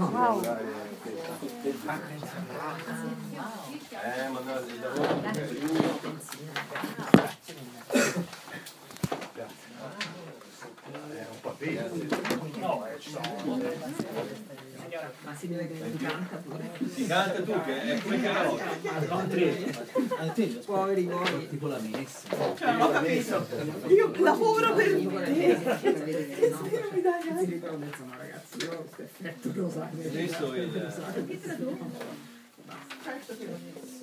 Wow. Eh, ma eh, si deve che canta pure. Si canta tu che è come tre. Poveri voi. Tipo la messa. Cioè, ho capito. Io lavoro per te. Se mi dai Si io ho questo effetto rosario. Adesso il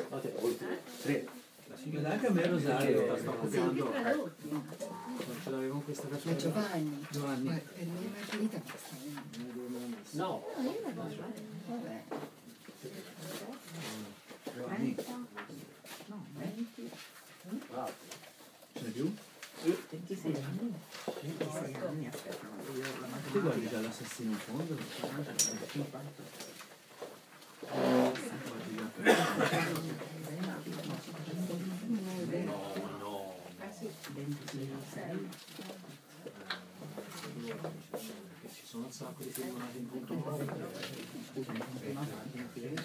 No, te, voi tre. Anche a me Rosario Perché sto. Non ce l'avevo questa canzone. Giovanni, Giovanni. ma per me è finita questa. No. Vabbè. Giovanni. No, 20. Ce n'è più? 26 anni. 26 anni, aspetta, io Tu guardi matematica. già l'assassino in fondo? 40, 50. No, no. 26. Sono un sacco di filmati in punto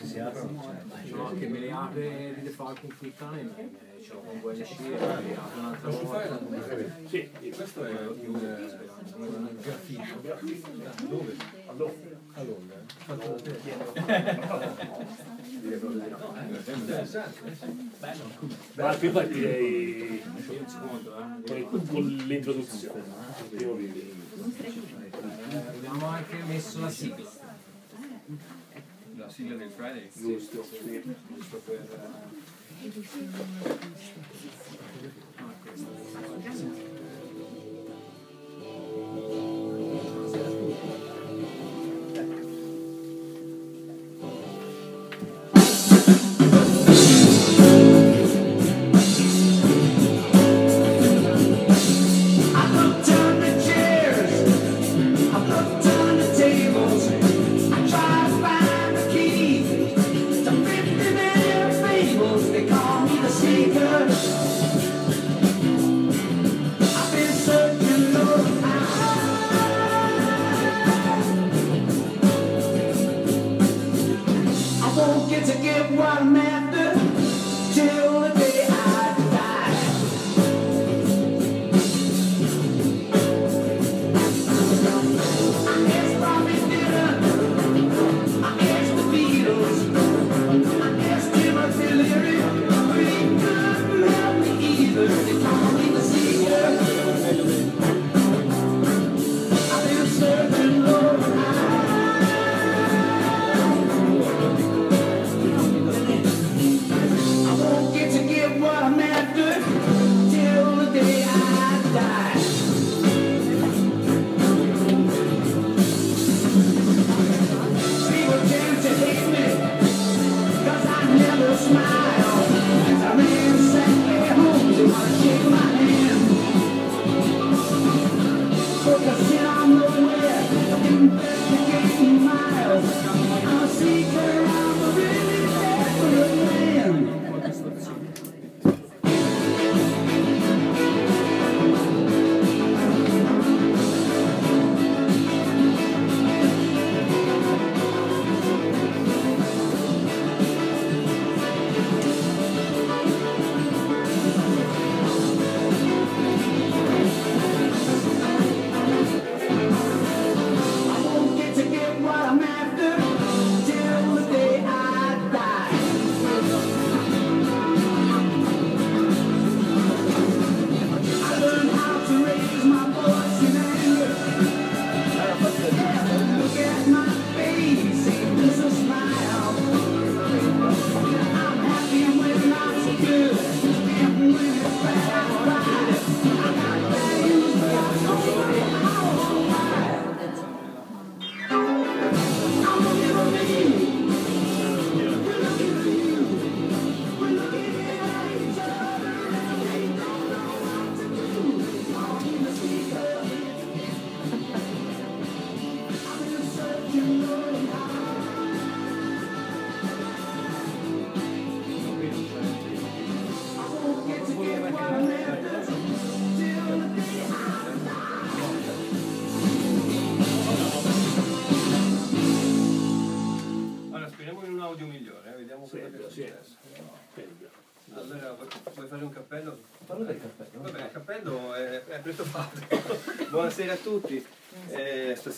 Si aprono. No, che me le apre di fare con Quicktime, ce l'ho con Buone Scie, me un'altra volta. Sì, questo è un, graffito. Dove? A Londra. Fatto da te. No. Interessante. Ma qui partirei con l'introduzione. Abbiamo anche messo la sigla. La sigla del Friday. Giusto. Sì. Giusto per...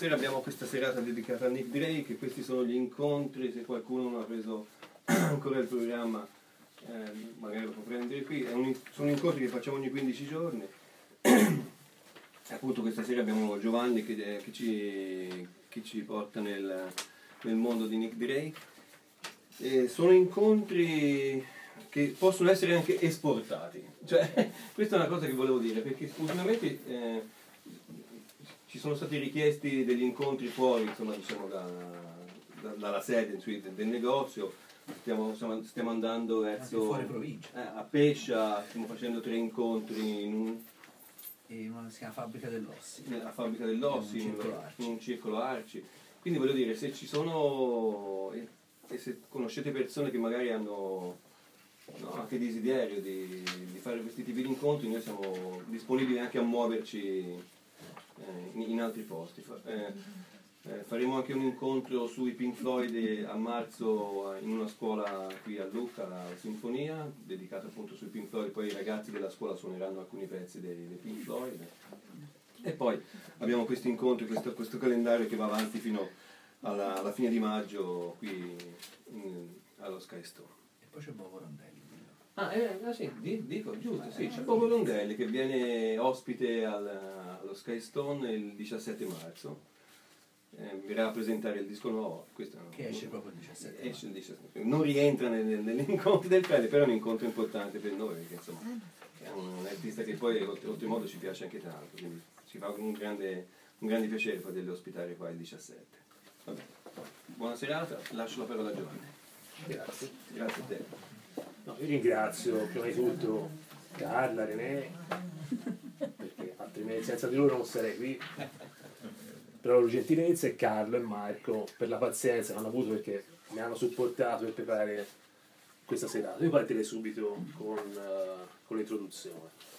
Eh, stasera abbiamo questa serata dedicata a Nick Drake. Questi sono gli incontri. Se qualcuno non ha preso ancora il programma, eh, magari lo può prendere qui. Un- sono incontri che facciamo ogni 15 giorni. Appunto questa sera abbiamo Giovanni che, che ci, che ci porta nel, nel mondo di Nick Drake. E sono incontri che possono essere anche esportati. Cioè, questa è una cosa che volevo dire, perché ultimamente eh, ci sono stati richiesti degli incontri fuori, insomma, diciamo, da- da- dalla sede insomma, del, negozio. Stiamo, stiamo- stiamo andando Anche verso fuori provincia. eh, a Pescia, stiamo facendo tre incontri in un- E una si chiama Fabbrica dell'Ossi. nella fabbrica dell'Ossi, In un in, circolo Arci. in un circolo Arci. Quindi voglio dire, se ci sono e e se conoscete persone che magari hanno no, anche desiderio di, di fare questi tipi di incontri, noi siamo disponibili anche a muoverci eh, in, in altri posti. Eh, eh, faremo anche un incontro sui Pink Floyd eh, a marzo eh, in una scuola qui a Lucca, la Sinfonia, dedicata appunto sui Pink Floyd, poi i ragazzi della scuola suoneranno alcuni pezzi dei, dei Pink Floyd. E poi abbiamo questi incontri, questo, questo calendario che va avanti fino alla, alla fine di maggio qui in- allo Sky Store. E poi c'è Bobo Rondelli. Ah, eh, ah, sì, di- dico, giusto, sì, c'è Bobo Londelli che viene ospite al- allo Sky Stone il 17 marzo. Eh, verrà a presentare il disco nuovo. Questo Che esce proprio il 17 esce il 17. Non rientra nel- nel- negli incontri del Fede, però è un incontro importante per noi, perché insomma è un artista che poi oltre- oltremodo ci piace anche tanto, quindi ci fa un grande, un grande piacere poterli ospitare qua il 17. Vabbè. Buona serata, lascio la parola a Giovanni. Grazie. Grazie a te. No, io ringrazio prima di tutto Carla, René, perché altrimenti senza di loro non sarei qui, per la loro gentilezza e Carlo e Marco per la pazienza che hanno avuto perché mi hanno supportato per preparare questa serata. Io partirei subito con, eh, con l'introduzione.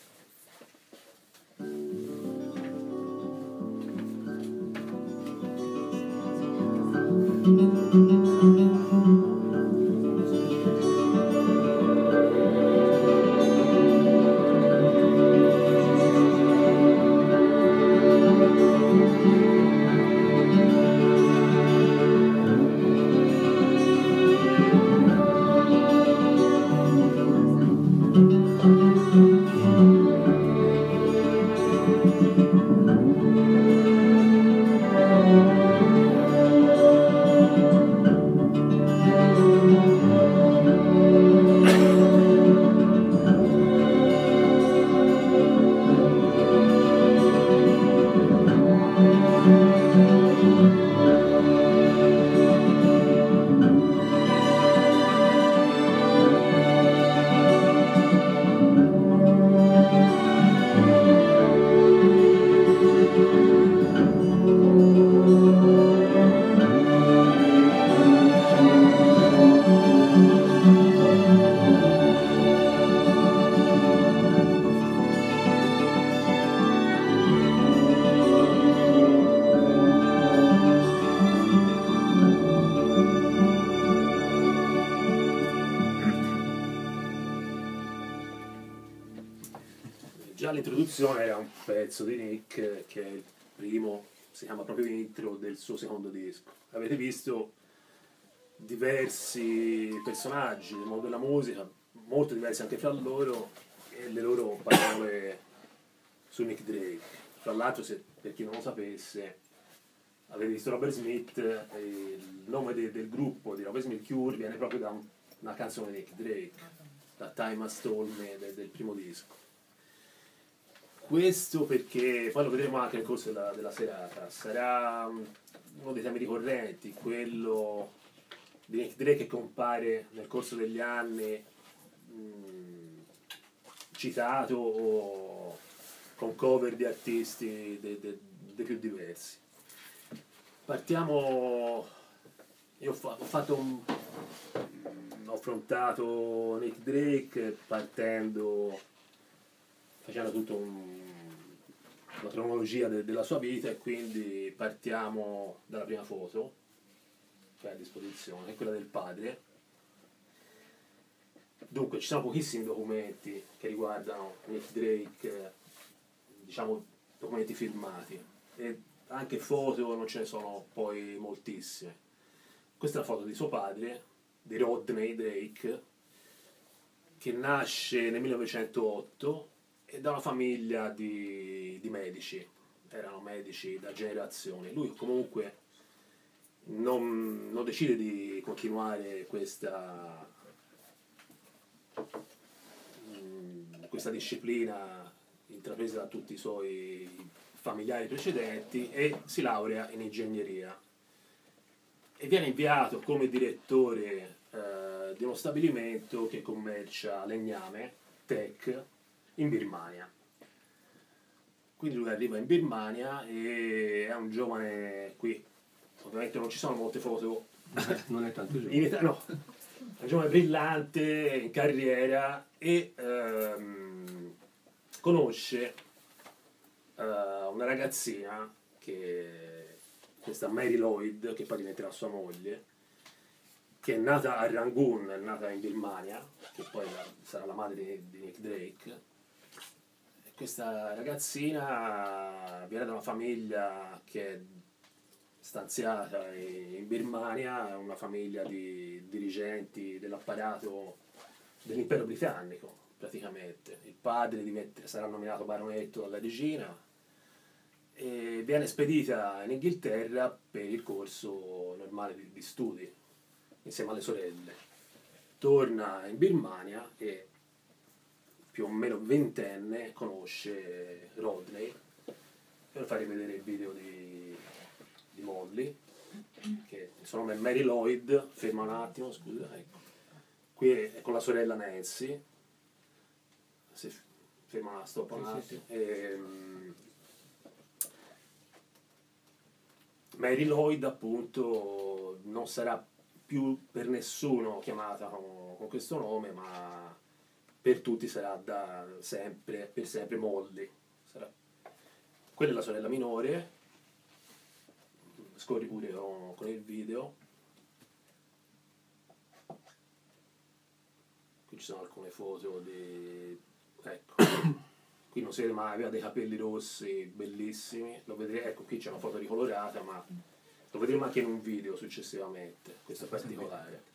Già Avete visto diversi personaggi del mondo della musica, molto diversi anche fra loro, e le loro parole su Nick Drake. Fra l'altro, se, per chi non lo sapesse, avete visto Robert Smith, il nome de- del gruppo di Robert Smith Cure viene proprio da un- una canzone di Nick Drake, da Time Has Told del- del primo disco. Questo perché, poi lo vedremo anche nel corso della, della serata, sarà uno dei temi ricorrenti, quello di Nick Drake che compare nel corso degli anni mm, citato o con cover di artisti dei de- dei più diversi. Partiamo, io ho, fa- ho fatto un, ho affrontato Nick Drake partendo facendo tutta un- una cronologia de- della sua vita e quindi partiamo dalla prima foto che è a disposizione, quella del padre. Dunque, ci sono pochissimi documenti che riguardano Nick Drake, diciamo documenti filmati, e anche foto non ce ne sono poi moltissime. Questa è la foto di suo padre, di Rodney Drake, che nasce nel 1908 e da una famiglia di, di medici, erano medici da generazioni. Lui comunque non, non decide di continuare questa, mm, questa disciplina intrapresa da tutti i suoi familiari precedenti e si laurea in ingegneria e viene inviato come direttore eh, di uno stabilimento che commercia legname, tech, in Birmania. Quindi lui arriva in Birmania e è un giovane qui, ovviamente non ci sono molte foto Non è tanto giovane. in età, no, è un giovane brillante in carriera e ehm, conosce eh, una ragazzina che questa Mary Lloyd, che poi diventerà sua moglie, che è nata a Rangoon, è nata in Birmania, che poi sarà la madre di Nick Drake. Questa ragazzina viene da una famiglia che è stanziata in Birmania, una famiglia di dirigenti dell'apparato dell'impero britannico, praticamente. Il padre diventa- sarà nominato baronetto dalla regina e viene spedita in Inghilterra per il corso normale di, di studi insieme alle sorelle. Torna in Birmania e più o meno ventenne conosce Rodney per farvi vedere il video di, di Molly che il suo nome è Mary Lloyd ferma un attimo scusa ecco. qui è con la sorella Nancy. Si ferma stop un attimo. Ehm, Mary Lloyd appunto non sarà più per nessuno chiamata con, con questo nome, ma per tutti sarà da sempre, per sempre Molly. Sarà- Quella è la sorella minore, scorri pure con, il video. Qui ci sono alcune foto di... ecco. Qui non si vede mai, aveva dei capelli rossi bellissimi, lo vedrete, ecco qui c'è una foto ricolorata, ma lo vedremo anche in un video successivamente, questo è particolare.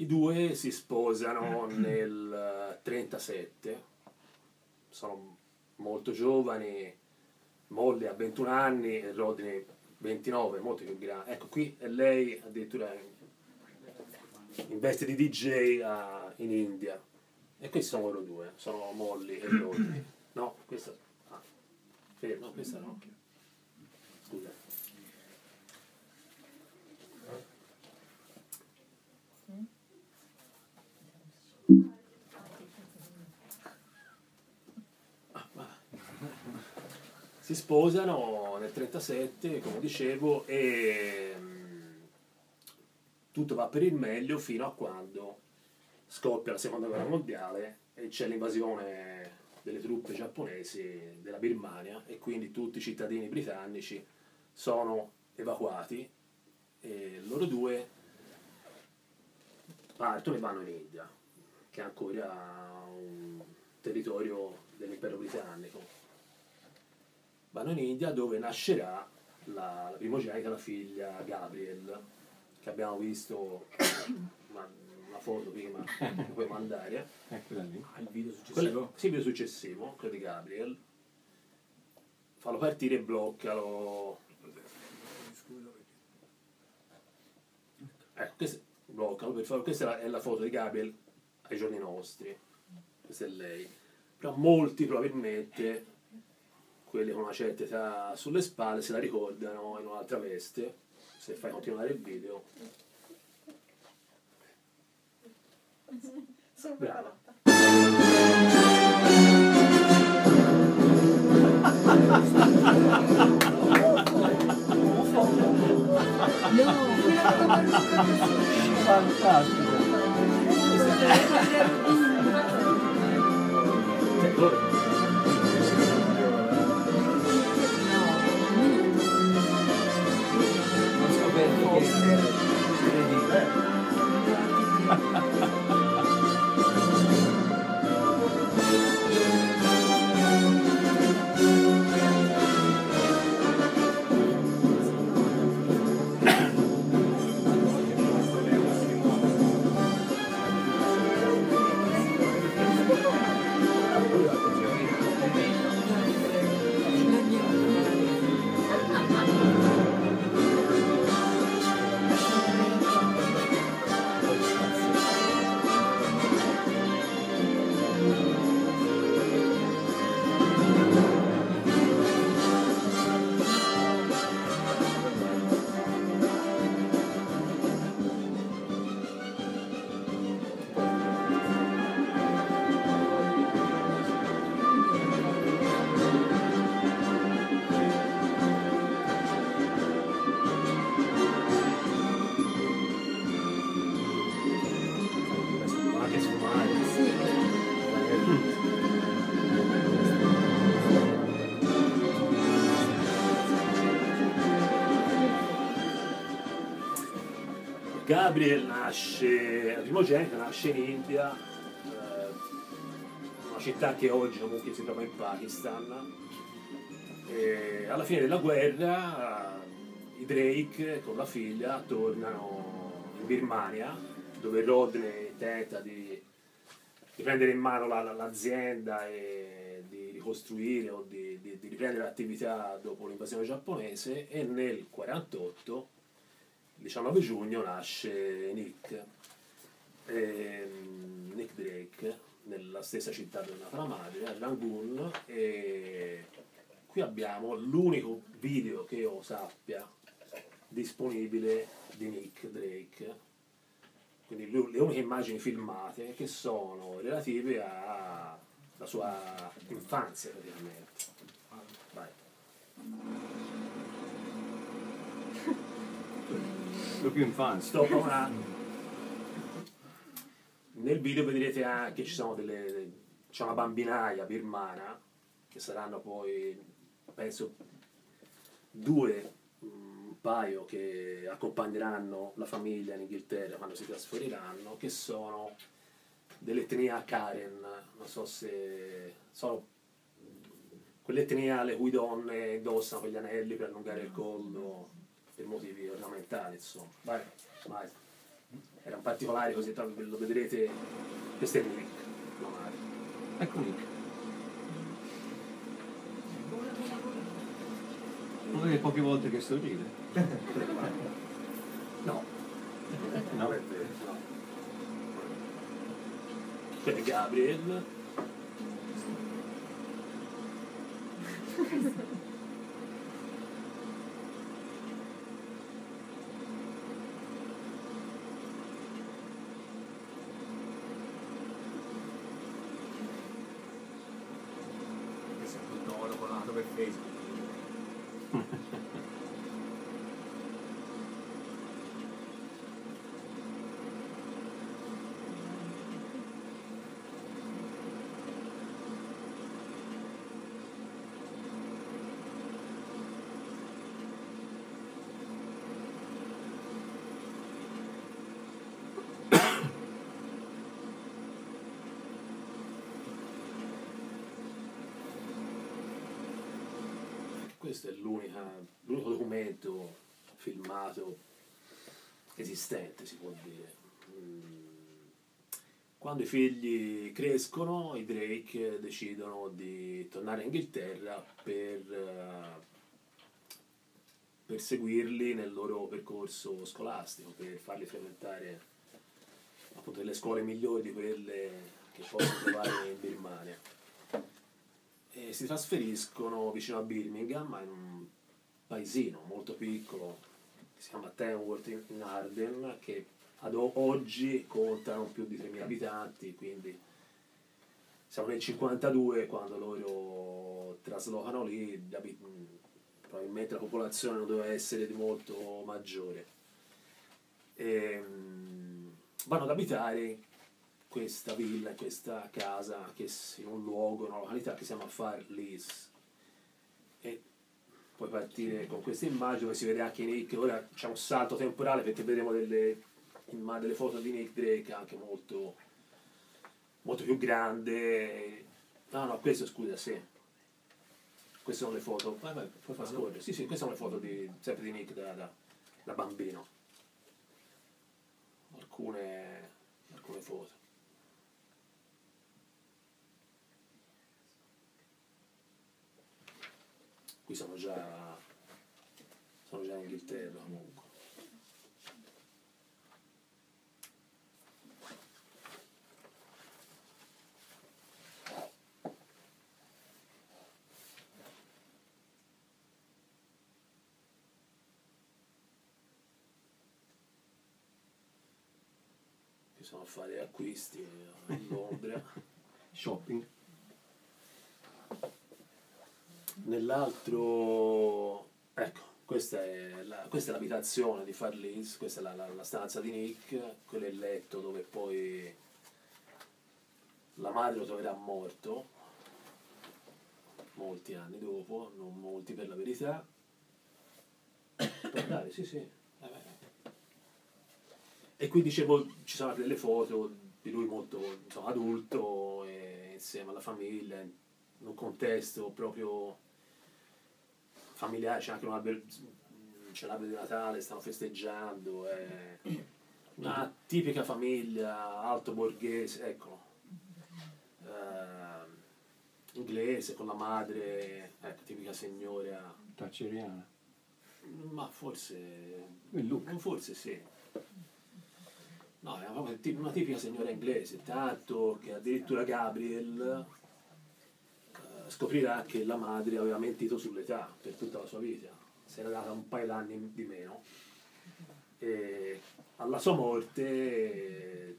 I due si sposano nel 37, sono molto giovani, Molly ha 21 anni e Rodney 29, molto più grande. Ecco, qui è lei addirittura in, veste di DJ a- in India. E questi sono loro due, sono Molly e Rodney. No, questa... Ah, fermo, questa no. Scusa. Ah, va. Si sposano nel 37, come dicevo, e mm, tutto va per il meglio fino a quando scoppia la seconda guerra mondiale e c'è l'invasione delle truppe giapponesi della Birmania e quindi tutti i cittadini britannici sono evacuati e loro due partono e vanno in India, che è ancora un territorio dell'impero britannico. Vanno in India dove nascerà la, la primogenita, la figlia Gabriel, che abbiamo visto una, una foto prima che puoi mandare. Eccola lì. Il video successivo? sì, il video successivo, quello di Gabriel. Fallo partire e bloccalo. Ecco, questo, bloccalo per favore. Questa è la, è la foto di Gabriel ai giorni nostri. Questa è lei. Però molti probabilmente, quelli con una certa età sulle spalle, se la ricordano in un'altra veste. Se fai continuare il video. Sono Brava. Fantastico. Really? Gabriel nasce, la primogenita nasce in India, eh, una città che oggi comunque si trova in Pakistan. E alla fine della guerra i Drake con la figlia tornano in Birmania dove Rodney tenta di, di prendere in mano la- la- l'azienda e di ricostruire o di, di- di riprendere l'attività dopo l'invasione giapponese e nel 1948 il 19 giugno nasce Nick, ehm, Nick Drake nella stessa città dove è nata la madre, a Rangoon e qui abbiamo l'unico video che io sappia disponibile di Nick Drake. Quindi le le uniche immagini filmate che sono relative alla sua infanzia praticamente. Vai. Sto una... Nel video vedrete anche ci sono delle. c'è una bambinaia birmana che saranno poi penso due un paio che accompagneranno la famiglia in Inghilterra quando si trasferiranno che sono dell'etnia Karen non so se sono quell'etnia le cui donne indossano quegli anelli per allungare il collo per motivi ornamentali insomma. Vai vai. Era un particolare così tra- lo vedrete questo è Nick la madre Ecco Nick. Una delle poche volte che sorride. no. No? non è vero no. Quello è Gabriel Facebook. questo è l'unico documento filmato esistente, si può dire. Mm. Quando i figli crescono, i Drake decidono di tornare in Inghilterra per, eh, per seguirli nel loro percorso scolastico, per farli frequentare appunto delle scuole migliori di quelle che possono trovare in Birmania e si trasferiscono vicino a Birmingham, in un paesino molto piccolo che si chiama Tamworth in Arden, che ad oggi conta non più di 3.000 abitanti, quindi siamo nel 52 quando loro traslocano lì, probabilmente la popolazione non doveva essere di molto maggiore. E, mh, vanno ad abitare questa villa, questa casa che in un luogo, una località che si chiama Far Lees. E puoi partire con questa immagine dove si vede anche Nick, ora c'è un salto temporale perché vedremo delle, delle foto di Nick Drake anche molto, molto più grande. No, no, questo scusa, sì. Queste sono le foto. Vai, vai, puoi far scorrere. Sì, sì, queste sono le foto di, sempre di Nick da, da- da bambino. Alcune, alcune foto. Qui sono già, sono già in Inghilterra comunque. A fare acquisti a Londra. Shopping. Nell'altro, ecco, questa è, la- questa è l'abitazione di Farlis, questa è la, la- la stanza di Nick, quello è il letto dove poi la madre lo troverà morto, molti anni dopo, non molti per la verità. Puoi andare, sì sì. E qui dicevo, ci sono delle foto di lui molto insomma, adulto, insieme alla famiglia, in un contesto proprio familiare, c'è anche un albero, c'è l'albero di Natale, stanno festeggiando, è una tipica famiglia alto borghese, ecco, eh, inglese con la madre, ecco, tipica signora, Thatcheriana. ma forse, Il look. forse sì. No, è una tipica signora inglese, tanto che addirittura Gabriel eh, scoprirà che la madre aveva mentito sull'età per tutta la sua vita, si era data un paio d'anni di meno e alla sua morte eh,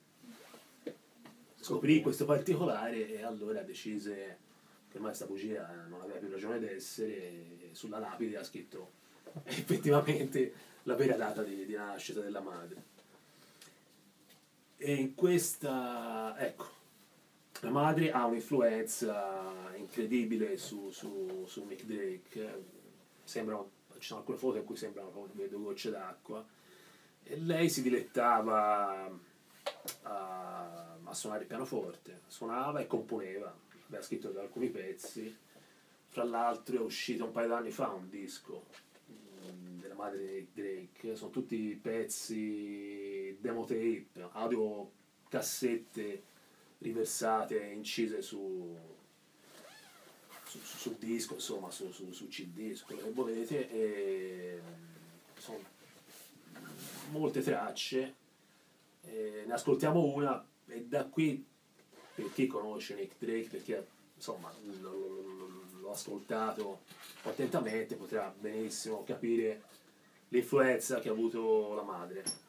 scoprì questo particolare e allora decise che ormai questa bugia non aveva più ragione d'essere e sulla lapide ha scritto effettivamente la vera data di, di nascita della madre. E in questa, ecco, la madre ha un'influenza incredibile su, su, su Nick Drake, sembrano, ci sono alcune foto in cui sembrano proprio due gocce d'acqua, e lei si dilettava a, a suonare il pianoforte, suonava e componeva, aveva scritto alcuni pezzi, fra l'altro è uscito un paio d'anni fa un disco mm, della madre di Drake, sono tutti pezzi demo tape, audio cassette riversate, incise su, su, su- disco, insomma, su, su, CD, su quello che volete, e sono molte tracce, e ne ascoltiamo una e da qui, per chi conosce Nick Drake, perché insomma l'ho ascoltato attentamente, potrà benissimo capire l'influenza che ha avuto la madre.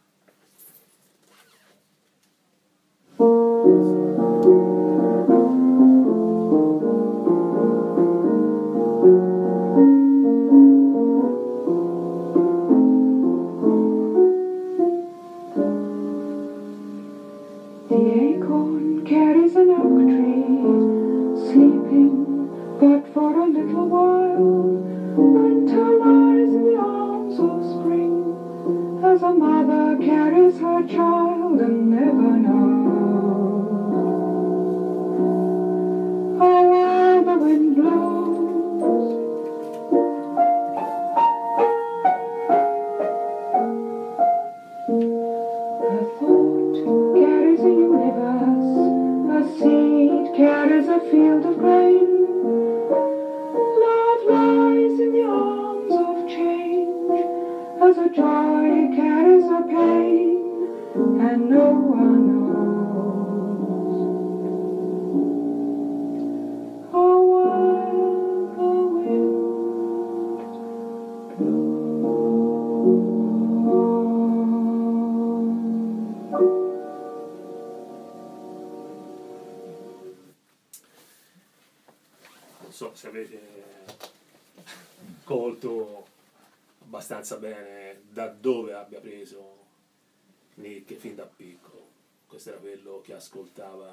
Ascoltava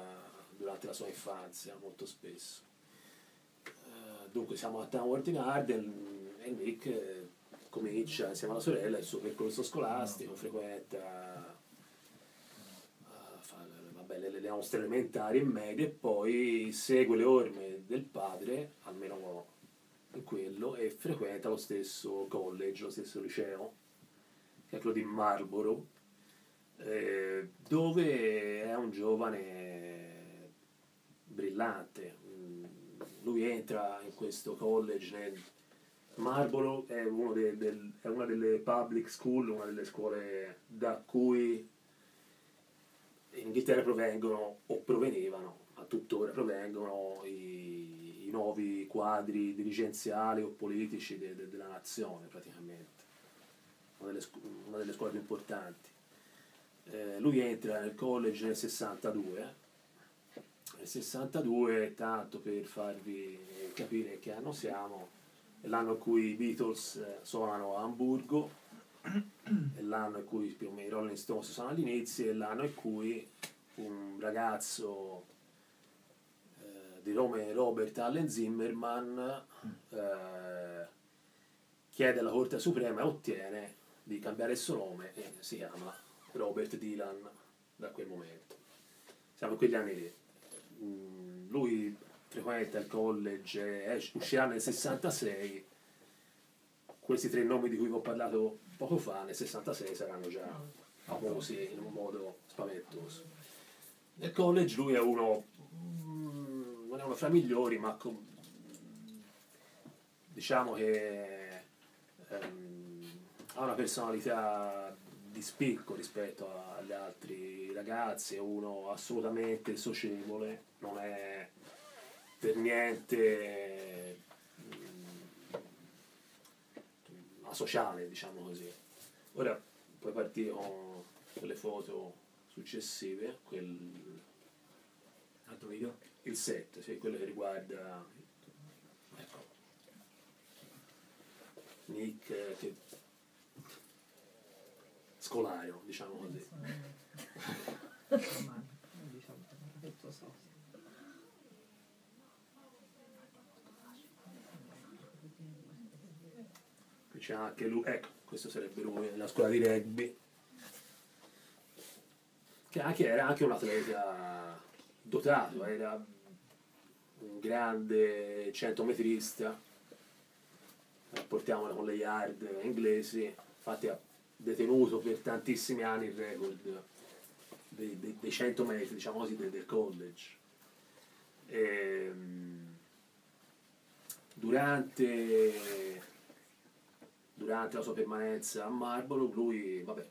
durante la sua infanzia molto spesso. Eh, dunque siamo a Townward in Arden e Nick eh, comincia insieme alla sorella il suo percorso scolastico, frequenta eh, le, le nostre elementari e medie e poi segue le orme del padre, almeno in quello, e frequenta lo stesso college, lo stesso liceo, che è quello di Marlborough, eh, dove è un giovane brillante. Mm, Lui entra in questo college nel Marlborough è, dei- del- è una delle public school, una delle scuole da cui in Inghilterra provengono o provenivano, a tuttora provengono i, i nuovi quadri dirigenziali o politici de- de- della nazione praticamente, una delle, una delle scuole più importanti. Eh, lui entra nel college nel 62, nel 62, tanto per farvi capire che anno siamo, è l'anno in cui i Beatles eh, suonano a Hamburgo, è l'anno in cui più o meno i Rolling Stones sono all'inizio, è l'anno in cui un ragazzo eh, di nome Robert Allen Zimmerman eh, chiede alla Corte Suprema e ottiene di cambiare il suo nome e si chiama Robert Dylan da quel momento. Siamo in quegli anni lì. Mm, Lui frequenta il college, uscirà nel 66. Questi tre nomi di cui vi ho parlato poco fa, nel 66 saranno già famosi in un modo spaventoso. Nel college lui è uno, mm, non è uno fra i migliori, ma com- diciamo che ehm, ha una personalità di spicco rispetto agli altri ragazzi, è uno assolutamente socievole, non è per niente mm, asociale, diciamo così. Ora puoi partire con quelle foto successive, quel, Altro video? il 7, sì, quello che riguarda ecco, Nick eh, che scolario, diciamo così. Qui c'è anche lui, ecco, questo sarebbe lui nella scuola di rugby, che anche, era anche un atleta dotato, era un grande centometrista, portiamola con le yard inglesi, infatti ha detenuto per tantissimi anni il record dei, dei- dei 100 metri, diciamo così, del, del college. Ehm, durante, durante la sua permanenza a Marlborough lui, vabbè,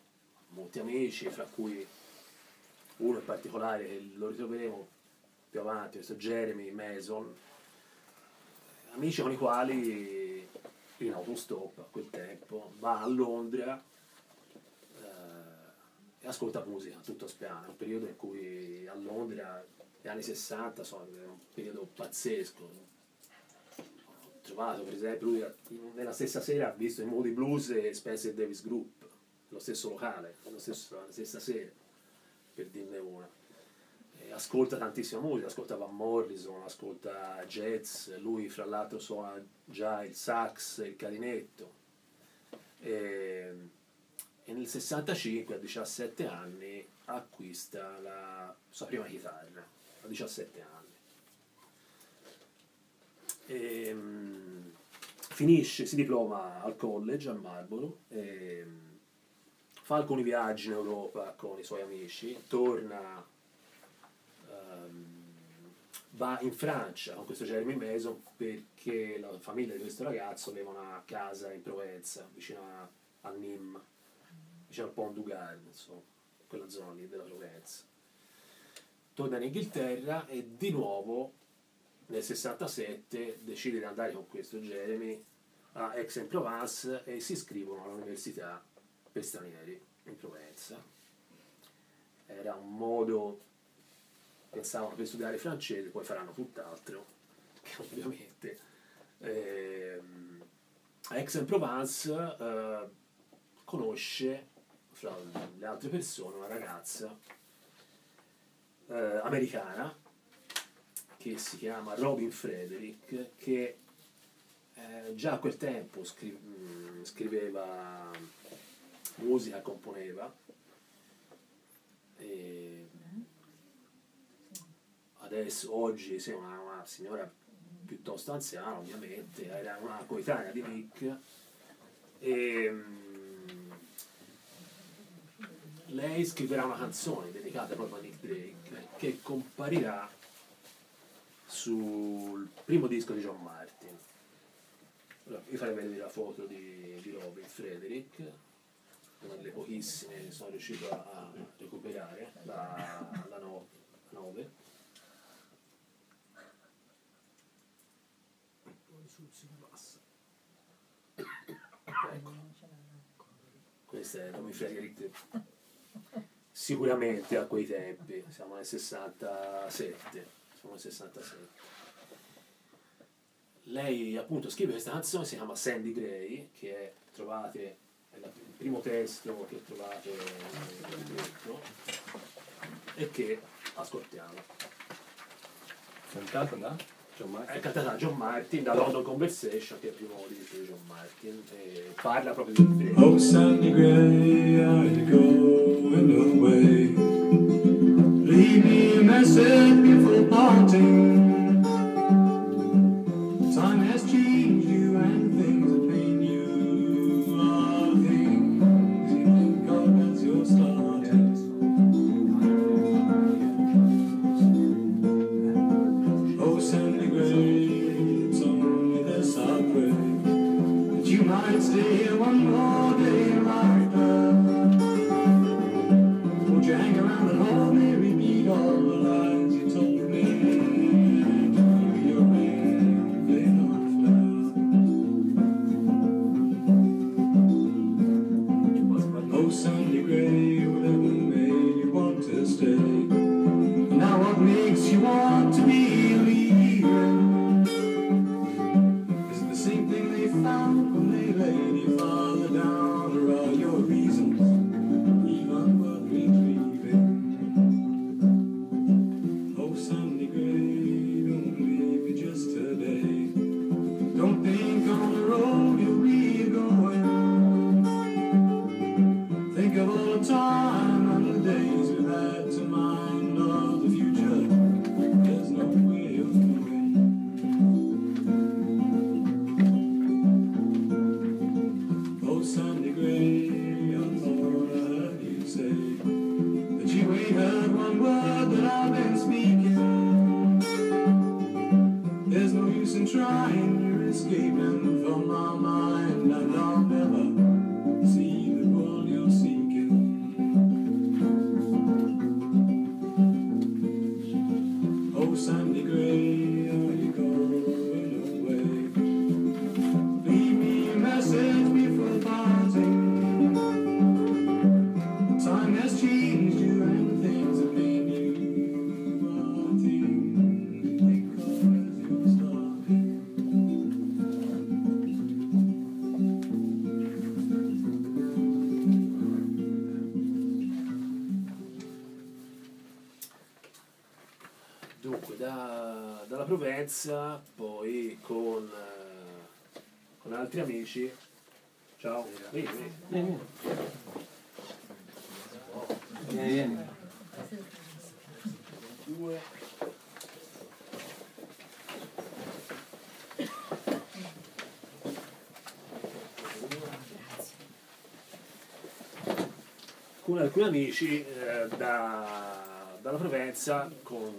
molti amici, fra cui uno in particolare che lo ritroveremo più avanti, questo Jeremy Mason, amici con i quali in autostop a quel tempo va a Londra e ascolta musica tutto spiano, è un periodo in cui a Londra gli anni 60 sono è un periodo pazzesco. Ho trovato per esempio lui nella stessa sera ha visto i Moody Blues e Spencer Davis Group, lo stesso locale, lo stesso- la stessa sera, per dirne una. E ascolta tantissima musica, ascolta Van Morrison, ascolta jazz, lui fra l'altro suona già il sax e il clarinetto. E, e nel 65, a 17 anni, acquista la sua prima chitarra, a 17 anni. E, mm, finisce, si diploma al college a Marlborough, e, mm, fa alcuni viaggi in Europa con i suoi amici, torna, ehm, va in Francia con questo Jeremy Mason perché la famiglia di questo ragazzo aveva una casa in Provenza, vicino a, a Nîmes, vicino al Pont du Gard, insomma, quella zona lì della Provenza. Torna in Inghilterra e di nuovo nel 67 decide di andare con questo Jeremy a Aix-en-Provence e si iscrivono all'università per stranieri in Provenza. Era un modo, pensavano per studiare francese, poi faranno tutt'altro, che ovviamente a Aix-en-Provence eh, conosce fra le altre persone una ragazza eh, americana che si chiama Robin Frederick che eh, già a quel tempo scri- mh, scriveva musica, componeva e adesso oggi è una, una signora piuttosto anziana ovviamente era una coetanea di Nick e mh, lei scriverà una canzone dedicata proprio a Nick Drake che comparirà sul primo disco di John Martin. Allora, vi farei vedere la foto di, di Robin Frederick, una delle pochissime che sono riuscito a, recuperare, la, la 9. Ecco. Questa è Robin Frederick sicuramente a quei tempi, siamo nel 67, siamo nel 67. Lei appunto scrive questa canzone, si chiama Sandy Gray, che è, trovate, è la- il primo testo che trovate nel libretto e che ascoltiamo. Cantata da John È Martin. cantata da John Martin, da London Conversation, che è il primo disco di John Martin, e parla proprio del Oh, Sandy Gray, it go? Going away. Leave me a message before parting. Alcuni amici eh, da- dalla Provenza con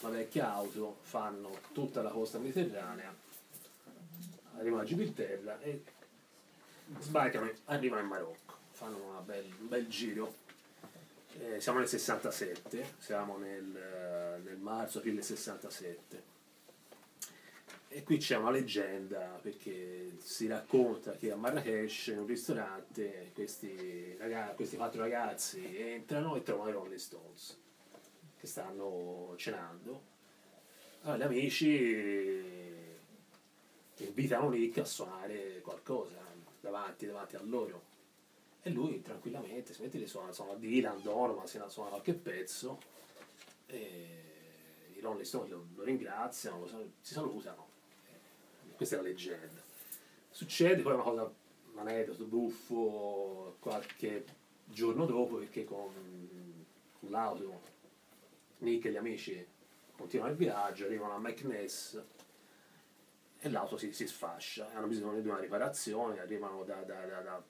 la vecchia auto fanno tutta la costa mediterranea, arrivano a Gibilterra e sbarcano, arrivano in Marocco, fanno bel- un bel giro eh, siamo nel 67, siamo nel, eh, nel marzo, aprile 67. E qui c'è una leggenda perché si racconta che a Marrakesh, in un ristorante, questi, raga- questi quattro ragazzi entrano e trovano i Rolling Stones che stanno cenando. Allora gli amici invitano Nick a suonare qualcosa davanti, davanti a loro. E lui tranquillamente si mette lì, suona, suona Dylan, Donovan, si suona qualche pezzo. E i Rolling Stones lo, lo ringraziano, lo si salutano. Questa è la leggenda. Succede poi una cosa, un aneddoto buffo qualche giorno dopo perché con, con l'auto Nick e gli amici continuano il viaggio, arrivano a McNess e l'auto si, si sfascia, hanno bisogno di una riparazione, arrivano da, da- da- da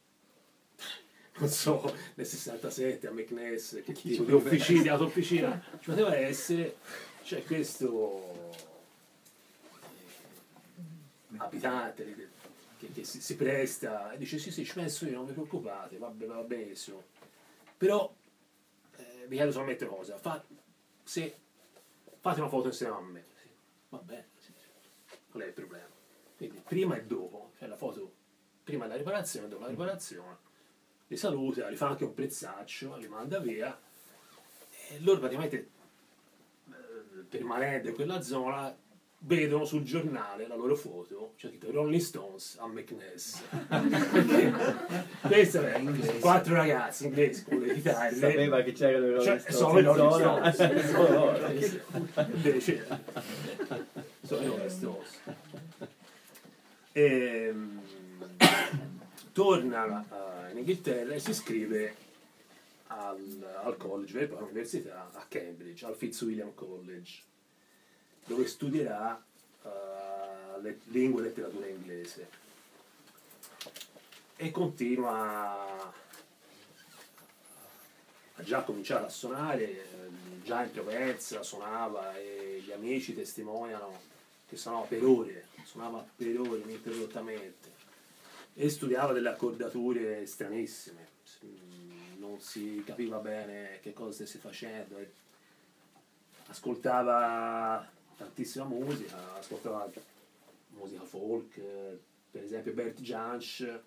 non so, nel 67 a McNess, che tipo di officina, di auto-officina, ci poteva essere, c'è questo eh, abitante che, che si, si presta e dice sì sì ci penso io, non vi preoccupate, va, be- va benissimo. Però eh, vi chiedo solamente una cosa, fa, se fate una foto insieme a me, sì, va bene, sì, sì. qual è il problema? Quindi prima e dopo, cioè la foto prima della riparazione, dopo la riparazione, li saluta, li fa anche un prezzaccio, li manda via e loro praticamente eh, permanendo in quella zona vedono sul giornale la loro foto, c'è scritto Rolling Stones a McNess. Questi è quattro ragazzi inglesi con le chitarre. Sapeva che c'erano i Rolling Cioè, Stones sono i in Rolling. Stones. Sono loro. Invece sono i Rolling Stones. Torna eh, in Inghilterra e si iscrive al, al college, vera e propria università a Cambridge, al Fitzwilliam College, dove studierà eh, le, lingua e letteratura inglese. E continua a già cominciare a suonare, eh, già in Provenza suonava e gli amici testimoniano che suonava per ore, suonava per ore ininterrottamente. E studiava delle accordature stranissime, Mm, non si capiva bene che cosa stesse facendo, ascoltava tantissima musica, ascoltava musica folk, per esempio Bert Jansch,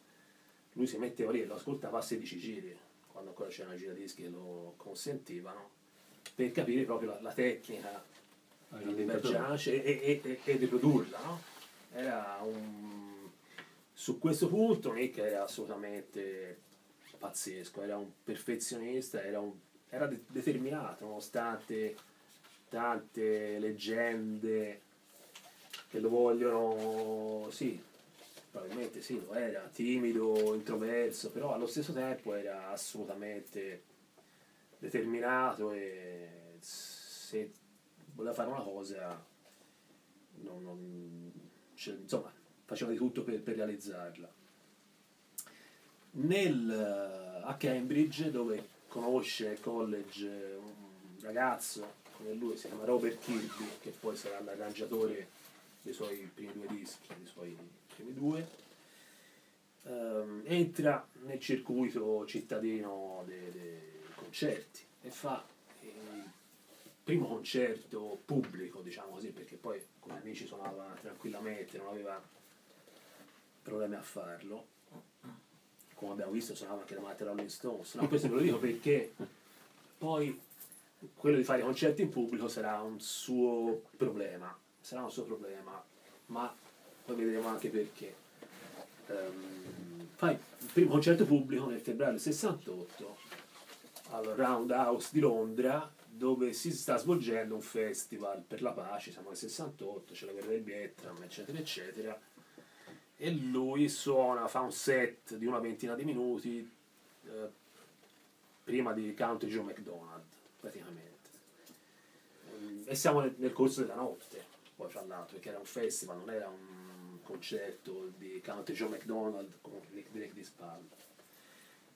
lui si metteva lì e lo ascoltava a 16 giri, quando ancora c'era una giradischi che lo consentivano, per capire proprio la, la tecnica di Bert Jansch e, e, e, e riprodurla, no? Era un... Su questo punto Nick era assolutamente pazzesco, era un perfezionista, era, un- era de- determinato, nonostante tante leggende che lo vogliono, sì, probabilmente sì, lo era, timido, introverso, però allo stesso tempo era assolutamente determinato e se voleva fare una cosa, non- non- cioè, insomma, faceva di tutto per, per realizzarla. Nel, eh, a Cambridge, dove conosce college un ragazzo come lui, si chiama Robert Kirby, che poi sarà l'arrangiatore dei suoi primi due dischi, dei suoi primi due, ehm, entra nel circuito cittadino dei, dei concerti e fa il primo concerto pubblico, diciamo così, perché poi con gli amici suonava tranquillamente, non aveva problemi a farlo. Come abbiamo visto suonava anche davanti a Rolling Stones. No, questo ve lo dico perché poi quello di fare concerti in pubblico sarà un suo problema, sarà un suo problema, ma poi vedremo anche perché. Ehm, fa il primo concerto pubblico nel febbraio del 68 al Roundhouse di Londra dove si sta svolgendo un festival per la pace, siamo nel 68, c'è la guerra del Vietnam, eccetera, eccetera, e lui suona, fa un set di una ventina di minuti eh, prima di Country Joe McDonald, praticamente. E siamo nel, nel corso della notte, poi fra l'altro, perché era un festival, non era un concerto di Country Joe McDonald con Nick Drake di spalle.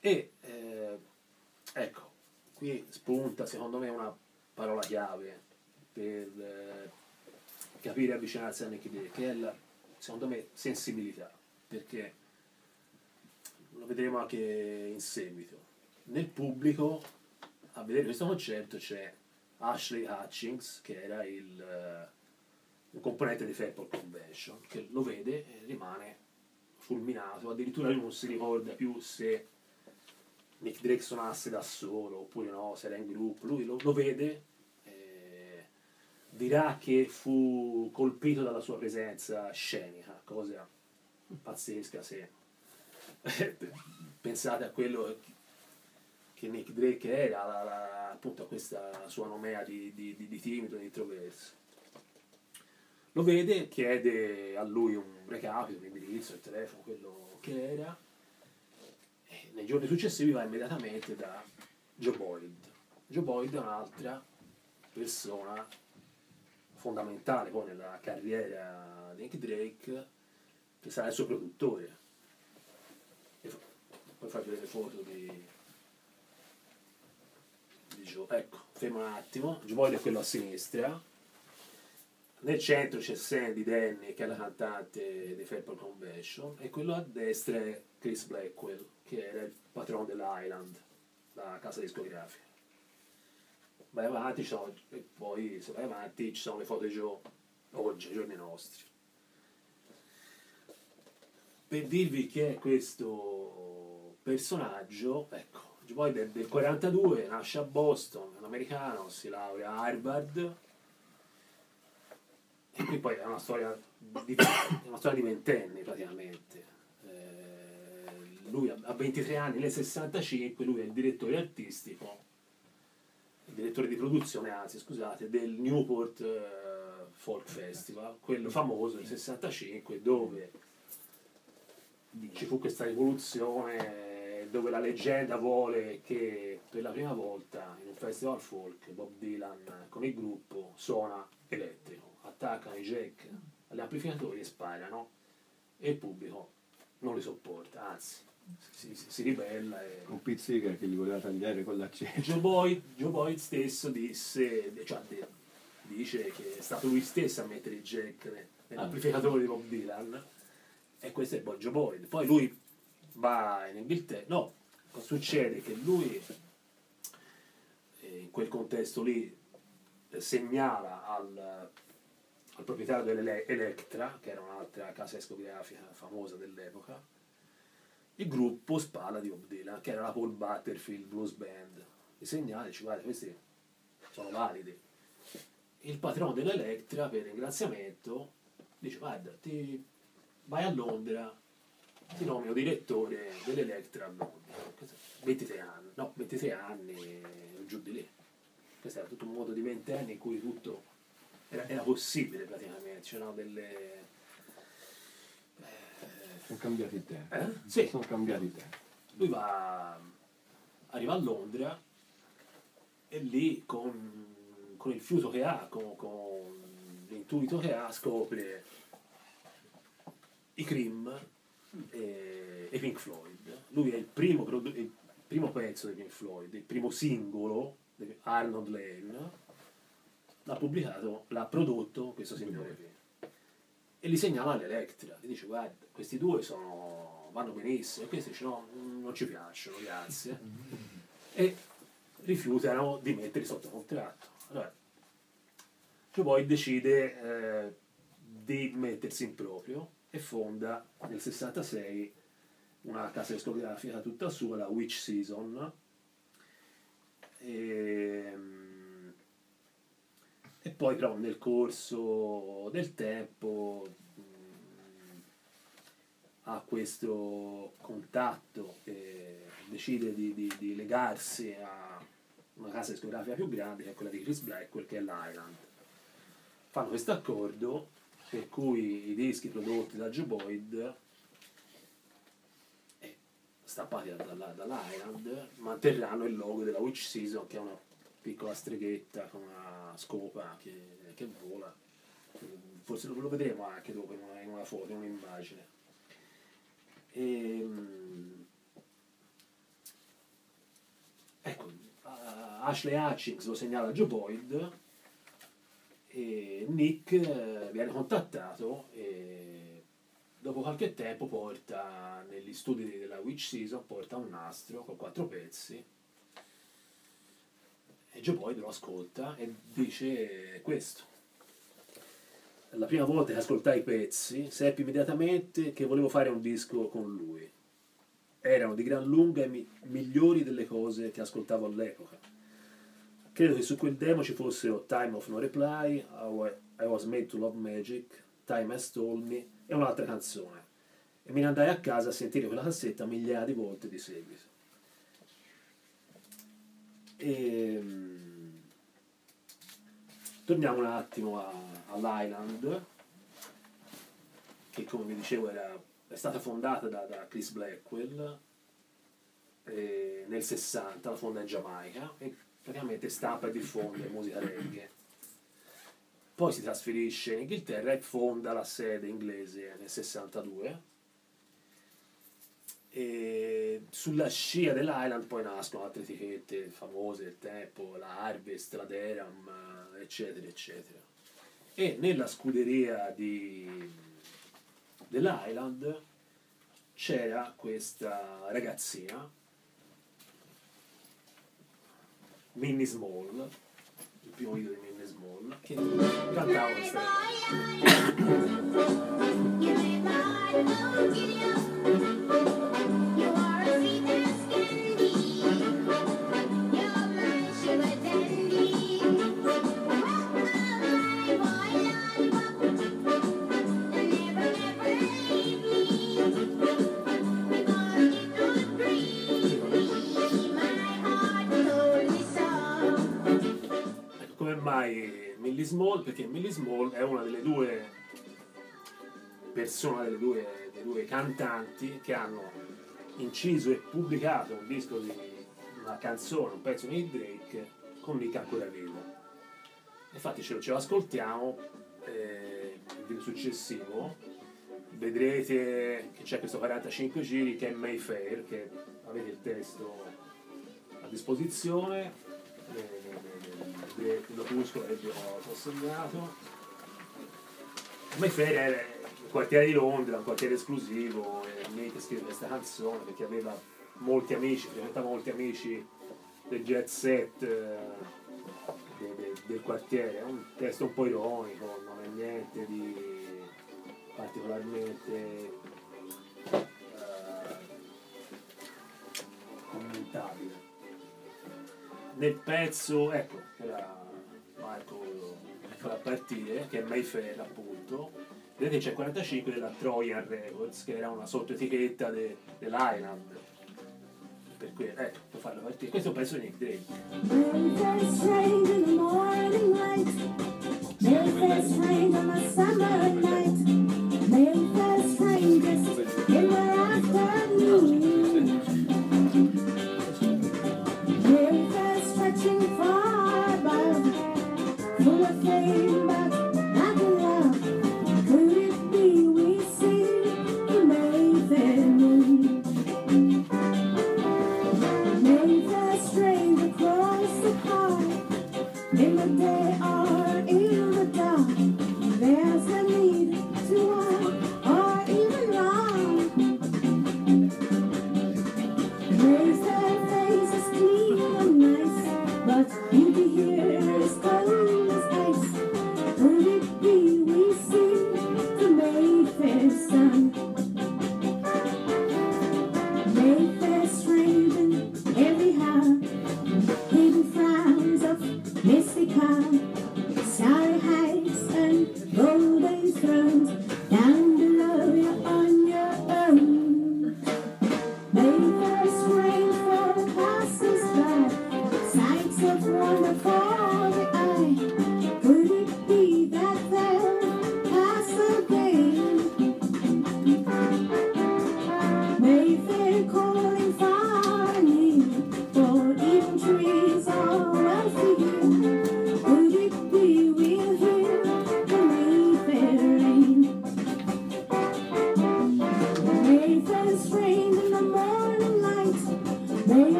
E eh, ecco, qui spunta secondo me una parola chiave per eh, capire e avvicinarsi a Nick Drake, che è la, secondo me, sensibilità, perché lo vedremo anche in seguito. Nel pubblico, a vedere questo concerto, c'è Ashley Hutchings, che era il, eh, un componente di Fairport Convention, che lo vede e rimane fulminato, addirittura lui non si ricorda più se Nick Drake suonasse da solo oppure no, se era in gruppo, lui lo, lo vede, eh, dirà che fu colpito dalla sua presenza scenica, cosa pazzesca se pensate a quello che Nick Drake era, la- la- appunto questa sua nomea di, di, di- di timido, di introverso. Lo vede, chiede a lui un recapito, un indirizzo, il telefono, quello che era, e nei giorni successivi va immediatamente da Joe Boyd. Joe Boyd è un'altra persona fondamentale poi nella carriera di Nick Drake, che sarà il suo produttore. E poi faccio vedere foto di, di Joe. Ecco, fermo un attimo. Boyd è quello a sinistra. Nel centro c'è Sandy Denny, che è la cantante dei Fairport Convention, e quello a destra è Chris Blackwell, che era il patrono dell'Island, la casa discografica. Vai avanti, sono- e poi se vai avanti ci sono le foto di Joe oggi, ai giorni nostri. Per dirvi chi è questo personaggio, ecco, Boyd è del 42, nasce a Boston, è un americano, si laurea a Harvard, e qui poi è una storia di, una storia di ventenni praticamente. Eh, lui ha 23 anni, nel 65, lui è il direttore artistico, il direttore di produzione, anzi scusate, del Newport eh, Folk Festival, quello famoso del 65, dove ci fu questa rivoluzione dove la leggenda vuole che per la prima volta in un festival folk Bob Dylan con il gruppo suona elettrico, attaccano i jack agli amplificatori e sparano e il pubblico non li sopporta, anzi si, si- si ribella e Un pizzica che li voleva tagliare con l'accetta. Joe Boyd, Joe Boyd stesso disse, cioè, dice che è stato lui stesso a mettere i jack ne- nell'amplificatore di Bob Dylan e questo è poi Joe Boyd. Poi lui va in Inghilterra, no, succede? Che lui eh, in quel contesto lì segnala al, al proprietario dell'Electra, che era un'altra casa discografica famosa dell'epoca, il gruppo Spalla di Bob Dylan, che era la Paul Butterfield Blues Band. I segnali, dice, guarda, questi sono validi. Il patrono dell'Electra, per ringraziamento, dice, guarda, ti vai a Londra, ti nomino direttore dell'Electra. Questo- 23 anni, no, 23 anni, giù di lì. Questo era tutto un modo di ventenni in cui tutto era, era possibile praticamente, c'erano delle... Sono cambiati i tempi. Eh? Sì, Sono cambiati i tempi. lui va, arriva a Londra e lì con, con il fiuto che ha, con, con l'intuito che ha, scopre i Cream e, e Pink Floyd. Lui è il primo, il primo pezzo di Pink Floyd, il primo singolo Arnold Lane, l'ha pubblicato, l'ha prodotto questo signore qui. E li segnala all'Electra, gli dice guarda, questi due sono, vanno benissimo, e questi dice no, non ci piacciono, grazie. E rifiutano di metterli sotto contratto. Allora, Joe Boyd decide eh, di mettersi in proprio e fonda nel 66 una casa discografica tutta sua, la Witch Season. E, e poi però nel corso del tempo mh, ha questo contatto e decide di, di- di legarsi a una casa discografica più grande che è quella di Chris Blackwell che è l'Island. Fanno questo accordo per cui i dischi prodotti da Joe Boyd e stampati da- dalla- dall'Island manterranno il logo della Witch Season che è una piccola streghetta con una scopa che, che vola. Forse lo, lo vedremo anche dopo in una, in una foto, in un'immagine. Ehm, ecco uh, Ashley Hutchings lo segnala a Joe Boyd e Nick eh, viene contattato e dopo qualche tempo porta negli studi della Witch Season porta un nastro con quattro pezzi. E Joe Boyd lo ascolta e dice questo. La prima volta che ascoltai i pezzi seppi immediatamente che volevo fare un disco con lui. Erano di gran lunga i mi- migliori delle cose che ascoltavo all'epoca credo che su quel demo ci fossero Time of No Reply, I Wa- I Was Made to Love Magic, Time Has Told Me e un'altra canzone. E me ne andai a casa a sentire quella cassetta migliaia di volte di seguito. E, torniamo un attimo a- all'Island, che come vi dicevo era- è stata fondata da, da Chris Blackwell eh, nel 60, la fonda in Giamaica e praticamente stampa e diffonde musica reggae. Poi si trasferisce in Inghilterra e fonda la sede inglese nel 62. E sulla scia dell'Island poi nascono altre etichette famose del tempo, la Harvest, la Deram, eccetera, eccetera. E nella scuderia di, dell'Island c'era questa ragazzina Minnie Small, il primo video di Minnie Small, che cantava questa Ecco, Millie Small? Perché Millie Small è una delle due persone, delle due, dei due cantanti che hanno inciso e pubblicato un disco di una canzone, un pezzo di Drake con Nick ancora vivo. Infatti ce lo, ce lo ascoltiamo, eh, il video successivo, vedrete che c'è questo 45 giri che è Mayfair, che avete il testo a disposizione, eh, eh, eh, il opuscolo che vi ho consegnato. Mayfair è un quartiere di Londra, un quartiere esclusivo, e Nick scrive questa canzone perché aveva molti amici, frequentava molti amici del jet set eh, de- de- del quartiere, è un testo un po' ironico, non è niente di particolarmente eh, commentabile. Nel pezzo, ecco, era Marco fa partire, che è Mayfair appunto, vedete c'è 45 della Trojan Records, che era una sottoetichetta de- dell'Island. Per cui, ecco, per farlo partire. Questo è un pezzo di Nick Drake.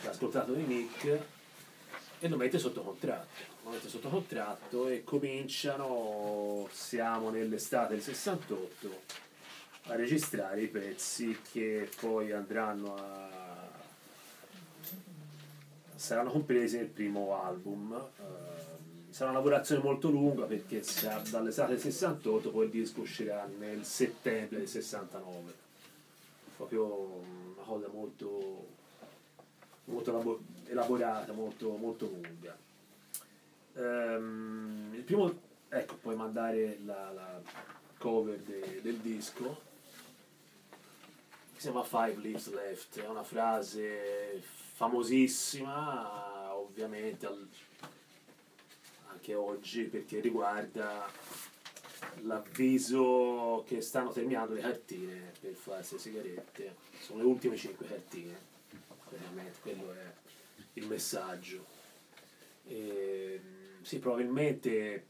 Che ha ascoltato di Nick e lo mette sotto contratto. Lo mette sotto contratto e cominciano, siamo nell'estate del 68, a registrare i pezzi che poi andranno a saranno compresi nel primo album. Ehm, sarà una lavorazione molto lunga perché dall'estate del 68 poi il disco uscirà nel settembre del 69. Proprio una cosa molto, molto elabo- elaborata, molto, molto lunga. Ehm, il primo, ecco, puoi mandare la, la cover de- del disco si chiama Five Leaves Left, è una frase famosissima, ovviamente al- anche oggi perché riguarda l'avviso che stanno terminando le cartine per farsi le sigarette. Sono le ultime 5 cartine, quello è il messaggio. E, sì, probabilmente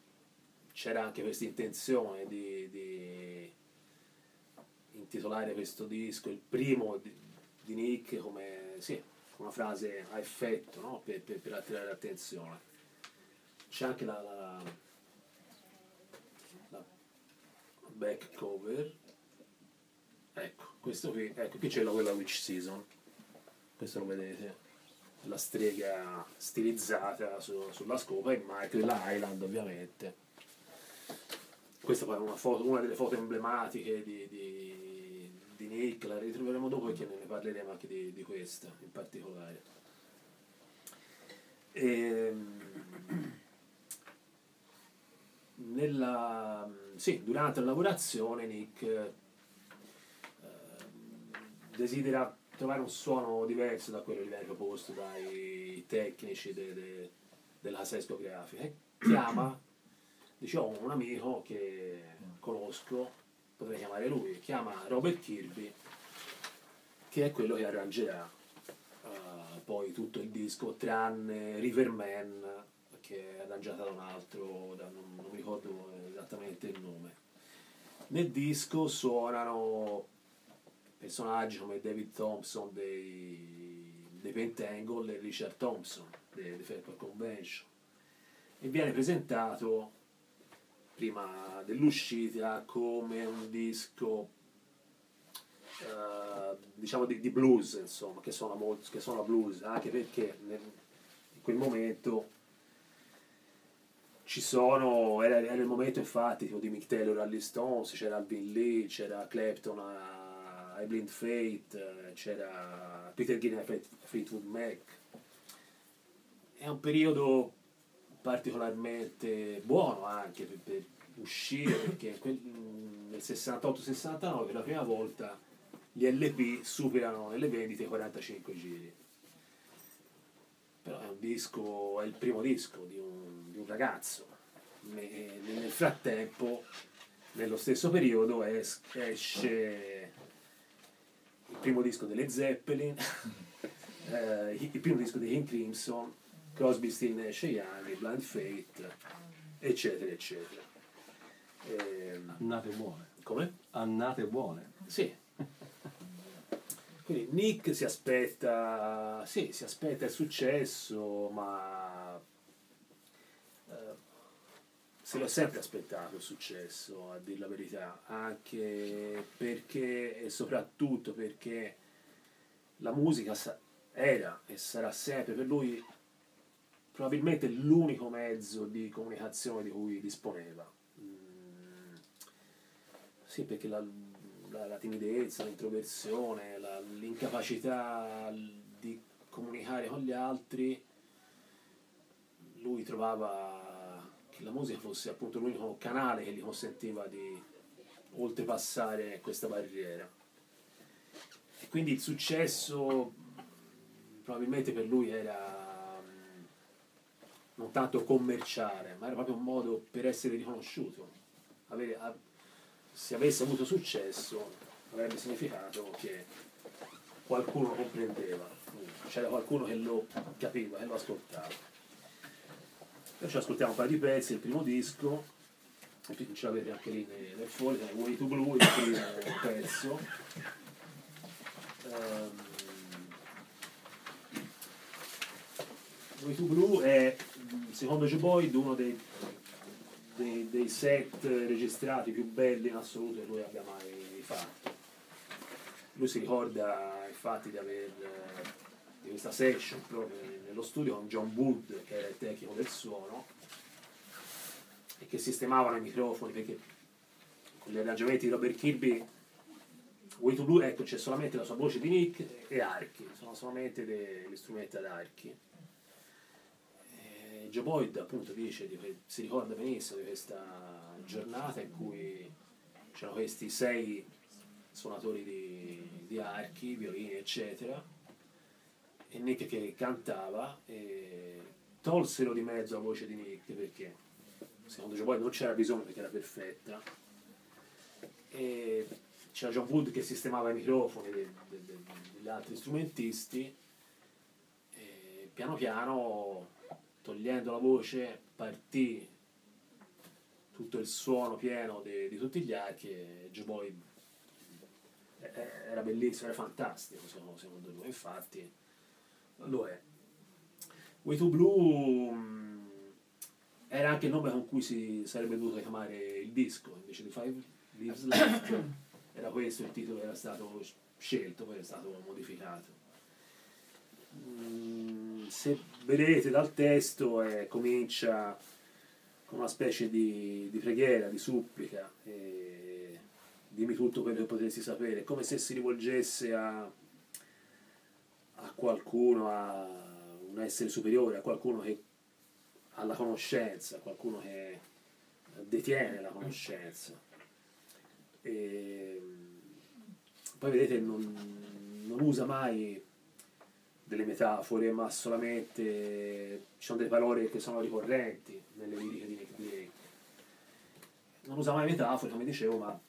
c'era anche questa intenzione di, di intitolare questo disco, il primo di, di Nick, come sì, una frase a effetto no? per, per- per attirare l'attenzione. C'è anche la, la, la back cover. Ecco, questo qui, ecco, qui c'è la quella Witch Season. Questo lo vedete. La strega stilizzata su- sulla scopa e Michael Island ovviamente. Questa poi è una, foto- una delle foto emblematiche di, di, di Nick, la ritroveremo dopo perché ne parleremo anche di, di questa in particolare. Ehm, nella, sì, durante la lavorazione Nick eh, desidera trovare un suono diverso da quello che viene proposto dai tecnici de- de- della casa discografica. E chiama diciamo un amico che conosco potrei chiamare lui chiama Robert Kirby che è quello che arrangerà eh, poi tutto il disco tranne Riverman che è arrangiata da un altro da- non, non mi ricordo esattamente il nome. Nel disco suonano personaggi come David Thompson dei, dei Pentangle e Richard Thompson dei, dei Fairport Convention. E viene presentato prima dell'uscita come un disco eh, diciamo di, di blues insomma che suona, molto, che suona blues anche perché nel- in quel momento ci sono era, era il momento infatti tipo di Mick Taylor agli Stones c'era Alvin Lee c'era Clapton a, ai Blind Fate eh, c'era Peter a Fleet- Fleetwood Mac è un periodo particolarmente buono anche per, per uscire perché quel- nel 68-69 per la prima volta gli LP superano nelle vendite i 45 giri però è un disco, è il primo disco di un, di un ragazzo. Ne- nel frattempo, nello stesso periodo, es- esce primo disco delle Zeppelin, eh, il primo disco dei King Crimson, Crosby, Still Nash e Young, Blind Fate, eccetera, eccetera. Ehm, Annate buone. come? Annate buone. Sì. Quindi Nick si aspetta, sì, si aspetta il successo, ma eh, se l'ho sempre aspettato successo, a dir la verità, anche perché e soprattutto perché la musica era e sarà sempre per lui probabilmente l'unico mezzo di comunicazione di cui disponeva. Mm, sì, perché la, la- la timidezza, l'introversione, la- l'incapacità di comunicare con gli altri, lui trovava che la musica fosse appunto l'unico canale che gli consentiva di oltrepassare questa barriera. E quindi il successo probabilmente per lui era mm, non tanto commerciale, ma era proprio un modo per essere riconosciuto. Avere- a- se avesse avuto successo avrebbe significato che qualcuno comprendeva, c'era qualcuno che lo capiva, che lo ascoltava. Noi ci ascoltiamo un paio di pezzi, il primo disco, e ce l'avete anche lì nel, foglio, Way to Blue, il primo pezzo. Ehm, Way to Blue è, mh, secondo Joe Boyd, uno dei, dei- dei set registrati più belli in assoluto che lui abbia mai fatto. Lui si ricorda infatti di aver di questa session proprio nello studio con John Wood, che era il tecnico del suono, e che sistemavano i microfoni perché con gli arrangiamenti di Robert Kirby Way to Blue, ecco, c'è solamente la sua voce di Nick e archi, sono solamente degli strumenti ad archi. E Joe Boyd appunto dice, di si ricorda benissimo di questa giornata in cui c'erano questi sei suonatori di, di archi, violini, eccetera, e Nick che cantava e tolsero di mezzo la voce di Nick perché secondo Joe non c'era bisogno perché era perfetta. E c'era John Wood che sistemava i microfoni de- de- de- degli altri strumentisti e piano piano togliendo la voce partì tutto il suono pieno di tutti gli archi e Joe Boyd eh, era bellissimo, era fantastico secondo lui, infatti lo è. Way to Blue mh, era anche il nome con cui si sarebbe dovuto chiamare il disco, invece di Five Leaves Left era questo il titolo che era stato scelto, poi è stato modificato. Mm, se vedete dal testo eh, comincia con una specie di, di preghiera, di supplica, e dimmi tutto quello che potresti sapere, come se si rivolgesse a, a qualcuno, a un essere superiore, a qualcuno che ha la conoscenza, a qualcuno che detiene la conoscenza. E, poi vedete non, non usa mai delle metafore, ma solamente ci sono delle parole che sono ricorrenti nelle liriche di Nick Drake. Non usa mai metafore, come dicevo, ma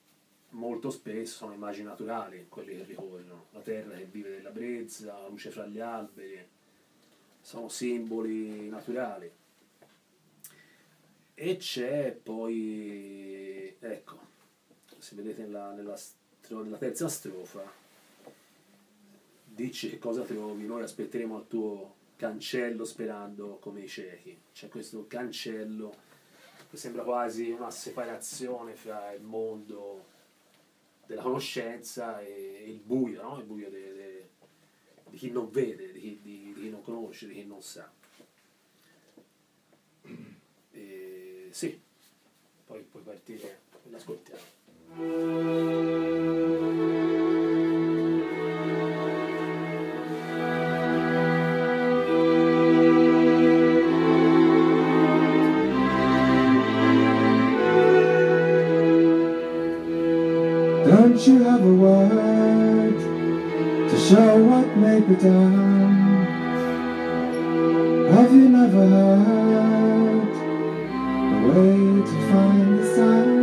molto spesso sono immagini naturali quelli che ricorrono. La terra che vive nella brezza, la luce fra gli alberi, sono simboli naturali. E c'è poi, ecco, se vedete nella, nella nella terza strofa, dici che cosa trovi, noi aspetteremo al tuo cancello sperando come i ciechi. C'è questo cancello che sembra quasi una separazione fra il mondo della conoscenza e il buio, no? il buio de- de- di chi non vede, di chi, di- di chi non conosce, di chi non sa. E, sì, poi puoi partire, l'ascoltiamo. You have a word to show what may be done? Have you never heard a way to find the sun?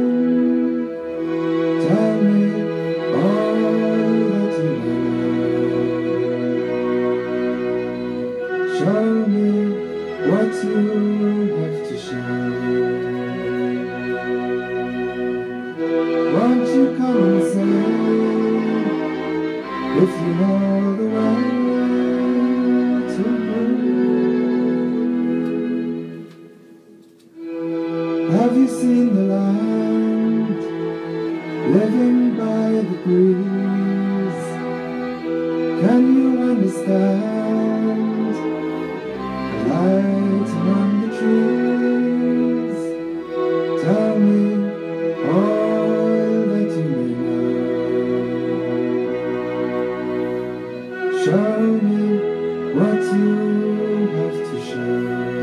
Me what you have to show.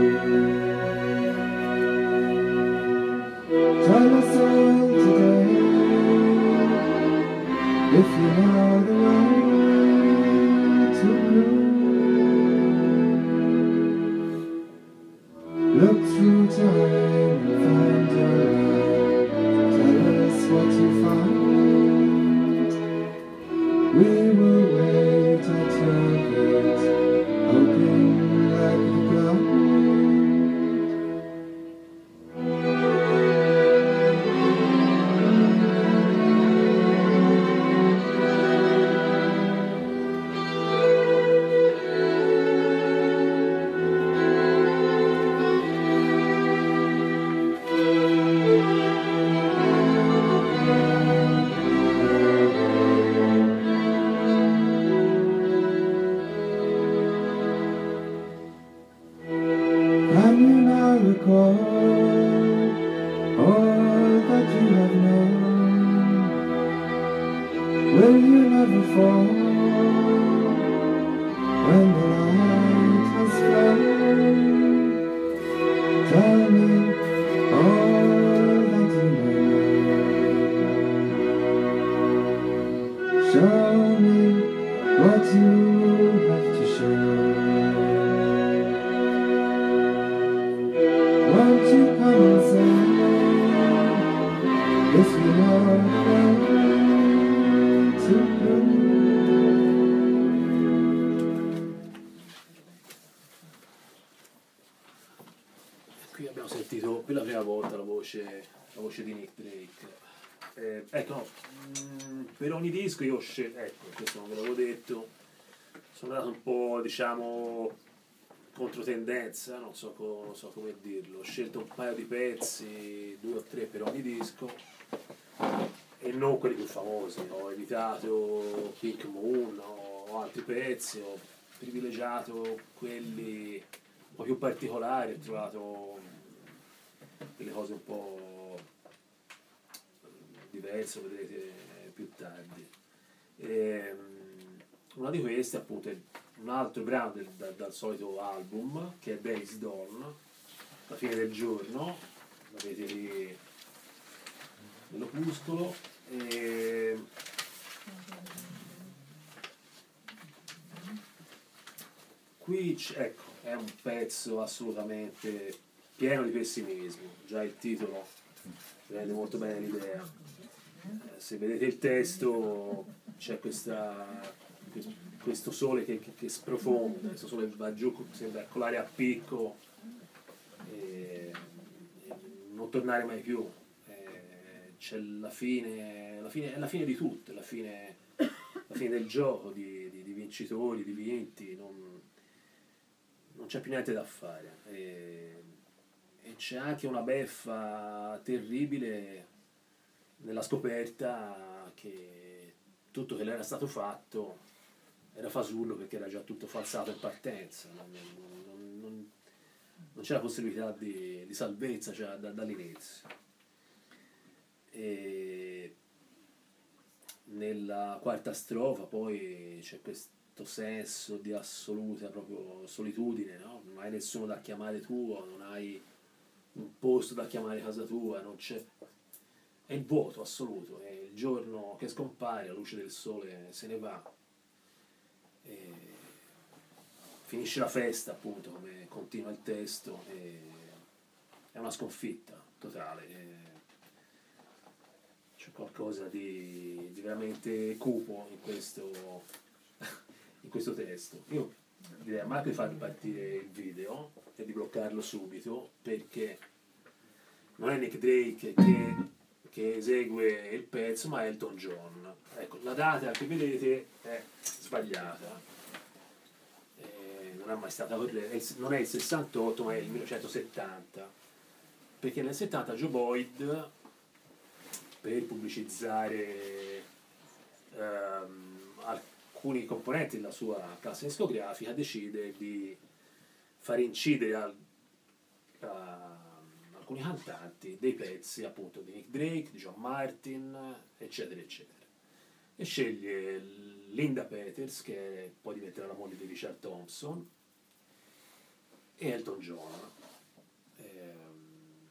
Non so, co- so come dirlo, ho scelto un paio di pezzi, due o tre per ogni disco, e non quelli più famosi, ho evitato Pink Moon o altri pezzi, ho privilegiato quelli un po' più particolari, ho trovato delle cose un po' diverse, vedrete più tardi. Ehm, una di queste appunto è un altro brano del- da- dal solito album che è Days Dawn, la fine del giorno, l'avete lì nell'opuscolo. E... Qui ecco, è un pezzo assolutamente pieno di pessimismo, già il titolo rende molto bene l'idea. Eh, Se vedete il testo c'è questa, questo sole che, che- che sprofonda, questo sole va giù, sembra colare a picco e, e non tornare mai più. Eh, C'è la fine, la fine, è la fine di tutto, la fine, la fine del gioco, di, di- di vincitori, di vinti, non, non c'è più niente da fare. E, e c'è anche una beffa terribile nella scoperta che tutto che le era stato fatto era fasullo perché era già tutto falsato in partenza, non, non- non- non c'era possibilità di, di salvezza già da- dall'inizio. E nella quarta strofa poi c'è questo senso di assoluta proprio solitudine, no? non hai nessuno da chiamare tuo, non hai un posto da chiamare casa tua, non c'è... è il vuoto assoluto, è il giorno che scompare, la luce del sole se ne va, e finisce la festa appunto come continua il testo, è una sconfitta totale. C'è qualcosa di, di veramente cupo in questo, in questo testo. Io direi a Marco di far partire il video e di bloccarlo subito perché non è Nick Drake che, che esegue il pezzo ma è Elton John. Ecco, la data che vedete è sbagliata. Eh, non è mai stata non è il 68 ma è il 1970 perché nel 70 Joe Boyd per pubblicizzare ehm, alcuni componenti della sua classe discografica decide di far incidere al- a alcuni cantanti dei pezzi appunto di Nick Drake, di John Martin, eccetera, eccetera. E sceglie Linda Peters, che poi diventerà la moglie di Richard Thompson, e Elton John, ehm,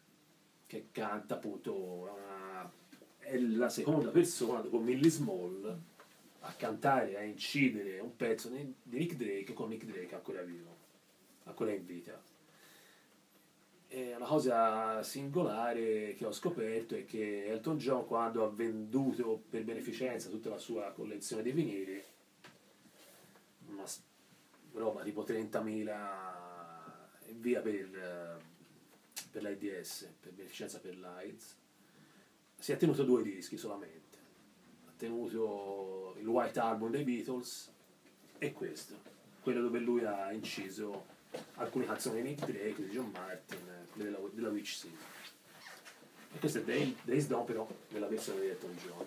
che canta appunto una- è la seconda persona dopo Millie Small a cantare, a incidere un pezzo di Nick Drake con Nick Drake ancora vivo, ancora in vita. E una cosa singolare che ho scoperto è che Elton John quando ha venduto per beneficenza tutta la sua collezione di vinili, una roba tipo 30.000 e via per, per l'AIDS, per beneficenza per l'AIDS, si è tenuto due dischi solamente. Ha tenuto il White Album dei Beatles e questo, quello dove lui ha inciso alcune canzoni di Nick Drake, di John Martin, della, della Witch City. E questo è Day- Days Dawn però nella versione di Elton John.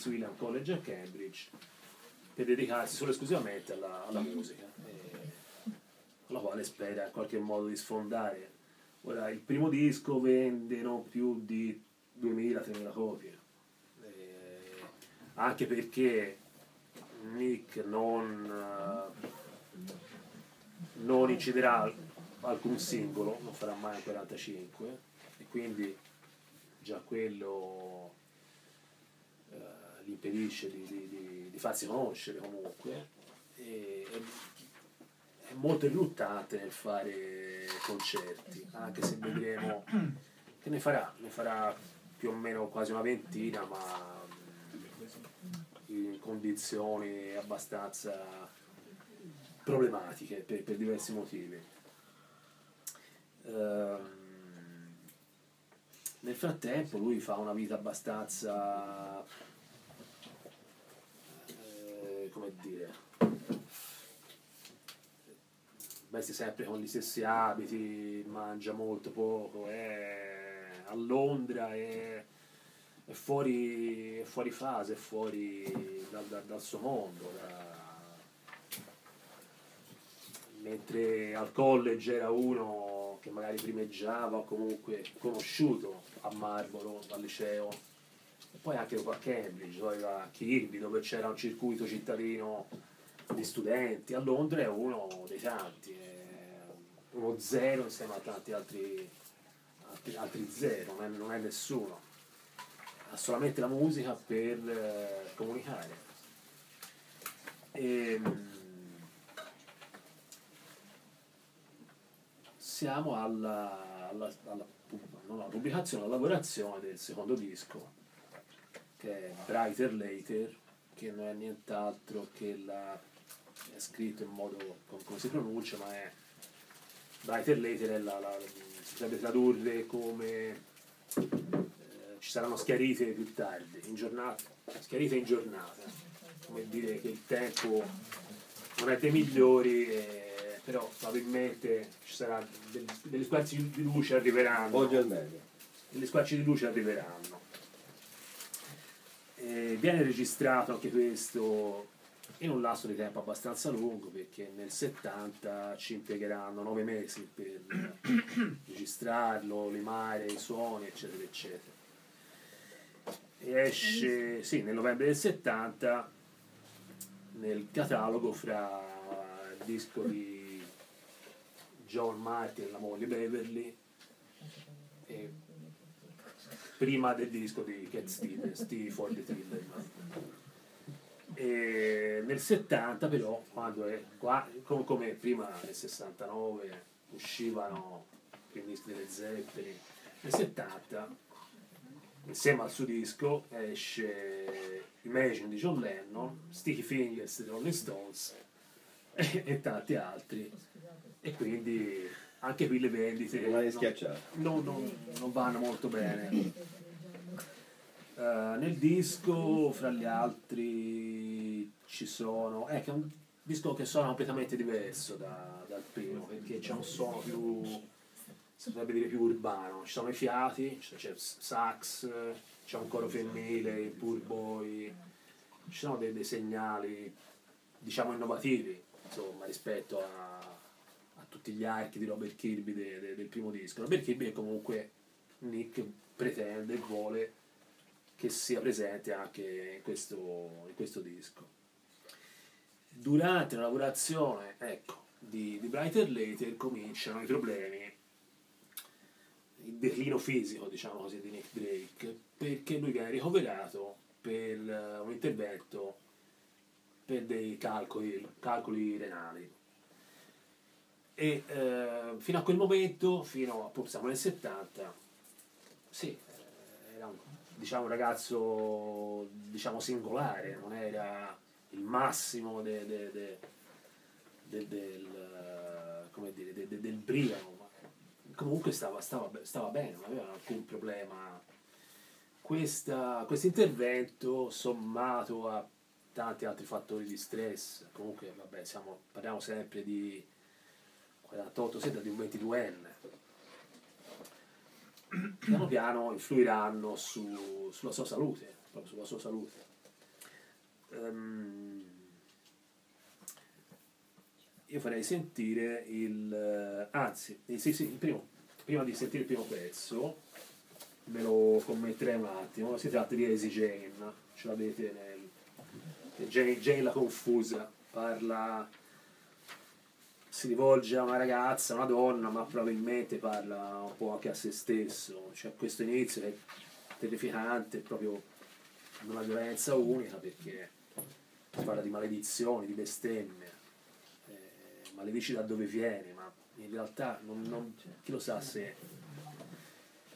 Il Fitzwilliam College a Cambridge per dedicarsi solo e esclusivamente alla, alla musica, eh, la quale spera in qualche modo di sfondare. Ora, il primo disco vende non più di 2000-3000 copie, eh, anche perché Nick non, eh, non inciderà alcun singolo, non farà mai un 45 e quindi già quello gli impedisce di, di- di- di farsi conoscere comunque e, è molto riluttante nel fare concerti, anche se vedremo che ne farà, ne farà più o meno quasi una ventina, ma in condizioni abbastanza problematiche per, per diversi motivi. Ehm, nel frattempo lui fa una vita abbastanza, come dire, veste sempre con gli stessi abiti, mangia molto poco, è a Londra, è, è fuori, è fuori fase, è fuori dal, dal- dal suo mondo. da- Mentre al college era uno che magari primeggiava o comunque conosciuto a Marlborough, al liceo, e poi anche dopo a Cambridge, poi a Kirby dove c'era un circuito cittadino di studenti, a Londra è uno dei tanti, uno zero insieme a tanti altri, altri, altri zero, non è, non è nessuno, ha solamente la musica per eh, comunicare. Ehm, siamo alla, alla, alla alla pubblicazione, alla lavorazione del secondo disco, che è Brighter Later, che non è nient'altro che la è scritto in modo com- come si pronuncia, ma è Brighter Later è la, la- si potrebbe tradurre come eh, ci saranno schiarite più tardi, in giornata, schiarite in giornata, come dire che il tempo non è dei migliori, eh, però probabilmente ci saranno degli, degli squarci di luce arriveranno Oggi al meglio. gli squarci di luce arriveranno. E viene registrato anche questo in un lasso di tempo abbastanza lungo perché nel 70 ci impiegheranno nove mesi per registrarlo, limare i suoni, eccetera, eccetera. E esce, sì, nel novembre del 70 nel catalogo fra il disco di John Martin e la moglie Beverly e prima del disco di Cat Stevens, di For the Tillerman. E nel 70 però, quando è, qua, com- come prima nel 69 uscivano i dischi delle Zeppelin, nel 70 insieme al suo disco esce Imagine di John Lennon, Sticky Fingers di Rolling Stones e, e tanti altri. E quindi anche qui le vendite non- non, non- non vanno molto bene. Eh, nel disco, fra gli altri, ci sono. È che è un disco che suona completamente diverso da- dal primo, perché c'è un suono più. si potrebbe dire più urbano. Ci sono i fiati, c'è, c'è sax, c'è un coro femminile, il poor boy, ci sono dei, dei segnali, diciamo, innovativi, insomma, rispetto a tutti gli archi di Robert Kirby de- de- del primo disco. Robert Kirby è comunque Nick pretende vuole che sia presente anche in questo, in questo disco. Durante la lavorazione ecco, di, di Brighter Later cominciano i problemi, il declino fisico, diciamo così, di Nick Drake, perché lui viene ricoverato per eh, un intervento per dei calcoli, calcoli renali. E eh, fino a quel momento, fino appunto siamo nel 70, sì, eh, era un, diciamo, un ragazzo diciamo singolare, non era il massimo de- de- de- de- del, come dire, de- de- del brio, ma comunque stava, stava, stava bene, non aveva alcun problema. Questo intervento sommato a tanti altri fattori di stress, comunque vabbè, siamo, parliamo sempre di 48 setta di un 22enne piano piano influiranno su- sulla sua salute proprio sulla sua salute. Ehm, io farei sentire il anzi eh, sì sì il primo prima di sentire il primo pezzo ve lo commenterei un attimo. Si tratta di Easy Jane ce l'avete nel Jane, Jane la confusa parla si rivolge a una ragazza, a una donna, ma probabilmente parla un po' anche a se stesso. C'è questo inizio è terrificante, è proprio una violenza unica perché parla di maledizioni, di bestemmie, eh, maledici da dove vieni, ma in realtà non, non- chi lo sa se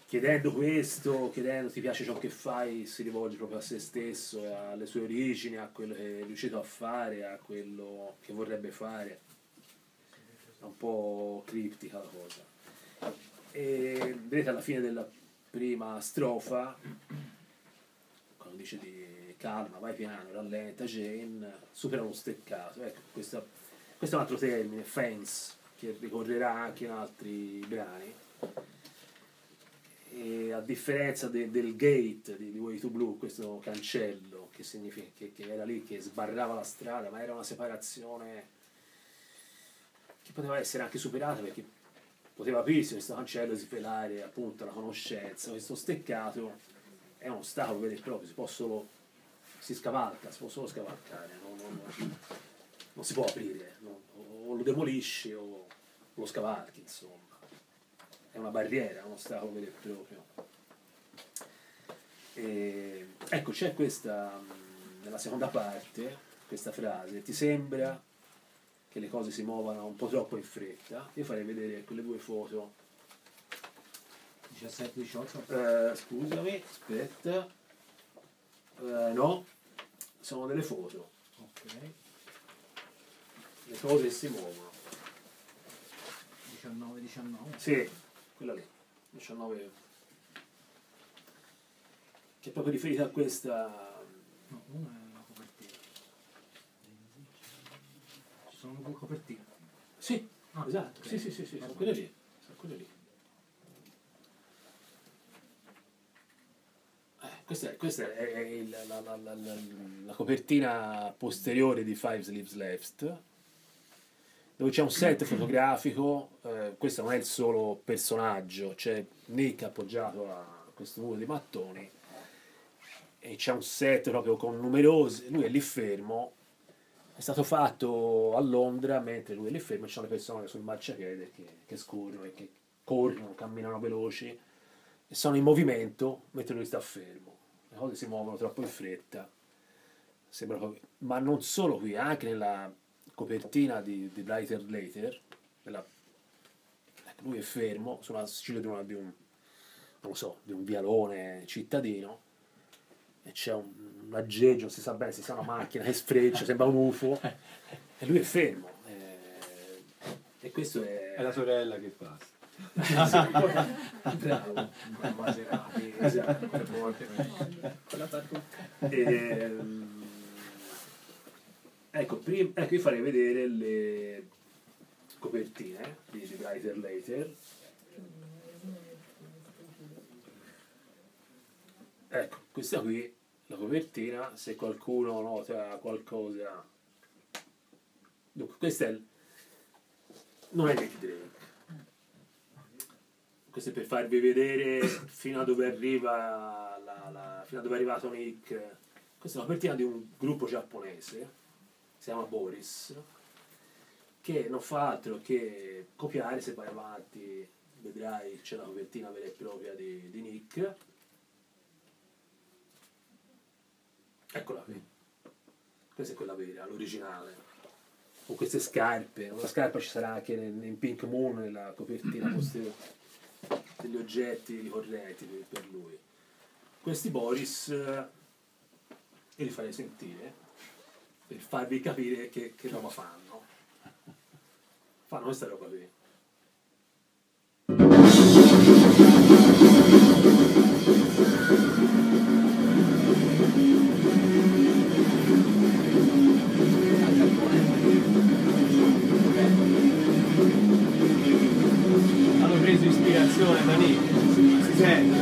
chiedendo questo, chiedendo ti piace ciò che fai, si rivolge proprio a se stesso, alle sue origini, a quello che è riuscito a fare, a quello che vorrebbe fare è un po' criptica la cosa. E vedete alla fine della prima strofa, quando dice di calma, vai piano, rallenta, Jane, supera lo steccato. Ecco, questa- questo è un altro termine, fence, che ricorrerà anche in altri brani. E a differenza de- del gate di, di Way to Blue, questo cancello che, che, che era lì, che sbarrava la strada, ma era una separazione che poteva essere anche superata perché poteva aprirsi questo cancello e svelare appunto la conoscenza. Questo steccato è uno ostacolo vero e proprio, si può solo si scavalca, si può solo scavalcare, non, non- non si può aprire, non- o lo demolisci o lo scavalchi, insomma. È una barriera, è un ostacolo vero e proprio. E, ecco, c'è questa, mh, nella seconda parte, questa frase, ti sembra che le cose si muovano un po' troppo in fretta. Io farei vedere quelle due foto. 17-18. Eh, scusami, aspetta. Eh, no, sono delle foto. Ok. Le cose si muovono. 19-19. Sì, quella lì. 19. Che è proprio riferita a questa. No, una è la copertina. Ci sono due copertine. Sì, Ah, esatto. ok. Sì, sì, sì, sì, sono quelle lì. Sono quelle lì. Eh, Questa è, questa è- il- la, la- la- la- la copertina posteriore di Five Sleeves Left, dove c'è un set fotografico. eh, questo non è il solo personaggio, c'è Nick appoggiato a questo muro di mattoni e c'è un set proprio con numerosi. Lui è lì fermo. Stato fatto a Londra mentre lui è lì fermo, ci sono le persone sul marciapiede che, che scorrono e che corrono, camminano veloci e sono in movimento mentre lui sta fermo. Le cose si muovono troppo in fretta. Proprio- Ma non solo qui, anche nella copertina di, di Brighter Later, nella- ecco, lui è fermo sulla scia di, una- di un, non so, di un vialone cittadino e c'è un, un aggeggio, non si sa bene se sia una macchina che sfreccia, sembra un UFO e lui è fermo. Eh, E questo è... È la sorella che passa. Bravo. Maserati, Esatto. Con la ecco, prim- ecco, io farei vedere le copertine di di Brighter Later. Ecco, questa qui, la copertina, se qualcuno nota qualcosa... Dunque, questa è... il- Non è Nick Drake. Questo è per farvi vedere fino a dove arriva la, la- fino a dove è arrivato Nick. Questa è la copertina di un gruppo giapponese, si chiama Boris, che non fa altro che copiare, se vai avanti vedrai c'è la copertina vera e propria di, di Nick. Eccola qui. Questa è quella vera, l'originale. Con queste scarpe, una scarpa ci sarà anche in Pink Moon nella copertina posteriore degli oggetti ricorrenti per, lui. Questi Boris eh, io li farei sentire per farvi capire che, che roba fanno. Fanno questa roba qui. Da Nick. Si sente.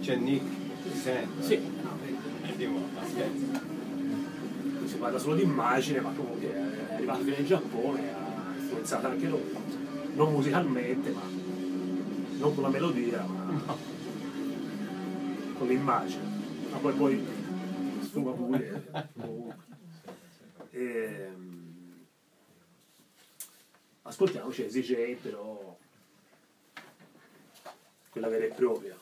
C'è Nick, si sente. Sì, Andiamo, aspetta. si parla solo di immagine, ma comunque è arrivato fino in Giappone, ha influenzato anche loro. Non musicalmente, ma non con la melodia, ma con l'immagine. Ma poi poi pure. comunque. Ehm, ascoltiamoci SJ però quella vera e propria.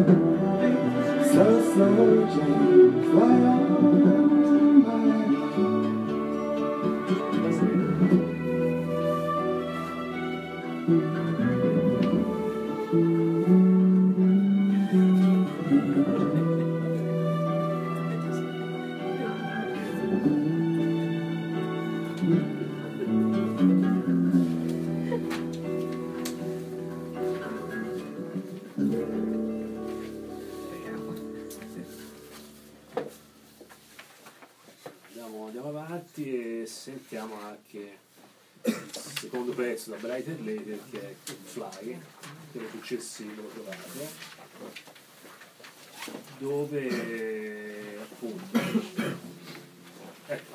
Slow, slow Jane, fly on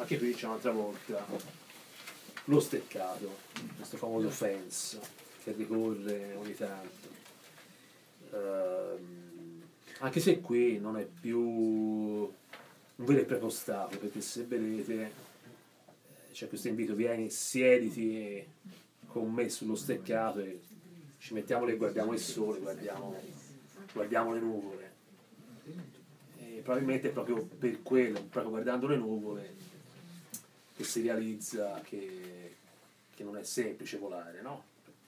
anche qui c'è un'altra volta lo steccato, questo famoso fence che ricorre ogni tanto. Ehm, anche se qui non è più un vero e proprio stato, perché se vedete eh, c'è questo invito, vieni, siediti con me sullo steccato e ci mettiamo lì e guardiamo il sole, guardiamo, guardiamo le nuvole. E probabilmente proprio per quello, proprio guardando le nuvole, che si realizza che, che non è semplice volare, no?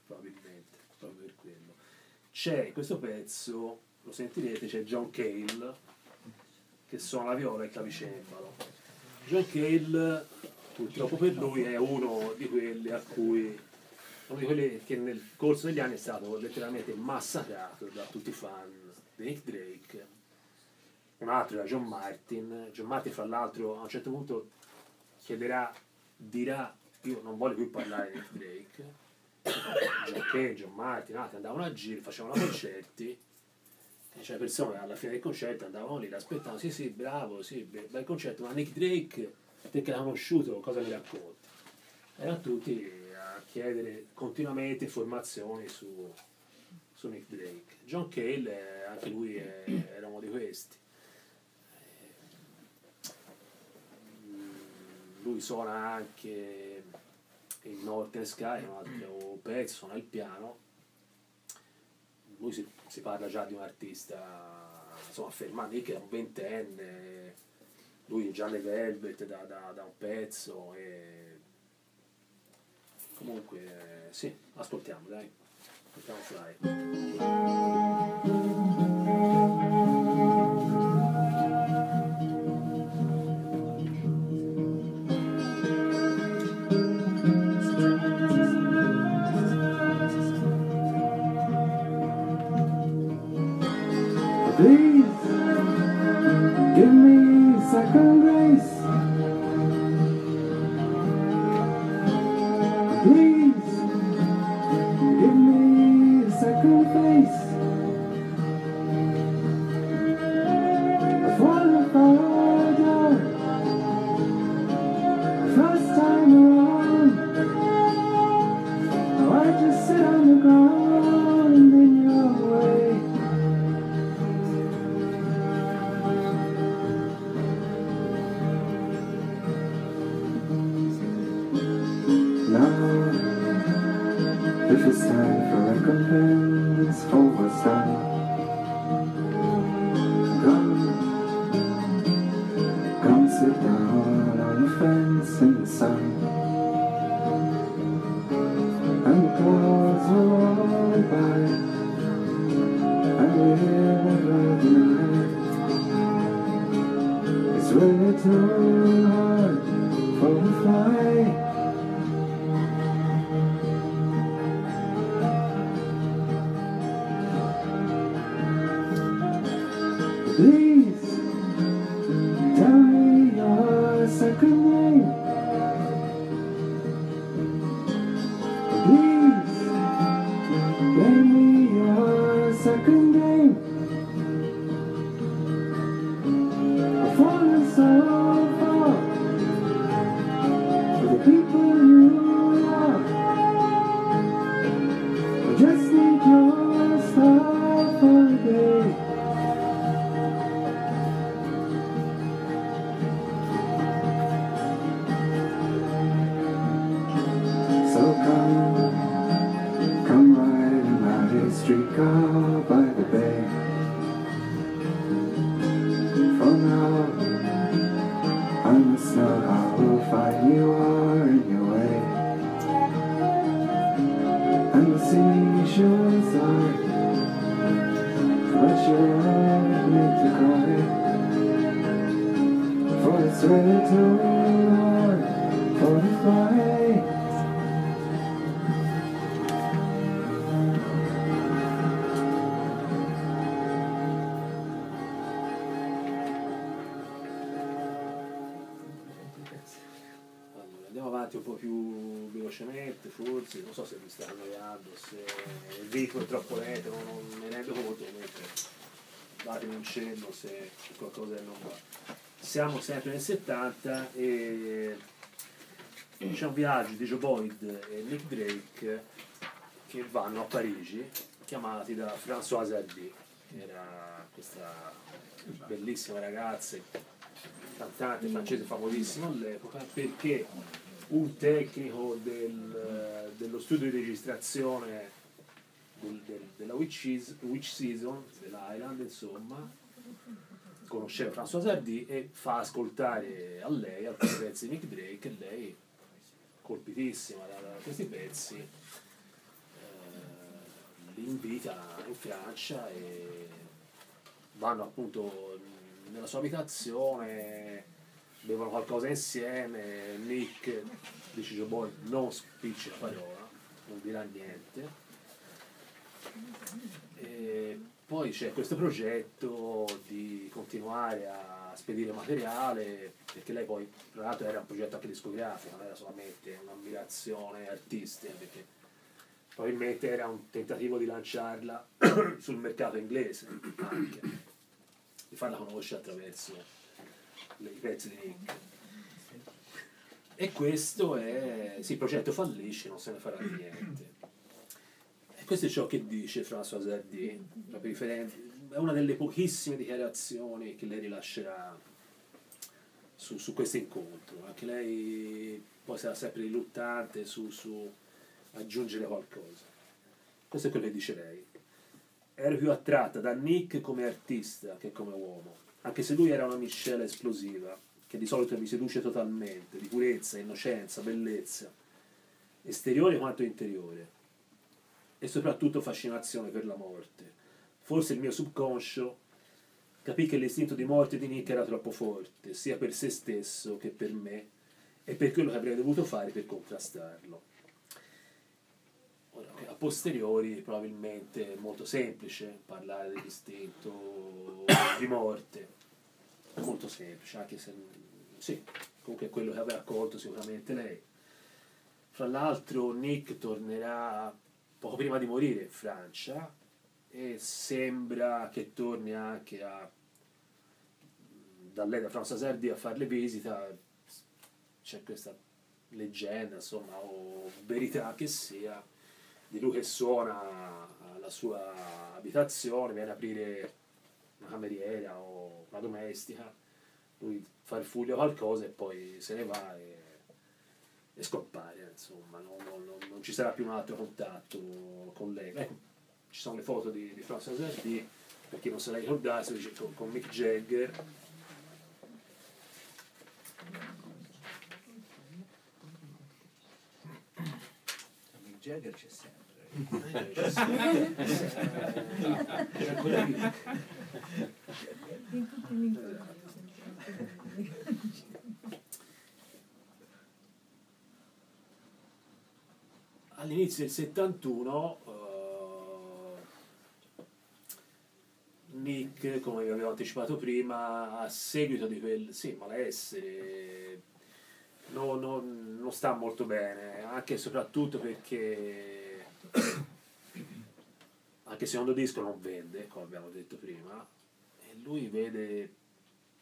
Probabilmente, proprio per quello. C'è in questo pezzo, lo sentirete, c'è John Cale che suona la viola e il clavicembalo. John Cale, purtroppo per lui, è uno di quelli a cui uno di quelli che nel corso degli anni è stato letteralmente massacrato da tutti i fan di Nick Drake. Un altro era John Martin. John Martin, fra l'altro, a un certo punto chiederà, dirà, io non voglio più parlare di Drake. Cale, John Martin, altri andavano a giro, facevano concerti e c'è persone alla fine del concerto andavano lì, l'aspettavano, sì sì, bravo, sì, be- bel concerto, ma Nick Drake, perché l'ha conosciuto, cosa mi racconti? Erano tutti a chiedere continuamente informazioni su, su Nick Drake. John Cale, eh, anche lui è- era uno di questi. Lui suona anche in Northern Sky, un altro pezzo, suona il piano. Lui si, si parla già di un artista insomma affermato, Nick è un ventenne, lui già nei Velvet da, da- da un pezzo e comunque sì, ascoltiamo dai, ascoltiamo Fly. Forse, non so se mi sta annoiando, se il ritmo è troppo lento, non, me ne rendo conto, mentre datemi un cenno se qualcosa non va. Siamo sempre nel 70 e c'è un viaggio di Joe Boyd e Nick Drake che vanno a Parigi, chiamati da Françoise Hardy, che era questa bellissima ragazza cantante francese famosissimo all'epoca perché un tecnico del- dello studio di registrazione del- del- della Witch, Witch Season dell'Island insomma conosceva François Hardy e fa ascoltare a lei alcuni pezzi di Nick Drake e lei colpitissima da, da questi pezzi eh, li invita in Francia e vanno appunto nella sua abitazione, bevono qualcosa insieme, Nick dice Joe Boy non spiccia parola, non dirà niente. E poi c'è questo progetto di continuare a spedire materiale, perché lei poi, tra l'altro, era un progetto anche discografico, non era solamente un'ammirazione artistica, perché probabilmente era un tentativo di lanciarla sul mercato inglese anche, di farla conoscere attraverso i pezzi di Nick. E questo è, sì, il progetto fallisce, non se ne farà niente. E questo è ciò che dice François riferente- è una delle pochissime dichiarazioni che lei rilascerà su, su questo incontro. Anche lei poi sarà sempre riluttante su, su aggiungere qualcosa. Questo è quello che dice lei. Ero più attratta da Nick come artista che come uomo, anche se lui era una miscela esplosiva, che di solito mi seduce totalmente, di purezza, innocenza, bellezza, esteriore quanto interiore, e soprattutto fascinazione per la morte. Forse il mio subconscio capì che l'istinto di morte di Nick era troppo forte, sia per se stesso che per me, e per quello che avrei dovuto fare per contrastarlo. A posteriori probabilmente è molto semplice parlare dell'istinto di morte, molto semplice, anche se sì, comunque è quello che aveva accolto sicuramente lei. Fra l'altro Nick tornerà poco prima di morire in Francia e sembra che torni anche a da lei da François Sardi a farle visita c'è questa leggenda insomma o verità che sia di lui che suona alla sua abitazione viene a aprire una cameriera o una domestica lui fa il fuglio qualcosa e poi se ne va e, e scompare insomma non, non- non- ci sarà più un altro contatto con lei ecco ci sono le foto di, di François Sardi per chi non se la ricordasse con, con Mick Jagger Jagger c'è sempre. All'inizio del 71 uh, eh, Nick, come vi avevo anticipato prima, a seguito di quel sì, malessere non, non, non sta molto bene, anche e soprattutto perché anche il secondo disco non vende, come abbiamo detto prima, e lui vede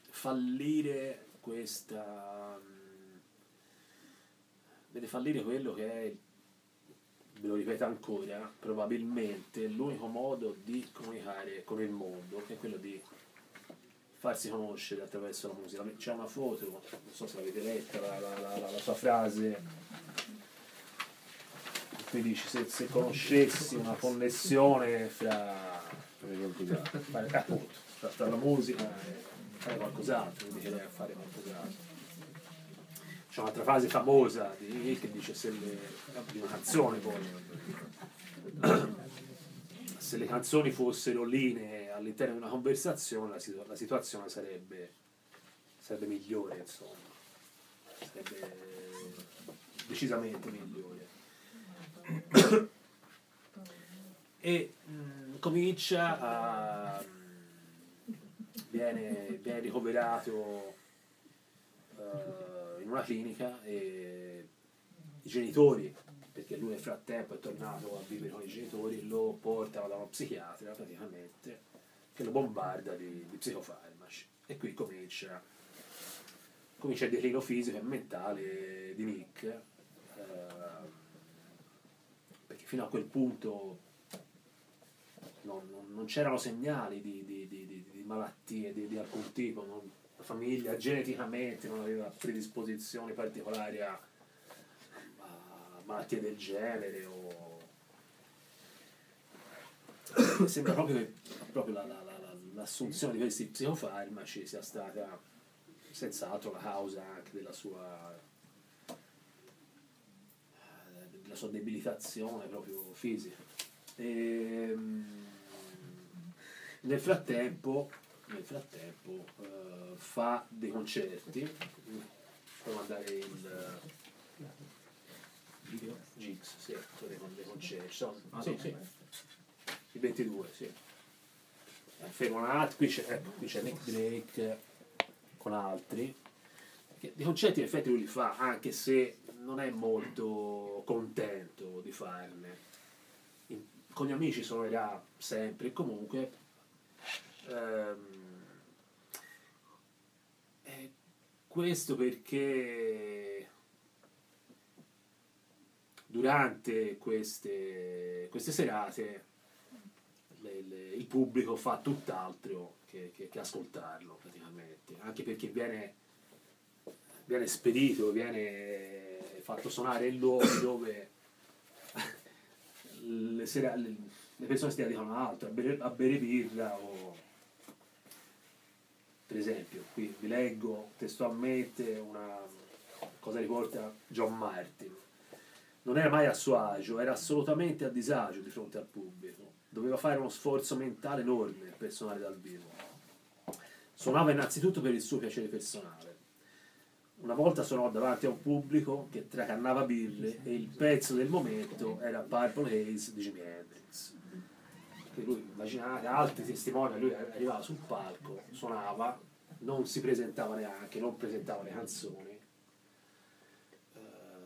fallire questa mm, vede fallire quello che è ve lo ripeto ancora probabilmente l'unico modo di comunicare con il mondo è quello di farsi conoscere attraverso la musica. C'è una foto non so se l'avete letta la- la- la- la sua frase qui dice se, se conoscessi una connessione fra fare, appunto, fra, fra la musica e fare qualcos'altro, lei a fare qualcos'altro. C'è un'altra frase famosa di Nick che dice se le, di una canzone poi se le canzoni fossero linee all'interno di una conversazione la, situ- la situazione sarebbe, sarebbe migliore insomma sarebbe decisamente migliore e mm, comincia a viene, viene ricoverato eh, in una clinica e i genitori perché lui nel frattempo è tornato a vivere con i genitori lo portano da uno psichiatra praticamente che lo bombarda di, di psicofarmaci. E qui comincia comincia il declino fisico e mentale di Nick eh, fino a quel punto non, non- non c'erano segnali di, di- di- di- malattie di, alcun tipo, non- la famiglia geneticamente non aveva predisposizioni particolari a, a malattie del genere o... Sembra proprio che proprio la- la- la- l'assunzione di questi psicofarmaci sia stata senz'altro la causa anche della sua della sua debilitazione proprio fisica. Ehm, nel frattempo, nel frattempo eh, fa dei concerti, fa mandare il video Gigs, sì, fa dei, concerti, sono- sì, sì, il 22, sì. Eh, attimo, qui c'è, ecco, qui c'è Nick Drake con altri, dei concerti in effetti lui li fa, anche se non è molto contento di farne. In- con gli amici suonerà sempre comunque. ehm, questo perché durante queste, queste serate le- le- il pubblico fa tutt'altro che, che- che ascoltarlo praticamente, anche perché viene, viene spedito, viene fatto suonare in luoghi dove le, sera- le- le persone si dedicano a altro, a bere, a bere birra o per esempio, qui vi leggo testualmente una cosa riporta John Martin. Non era mai a suo agio, era assolutamente a disagio di fronte al pubblico. Doveva fare uno sforzo mentale enorme per suonare dal vivo. Suonava innanzitutto per il suo piacere personale. Una volta suonò davanti a un pubblico che tracannava birre e il pezzo del momento era Purple Haze di Jimi Hendrix. Che lui, immaginate, altri testimoni, lui arrivava sul palco, suonava, non si presentava neanche, non presentava le canzoni. Eh,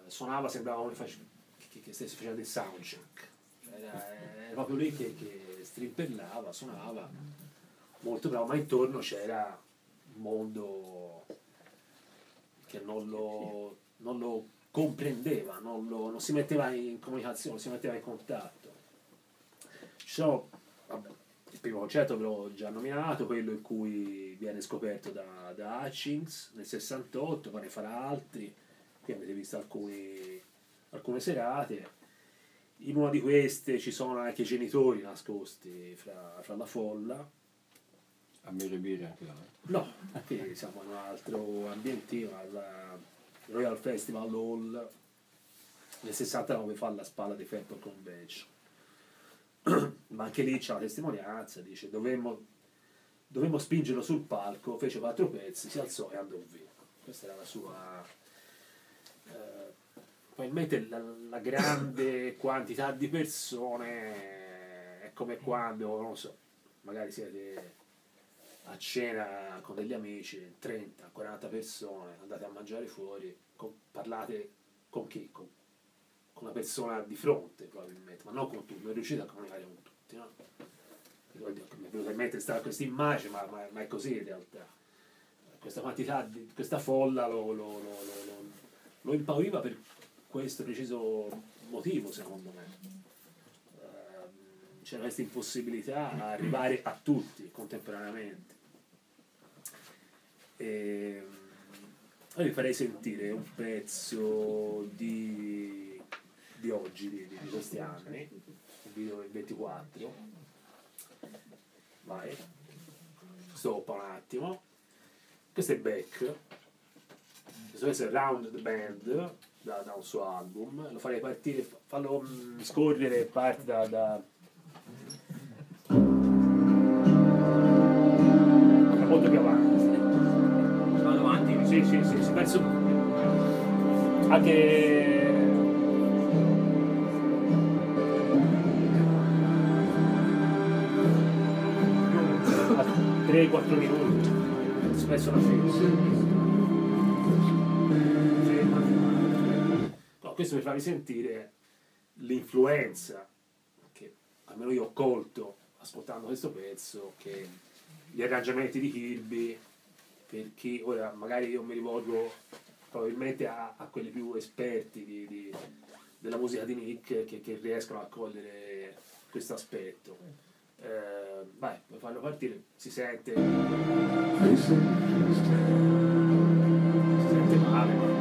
suonava, sembrava come face- che, che stesse facendo il soundcheck. Era, era proprio lui che, che strimpellava, suonava, molto bravo, ma intorno c'era un mondo che non lo, non lo comprendeva, non, lo- non si metteva in comunicazione, non si metteva in contatto. Ci sono, vabbè, il primo concerto ve l'ho già nominato, quello in cui viene scoperto da, da Hutchins nel 68, poi ne farà altri, qui avete visto alcuni, alcune serate. In una di queste ci sono anche i genitori nascosti fra, fra la folla. A bere birra anche là. eh. No, qui siamo in un altro ambientino, al Royal Festival Hall nel 69 fa la spalla di Fairport Convention. Ma anche lì c'è la testimonianza, dice dovemmo, dovemmo spingerlo sul palco, fece quattro pezzi, si alzò e andò via. Questa era la sua, eh, probabilmente la, la grande quantità di persone è come quando, non so, magari siete a cena con degli amici, 30, 40 persone, andate a mangiare fuori, con- parlate con chi? Con, con una persona di fronte probabilmente, ma non con tutti, non riuscite a comunicare con tutti, no? Mi è venuta in mente sta- questa immagine, ma, ma- ma è così in realtà. Questa quantità, di, questa folla lo, lo- lo- lo impauriva per questo preciso motivo, secondo me. Ehm, C'era questa impossibilità a arrivare a tutti contemporaneamente. E, ora vi farei sentire un pezzo di, di oggi, di, di- questi anni, un video del 24. Vai. Stoppa un attimo. Questo è Beck. Questo è Round the Band da, da un suo album. Lo farei partire, fallo mm, scorrere parte da... da penso anche a 3-4 minuti, spesso la No, questo per farvi sentire l'influenza che almeno io ho colto ascoltando questo pezzo, che gli arrangiamenti di Kirby per chi ora magari io mi rivolgo probabilmente a, a quelli più esperti di- di- della musica di Nick che, che riescono a cogliere questo aspetto. Eh, vai, vuoi farlo partire? Si sente. Si sente male.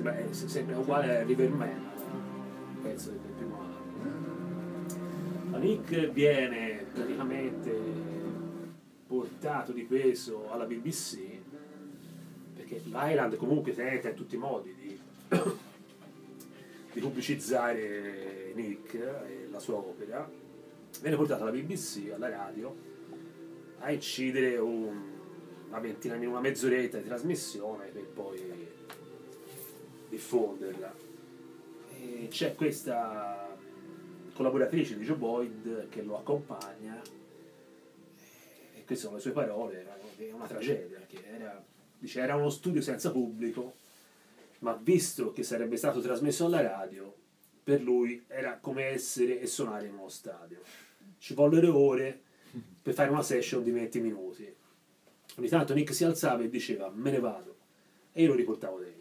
Sembra, se- sembra uguale a Riverman, il pezzo del primo. La Nick viene praticamente portato di peso alla BBC perché l'Island comunque tenta in tutti i modi di, di pubblicizzare Nick e la sua opera viene portato alla BBC, alla radio, a incidere un- una ventina una mezz'oretta di trasmissione per poi diffonderla. E c'è questa collaboratrice di Joe Boyd che lo accompagna e queste sono le sue parole, è una tragedia, che era, dice, era uno studio senza pubblico, ma visto che sarebbe stato trasmesso alla radio, per lui era come essere e suonare in uno stadio. Ci vollero ore per fare una session di 20 minuti. Ogni tanto Nick si alzava e diceva me ne vado e io lo riportavo dentro.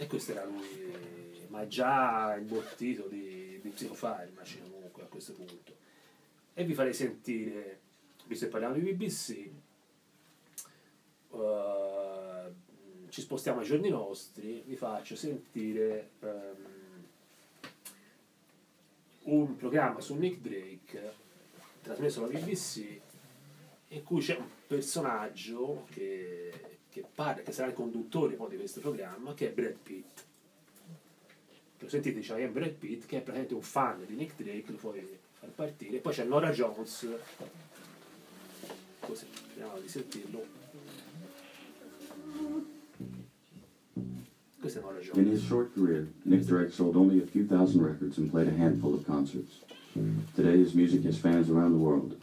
E questo era lui, ma già imbottito di, di psicofarmaci comunque a questo punto. E vi farei sentire, visto che parliamo di BBC, eh, ci spostiamo ai giorni nostri, vi faccio sentire ehm, un programma su Nick Drake trasmesso dalla BBC in cui c'è un personaggio che, parla, che sarà il conduttore poi di questo programma, che è Brad Pitt. Lo sentite, c'è Brad Pitt che è praticamente un fan di Nick Drake, lo puoi far partire. Poi c'è Nora Jones, così, speriamo di sentirlo. Questa è Nora In Jones. his short career, Nick Drake sold only a few thousand records and played a handful of concerts. Today, his music has fans around the world.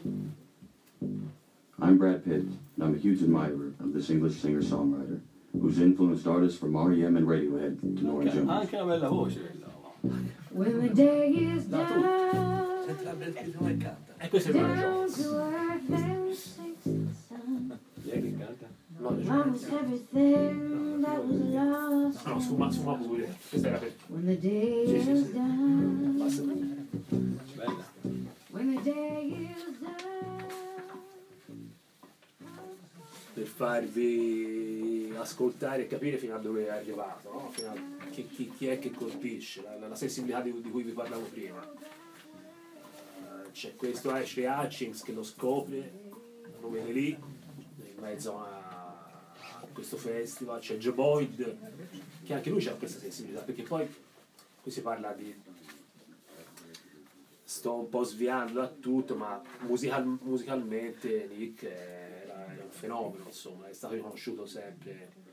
I'm Brad Pitt, and I'm a huge admirer of this English singer-songwriter, who's influenced artists from R.E.M. and Radiohead to Nora Anche, Jones. anche una bella voce. When the day is done, Senti la Brad Pitt come canta. E questa Nora down Jones. to earth and sinks the sun. Chi è che canta? Nora everything that was lost. No, sfuma, sfuma pure. Questa era per... When the day Sì, sì, is done. Bella. When the day is done. Per farvi ascoltare e capire fino a dove è arrivato, no? A chi, chi- chi è che colpisce, la, la sensibilità di, di cui vi parlavo prima. Eh, C'è questo Ashley Hutchins che lo scopre, vede lì, in mezzo a, a questo festival, c'è Joe Boyd, che anche lui ha questa sensibilità, perché poi qui si parla di... Sto un po' sviando da tutto, ma musical- musicalmente Nick un fenomeno, insomma, è stato riconosciuto sempre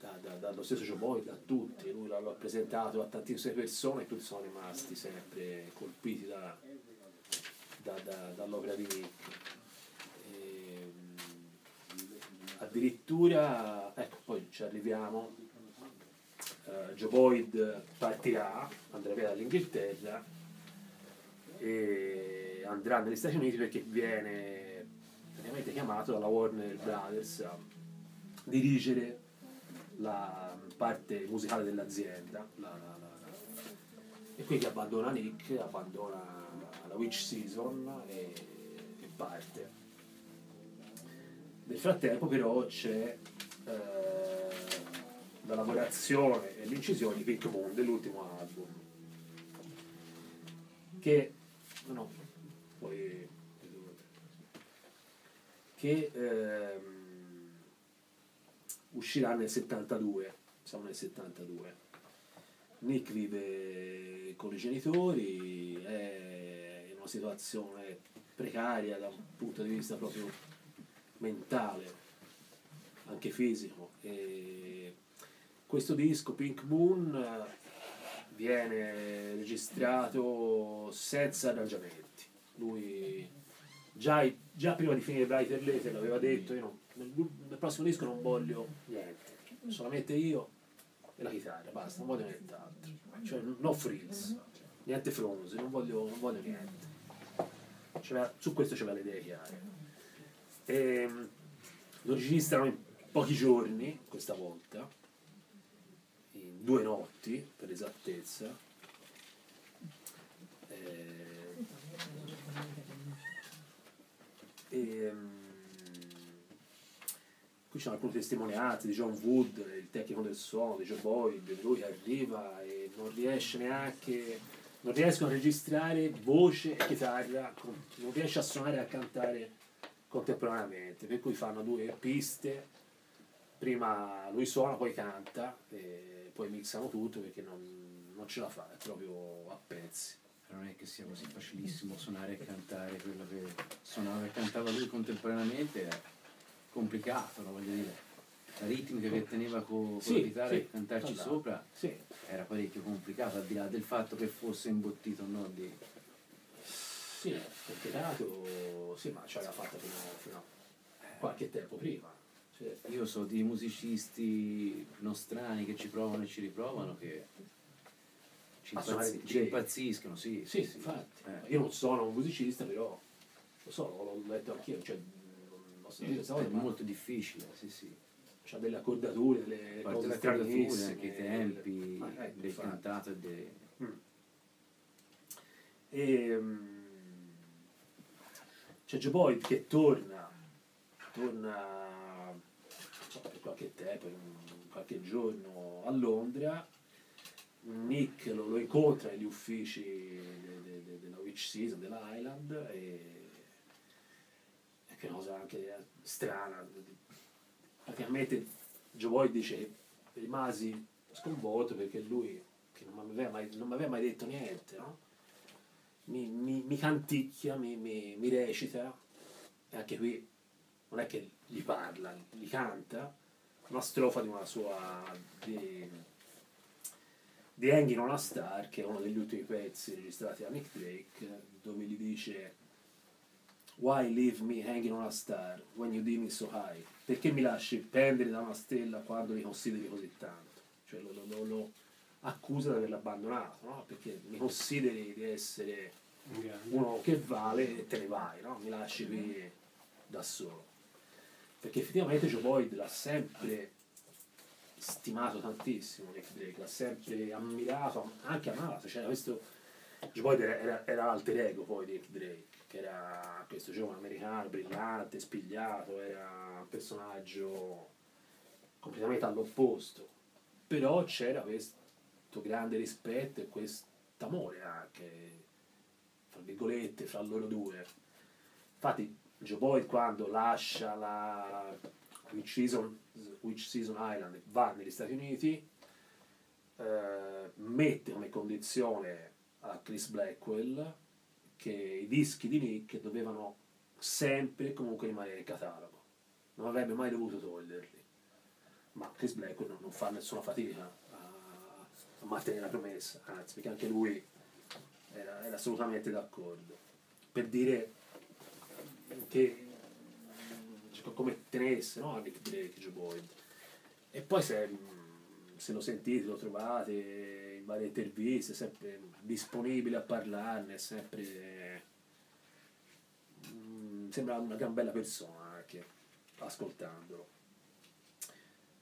da- da- dallo stesso Joe Boyd, da tutti, lui l'ha, presentato a tantissime persone e tutti sono rimasti sempre colpiti da- da- da- dall'opera di Nick. Ehm, addirittura, ecco, poi ci arriviamo, eh, Joe Boyd partirà, andrà via dall'Inghilterra e andrà negli Stati Uniti perché viene praticamente chiamato dalla Warner Brothers a dirigere la parte musicale dell'azienda. La- la- la- e quindi abbandona Nick, abbandona la Witch Season e, e parte. Nel frattempo però c'è eh, la lavorazione e l'incisione di Pink Moon dell'ultimo album. Che no, poi che ehm, uscirà nel 72 siamo nel 72 Nick vive con i genitori è in una situazione precaria da un punto di vista proprio mentale anche fisico e questo disco Pink Moon viene registrato senza arrangiamenti. Lui già, già prima di finire Brighter Later l'aveva detto, io non- nel, nel prossimo disco non voglio niente, solamente io e la chitarra, basta, non voglio nient'altro. Cioè no frills, niente fronze, non voglio, non voglio niente. C'aveva- su questo c'aveva le idee chiare. E, lo registrano in pochi giorni, questa volta, in due notti per esattezza. Ehm, qui c'è alcune testimonianze di John Wood, il tecnico del suono, di Joe Boyd, lui arriva e non riesce neanche, non riescono a registrare voce e chitarra, non riesce a suonare e a cantare contemporaneamente, per cui fanno due piste, prima lui suona, poi canta, e poi mixano tutto perché non, non ce la fa, è proprio a pezzi. Non è che sia così facilissimo suonare e cantare quello che suonava e cantava lui contemporaneamente, è complicato, no? voglio dire. La ritmica che teneva con, Sì, la chitarra sì, e cantarci esatto. sopra Sì, era parecchio complicato, al di là del fatto che fosse imbottito o no di... sì, perché dato, sì, ma ce l'aveva fatta fino, fino a qualche tempo prima. Cioè, Io so di musicisti nostrani che ci provano e ci riprovano che ci, di ci impazziscono, sì. Sì, sì, infatti. Eh. Io non sono un musicista, però lo so, l'ho letto anch'io, cioè, sentito questa È ma molto difficile, sì, sì. c'ha delle accordature, delle cose le accordature, anche i tempi Ma, ecco, del infatti. cantato e dei... E, mm, c'è Joe Boyd che torna, torna non so, per qualche tempo, qualche giorno a Londra. Nick lo, lo incontra negli uffici de- de- de- della Witch Season, dell'Island e è una cosa anche strana. Praticamente Joe Boyd dice che rimasi sconvolto perché lui, che non mi aveva mai, mai detto niente, no? mi, mi, mi canticchia, mi, mi, mi recita, e anche qui non è che gli parla, gli canta una strofa di una sua di, di Hanging on a Star, che è uno degli ultimi pezzi registrati da Nick Drake, dove gli dice Why leave me hanging on a star when you deem me so high? Perché mi lasci pendere da una stella quando mi consideri così tanto? Cioè lo, lo- lo- accusa di averlo abbandonato, no? Perché mi consideri di essere uno che vale e te ne vai, no? Mi lasci qui da solo. perché effettivamente Joe Boyd l'ha sempre stimato tantissimo Nick Drake, l'ha sempre ammirato, anche amato, cioè questo Joe Boyd era, era, era l'alter ego poi di Nick Drake, che era questo giovane americano brillante, spigliato, era un personaggio completamente all'opposto, però c'era questo grande rispetto e questo amore anche, fra virgolette, fra loro due. Infatti Joe Boyd quando lascia la Witch Season, Witch Season Island va negli Stati Uniti, eh, mette come condizione a Chris Blackwell che i dischi di Nick dovevano sempre e comunque rimanere in catalogo. Non avrebbe mai dovuto toglierli. Ma Chris Blackwell non, non fa nessuna fatica a, a mantenere la promessa, anzi, perché anche lui era, era assolutamente d'accordo. Per dire che come tenesse no? Nick Drake, Joe Boyd. E poi se, se lo sentite, lo trovate in varie interviste, sempre disponibile a parlarne, sempre... mm, sembra una gran bella persona anche, ascoltandolo.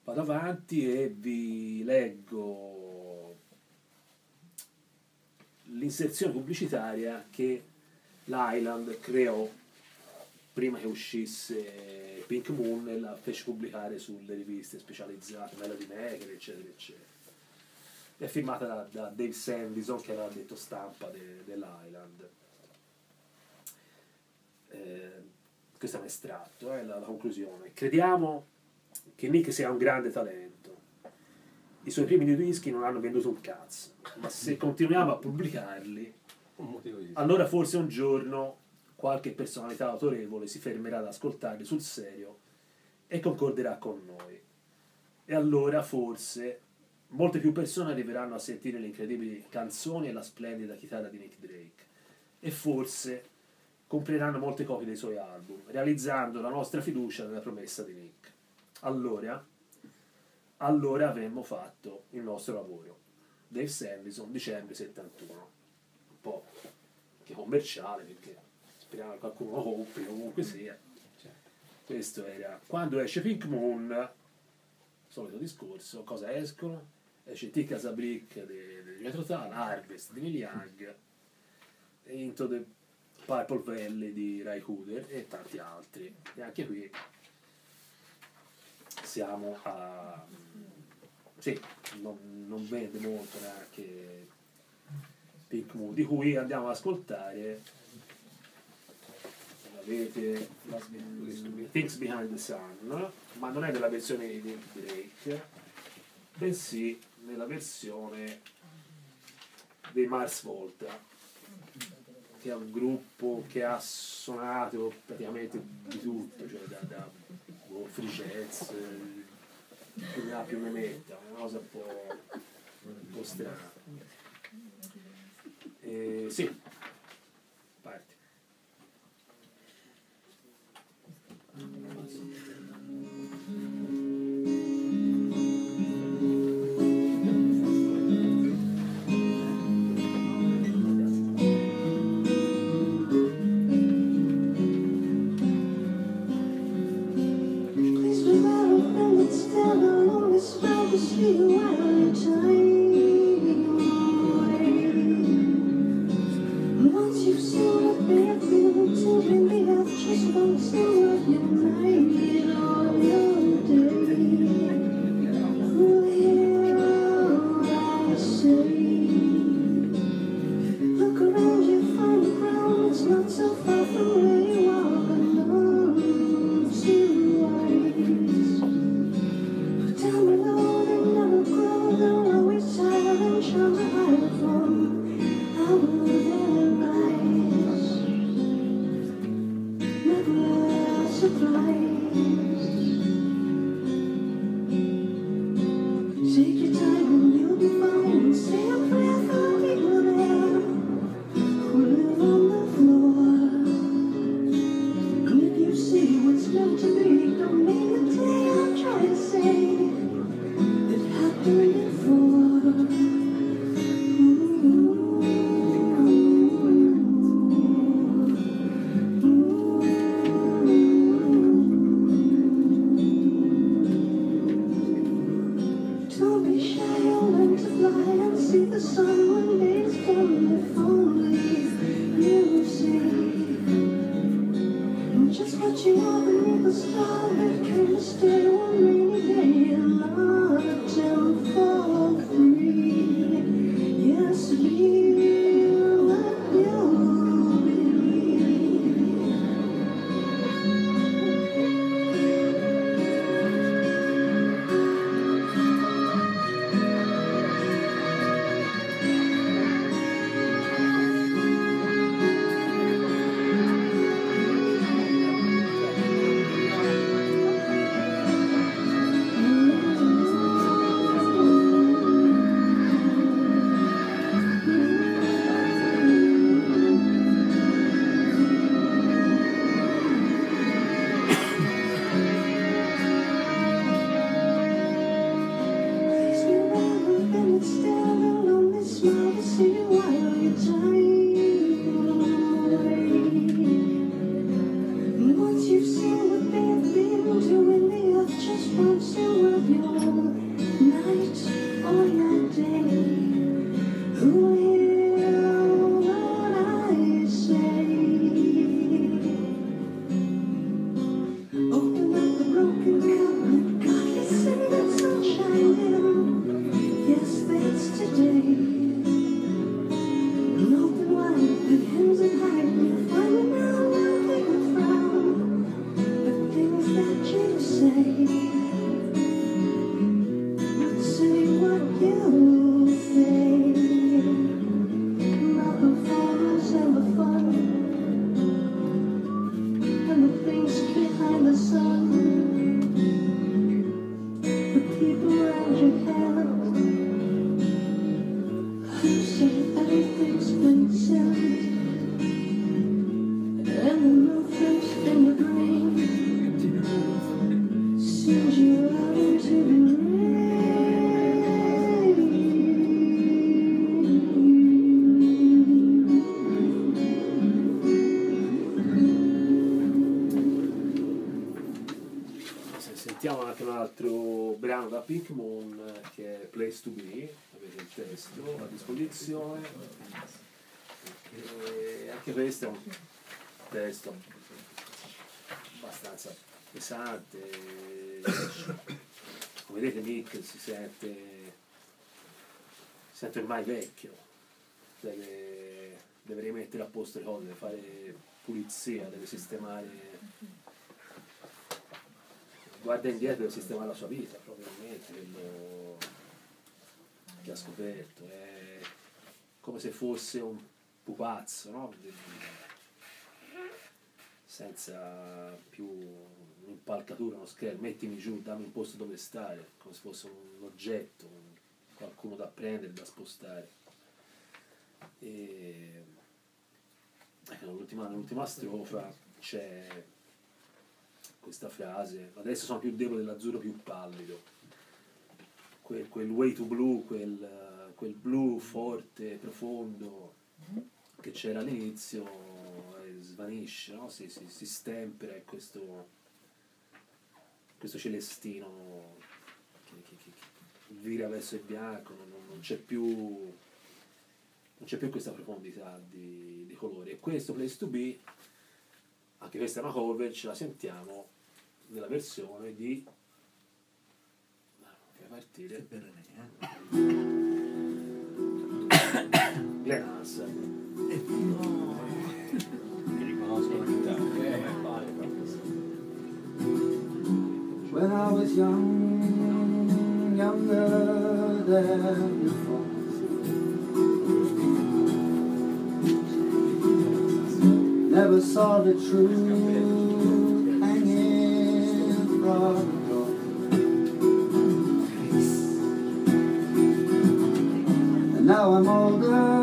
Vado avanti e vi leggo l'inserzione pubblicitaria che l'Island creò prima che uscisse Pink Moon e la fece pubblicare sulle riviste specializzate, Melody Maker, eccetera, eccetera. È firmata da, da Dave Sandison, che era detto stampa de- dell'Island. Eh, questo è un estratto, eh, la, la conclusione. Crediamo che Nick sia un grande talento. I suoi primi due dischi non hanno venduto un cazzo, ma se continuiamo a pubblicarli, allora forse un giorno qualche personalità autorevole si fermerà ad ascoltarli sul serio e concorderà con noi. E allora forse molte più persone arriveranno a sentire le incredibili canzoni e la splendida chitarra di Nick Drake. E forse compreranno molte copie dei suoi album, realizzando la nostra fiducia nella promessa di Nick. Allora, allora avremmo fatto il nostro lavoro. Dave Sandison, dicembre 71. Un po' che commerciale, perché che qualcuno compri, comunque sia. Questo era. Quando esce Pink Moon, solito discorso, cosa escono? Esce Ticca Zabrick di Tull, Harvest di Neil Young, Into the Purple Valley di Ray Cooder e tanti altri. E anche qui siamo a... Sì, non, non vende molto neanche Pink Moon, di cui andiamo ad ascoltare avete Things Behind the Sun, ma non è nella versione di Drake, bensì nella versione dei Mars Volta, che è un gruppo che ha suonato praticamente di tutto, cioè da, da boh, free jazz, eh, più ne ha più ne metta, una cosa un po', un po' strana. E, sì, pesante. Come vedete Nick si sente, si sente ormai vecchio, deve, deve rimettere a posto le cose, deve fare pulizia, deve sistemare guarda indietro e sistemare la sua vita, probabilmente, quello che ha scoperto. È come se fosse un pupazzo, no? Senza più un'impalcatura, uno schermo, mettimi giù, dammi un posto dove stare, come se fosse un oggetto, un- qualcuno da prendere, da spostare. E ecco, nell'ultima, nell'ultima strofa c'è questa frase, adesso sono più debole dell'azzurro più pallido, quel, quel way to blue, quel, quel blu forte, profondo che c'era all'inizio eh, svanisce, no? si, si, si stempera e questo, questo celestino che, che, che, che vira verso il bianco, non, non- non c'è più non c'è più questa profondità di, di colori. E questo Place to Be anche questa è una cover, ce la sentiamo nella versione di che partire Glenn Hansen Mi riconosco la chitarra. When I was young, younger than before. Never saw the truth hanging from. And now I'm older,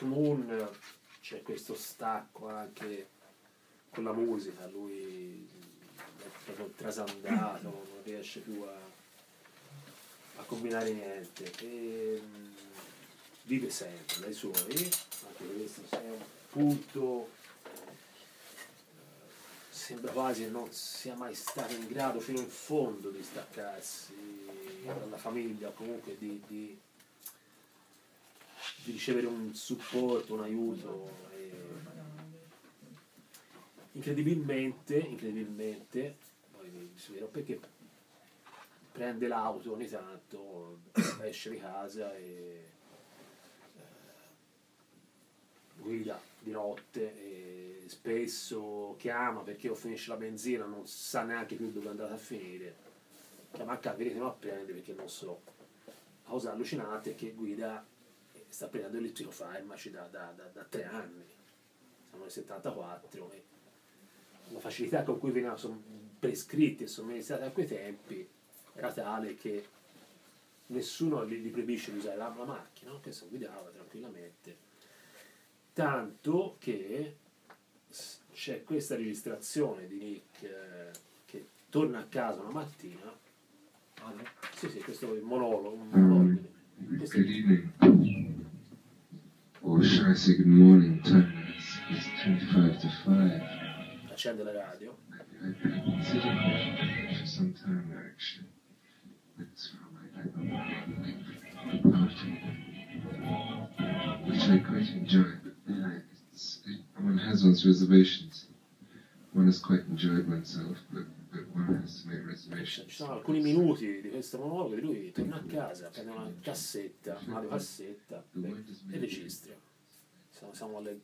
Pink Moon c'è questo stacco anche con la musica, lui è proprio trasandato, non riesce più a, a combinare niente. E, mm, vive sempre dai suoi, anche questo è un punto, sembra quasi che non sia mai stato in grado fino in fondo di staccarsi dalla famiglia, comunque di, di- di ricevere un supporto, un aiuto. e incredibilmente, incredibilmente, poi si vede perché prende l'auto ogni tanto, esce di casa e guida di notte spesso chiama perché o finisce la benzina, non sa neanche più dove è andata a finire. Chiama a casa, venitemi a prendere perché non so. Cosa allucinante è che guida sta prendendo il litiofarmaci da, da, da, da tre anni. Siamo nel 74 e la facilità con cui venivano prescritti e somministrati a quei tempi era tale che nessuno gli, gli proibisce di usare la, la macchina, no? che si guidava tranquillamente tanto che c'è questa registrazione di Nick eh, che torna a casa una mattina sì sì questo è il monologo un monologo questo è. Or should I say good morning? Time is, is 25 to 5. accende la radio I've been sitting here for some time actually. That's from my party, which I quite enjoy. But then I, it's, it, one has one's reservations. One has quite enjoyed oneself, but, ci sono alcuni minuti di questo monologo di lui torna a casa prende una cassetta una radiocassetta e, e registra siamo, siamo alle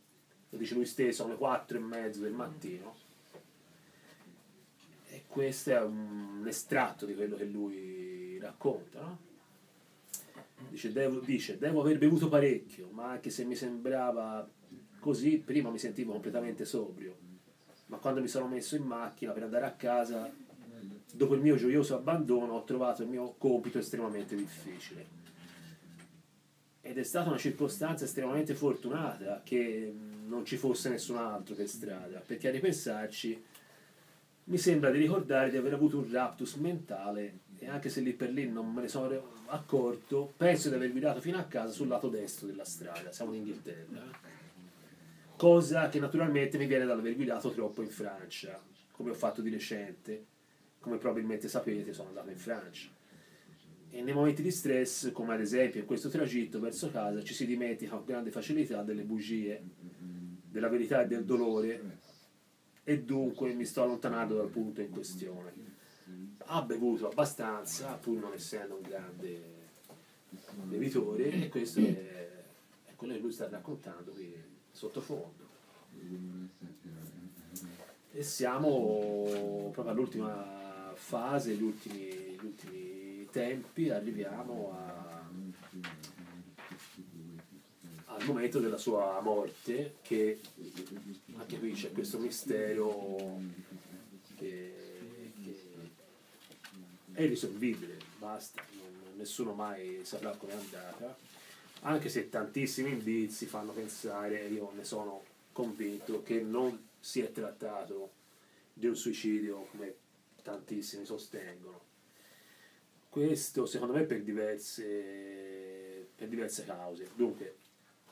lo dice lui stesso alle 4 e mezzo del mattino. E questo è un estratto di quello che lui racconta no? dice, devo, dice devo aver bevuto parecchio ma anche se mi sembrava così prima mi sentivo completamente sobrio ma quando mi sono messo in macchina per andare a casa dopo il mio gioioso abbandono ho trovato il mio compito estremamente difficile. Ed è stata una circostanza estremamente fortunata che non ci fosse nessun altro per strada, perché a ripensarci mi sembra di ricordare di aver avuto un raptus mentale e anche se lì per lì non me ne sono accorto, penso di aver guidato fino a casa sul lato destro della strada, siamo in Inghilterra. Cosa che naturalmente mi viene dall'aver guidato troppo in Francia, come ho fatto di recente, come probabilmente sapete sono andato in Francia. E nei momenti di stress, come ad esempio in questo tragitto verso casa, ci si dimentica con grande facilità delle bugie, della verità e del dolore e dunque mi sto allontanando dal punto in questione. Ha bevuto abbastanza, pur non essendo un grande bevitore, e questo è, è quello che lui sta raccontando qui sottofondo. E siamo proprio all'ultima fase, gli ultimi, gli ultimi tempi, arriviamo a- al momento della sua morte, che anche qui c'è questo mistero che, che è irrisolvibile, basta, non- nessuno mai saprà com'è andata, anche se tantissimi indizi fanno pensare, io ne sono convinto, che non si è trattato di un suicidio come tantissimi sostengono. Questo secondo me per diverse, per diverse cause. Dunque,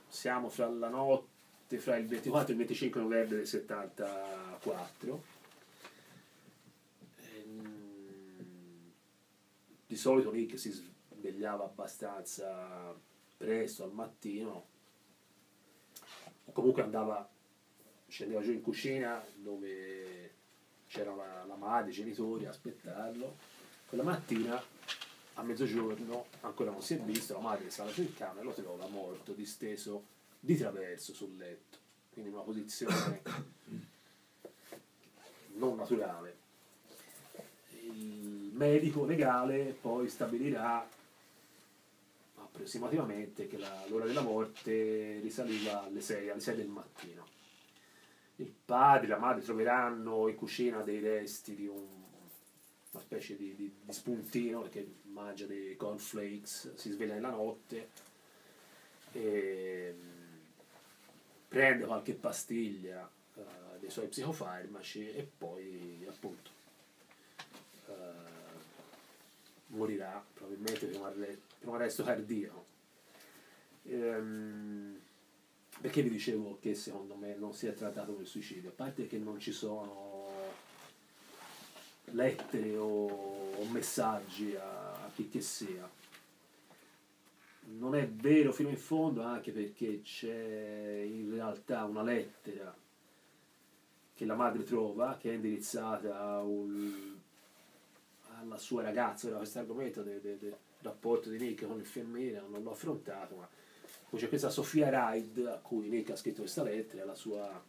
siamo fra la notte, fra il 24 e il 25 novembre del 74. Ehm, Di solito Nick si svegliava abbastanza presto al mattino, comunque andava, scendeva giù in cucina dove c'era la, la madre, i genitori a aspettarlo. Quella mattina a mezzogiorno ancora non si è visto, la madre sale sul cane e lo trova morto, disteso di traverso sul letto, quindi in una posizione non naturale. Il medico legale poi stabilirà approssimativamente che la- l'ora della morte risaliva alle 6, alle 6 del mattino. Il padre e la madre troveranno in cucina dei resti di un- una specie di, di- di spuntino perché mangia dei cornflakes, si sveglia nella notte e mm, prende qualche pastiglia eh, dei suoi psicofarmaci e poi appunto eh, morirà probabilmente per un arresto cardiaco. Ehm, perché vi dicevo che secondo me non si è trattato come suicidio? A parte che non ci sono lettere o, messaggi a, a chi che sia. Non è vero fino in fondo anche perché c'è in realtà una lettera che la madre trova che è indirizzata un- alla sua ragazza, era questo argomento del, del- del rapporto di Nick con il femminile, non l'ho affrontato, ma poi c'è questa Sofia Ride a cui Nick ha scritto questa lettera, la sua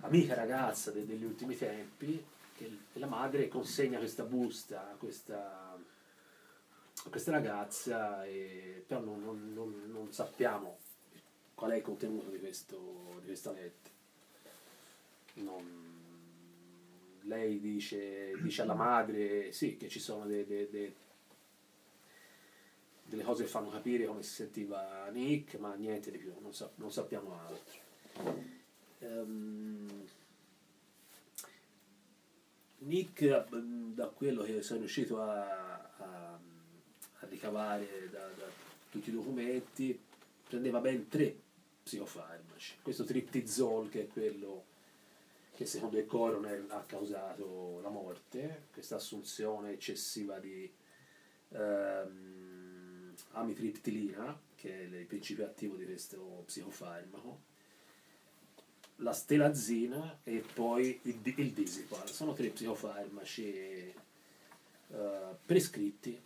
amica ragazza de- degli ultimi tempi, che la madre consegna questa busta a questa, questa ragazza, e, però non, non- non- non sappiamo qual è il contenuto di, questo- di questa lettera. Non- lei dice, dice alla madre sì che ci sono de- de- de- delle cose che fanno capire come si sentiva Nick, ma niente di più, non, sa- non sappiamo altro. Ehm, Nick, mm, da quello che sono riuscito a, a- a ricavare da, da tutti i documenti, prendeva ben tre psicofarmaci. Questo triptizol, che è quello che secondo il coroner ha causato la morte, questa assunzione eccessiva di ehm, amitriptilina, che è il principio attivo di questo psicofarmaco, la stelazina e poi il, il disipal. Sono tre psicofarmaci eh, prescritti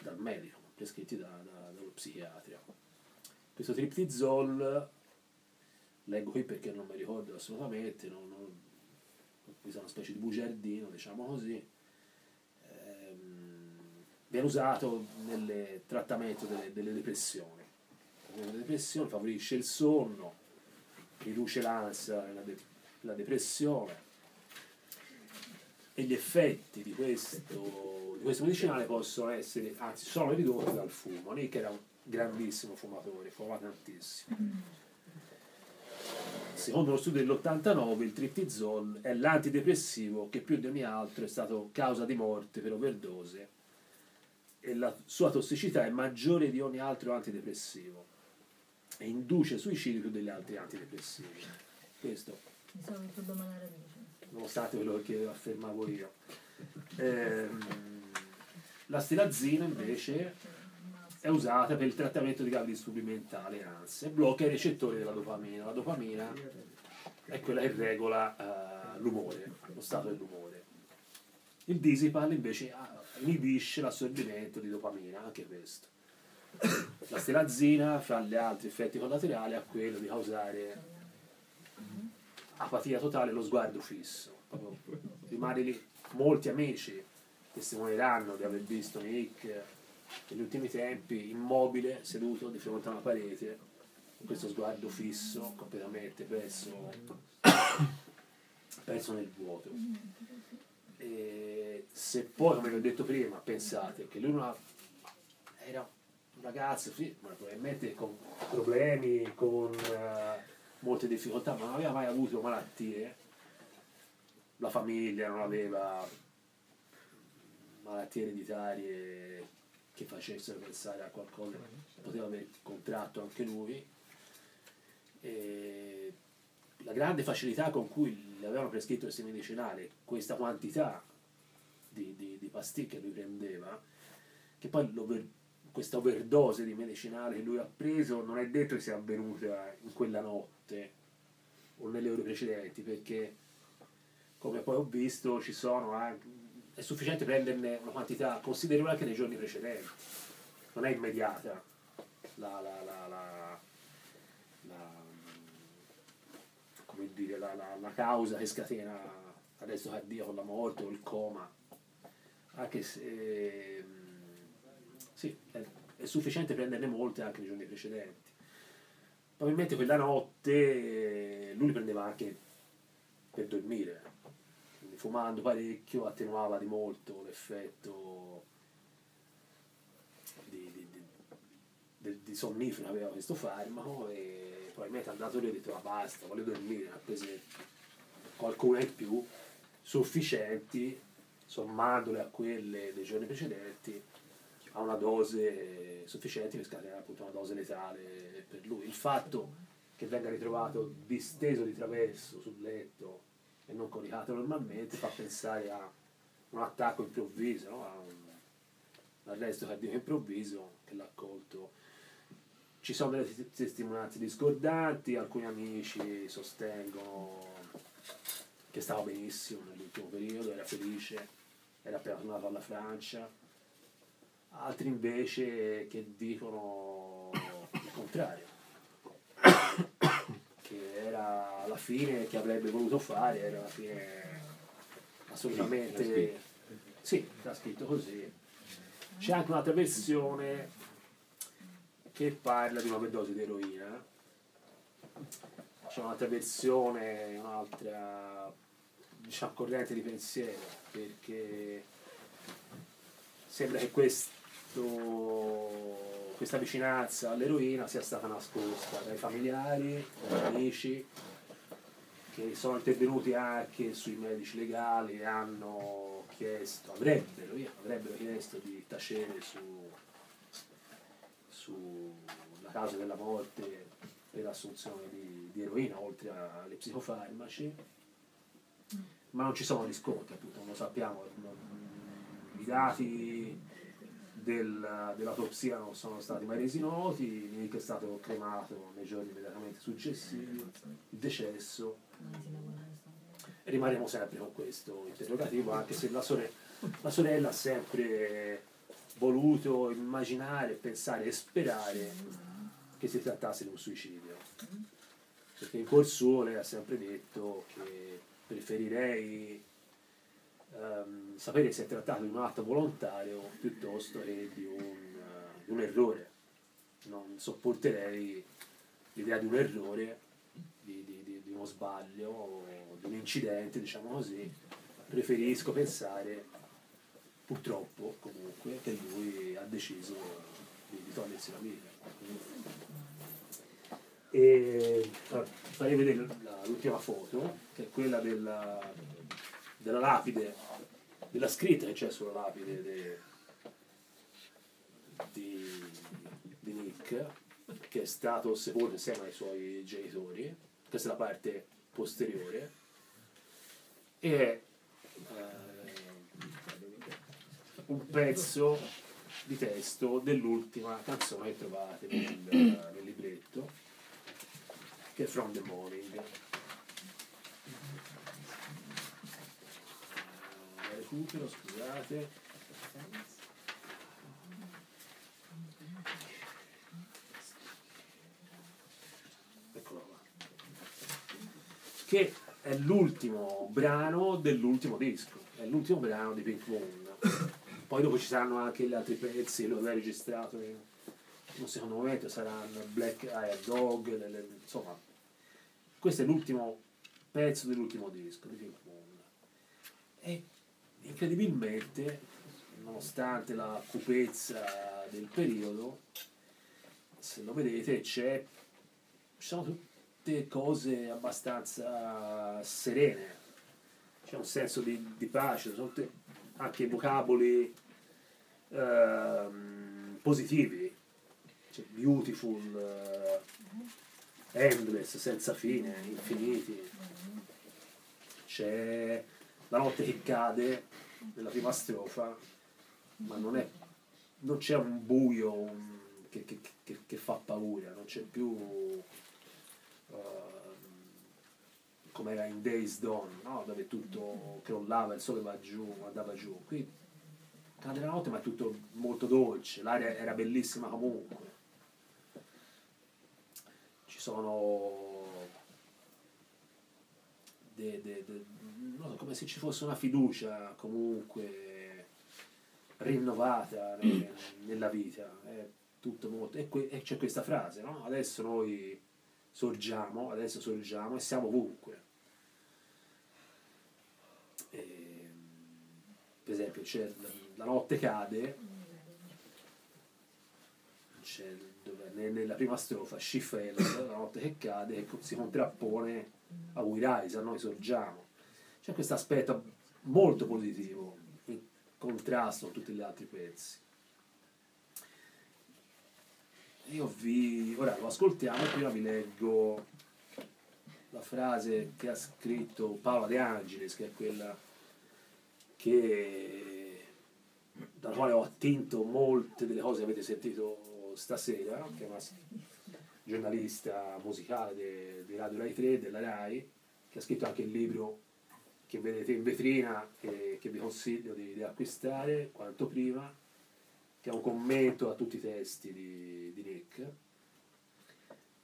dal medico, prescritti da- da- dallo psichiatra. Questo triptizol, leggo qui perché non mi ricordo assolutamente, non, non, questo è una specie di bugiardino, diciamo così, viene usato nel trattamento delle, delle depressioni. Nelle depressioni favorisce il sonno, riduce l'ansia la, de- la depressione e gli effetti di questo, di questo medicinale possono essere, anzi sono ridotti dal fumo. Nick era un grandissimo fumatore, fumava tantissimo. Secondo uno studio dell'89 il triptizol è l'antidepressivo che più di ogni altro è stato causa di morte per overdose e la sua tossicità è maggiore di ogni altro antidepressivo e induce suicidio più degli altri antidepressivi. Questo Mi sono ricordato male la radice. nonostante quello che affermavo io. Ehm, la stilazina invece è usata per il trattamento di gravi disturbi mentali, ansia, e blocca i recettori della dopamina. La dopamina è quella che regola eh, l'umore, lo stato dell'umore. Il disipal invece ah, inibisce l'assorbimento di dopamina, anche questo. La stelazina, fra gli altri effetti collaterali, ha quello di causare apatia totale lo sguardo fisso. Rimane lì. Molti amici testimonieranno di aver visto Nick negli ultimi tempi immobile, seduto di fronte a una parete, con questo sguardo fisso, completamente perso, perso nel vuoto. E se poi, come ho detto prima, pensate che lui ha- era un ragazzo, sì, probabilmente con problemi, con eh, molte difficoltà, ma non aveva mai avuto malattie, la famiglia non aveva malattie ereditarie che facessero pensare a qualcosa, poteva aver contratto anche lui. E la grande facilità con cui le avevano prescritto questi medicinali, questa quantità di, di, di pasticche che lui prendeva, che poi questa overdose di medicinale che lui ha preso non è detto che sia avvenuta in quella notte o nelle ore precedenti, perché come poi ho visto ci sono anche, è sufficiente prenderne una quantità considerevole anche nei giorni precedenti, non è immediata la, la, la- la- come dire, la, la- la causa che scatena l'arresto cardiaco, la morte o il coma, anche se mm, sì, è, è sufficiente prenderne molte anche nei giorni precedenti. Probabilmente quella notte eh, lui li prendeva anche per dormire, quindi fumando parecchio attenuava di molto l'effetto di, di, di, del- di sonnifero aveva questo farmaco e probabilmente è andato lì e ha detto "Ah, basta, voglio dormire, ha preso qualcuna in più, sufficienti, sommandole a quelle dei giorni precedenti, a una dose sufficiente per scatenare appunto una dose letale per lui. Il fatto che venga ritrovato disteso di traverso sul letto e non coricato normalmente fa pensare a un attacco improvviso, no? a un arresto cardiaco improvviso che l'ha colto. Ci sono delle tes- testimonianze discordanti, alcuni amici sostengono che stava benissimo nell'ultimo periodo, era felice, era appena tornato alla Francia, altri invece che dicono il contrario, che era la fine che avrebbe voluto fare, era la fine assolutamente... Sì, era scritto così. C'è anche un'altra versione che parla di una overdose di eroina. C'è un'altra versione, un'altra diciamo, corrente di pensiero, perché sembra che questo, questa vicinanza all'eroina sia stata nascosta dai familiari, dagli amici, che sono intervenuti anche sui medici legali e hanno chiesto, avrebbero, avrebbero chiesto di tacere su, sulla causa della morte per l'assunzione di, di eroina, oltre alle psicofarmaci, ma non ci sono riscontri, appunto, non lo sappiamo, i dati del- dell'autopsia non sono stati mai resi noti, Nick è stato cremato nei giorni immediatamente successivi, il decesso, e rimarremo sempre con questo interrogativo, anche se la, sore- la sorella ha sempre voluto immaginare, pensare e sperare che si trattasse di un suicidio. Perché in lei ha sempre detto che preferirei ehm, sapere se è trattato di un atto volontario piuttosto che di un, eh, di un errore. Non sopporterei l'idea di un errore, di, di- di- uno sbaglio, di un incidente, diciamo così. Preferisco pensare, purtroppo comunque, che lui ha deciso di, di togliersi la vita. E allora, farei vedere la- l'ultima foto, che è quella della, della lapide, della scritta che c'è sulla lapide de- di, di Nick, che è stato sepolto insieme ai suoi genitori. Questa è la parte posteriore. E eh, un pezzo di testo dell'ultima canzone che trovate nel, nel libretto, che è From the Morning. Eh, recupero, scusate. Eccolo qua. Che è l'ultimo brano dell'ultimo disco, è l'ultimo brano di Pink Moon. Poi dopo ci saranno anche gli altri pezzi, lo aveva registrato in in un secondo momento, saranno Black Eye Dog, le- le- insomma, questo è l'ultimo pezzo dell'ultimo disco di Pink Moon. E incredibilmente, nonostante la cupezza del periodo, se lo vedete c'è, ci sono tutte cose abbastanza serene. c'è un senso di, di pace, sono tutti anche vocaboli ehm, positivi, c'è beautiful, eh, endless, senza fine, infiniti. C'è la notte che cade nella prima strofa, ma non, è, non c'è un buio un- che, che- che- che fa paura, non c'è più ehm, come era in Days Dawn, no? dove tutto crollava, il sole va giù, andava giù. Qui cade la notte ma è tutto molto dolce, l'aria era bellissima comunque. Ci sono de- de- de- so, come se ci fosse una fiducia comunque rinnovata ne- nella vita. È tutto molto... E, que- e c'è questa frase, no? Adesso noi sorgiamo, adesso sorgiamo e siamo ovunque. Per esempio, c'è la, notte cade, dove- ne- nella prima strofa, She fell, la notte che cade, e si contrappone a We Rise, a noi sorgiamo. C'è questo aspetto molto positivo, in contrasto con tutti gli altri pezzi. Io vi... ora lo ascoltiamo prima vi leggo la frase che ha scritto Paola De Angelis, che è quella che, dalla quale ho attinto molte delle cose che avete sentito stasera, che è una giornalista musicale de- di Radio Rai 3, della Rai, che ha scritto anche il libro che vedete in vetrina e che vi consiglio di, di acquistare quanto prima, che è un commento a tutti i testi di, di Nick.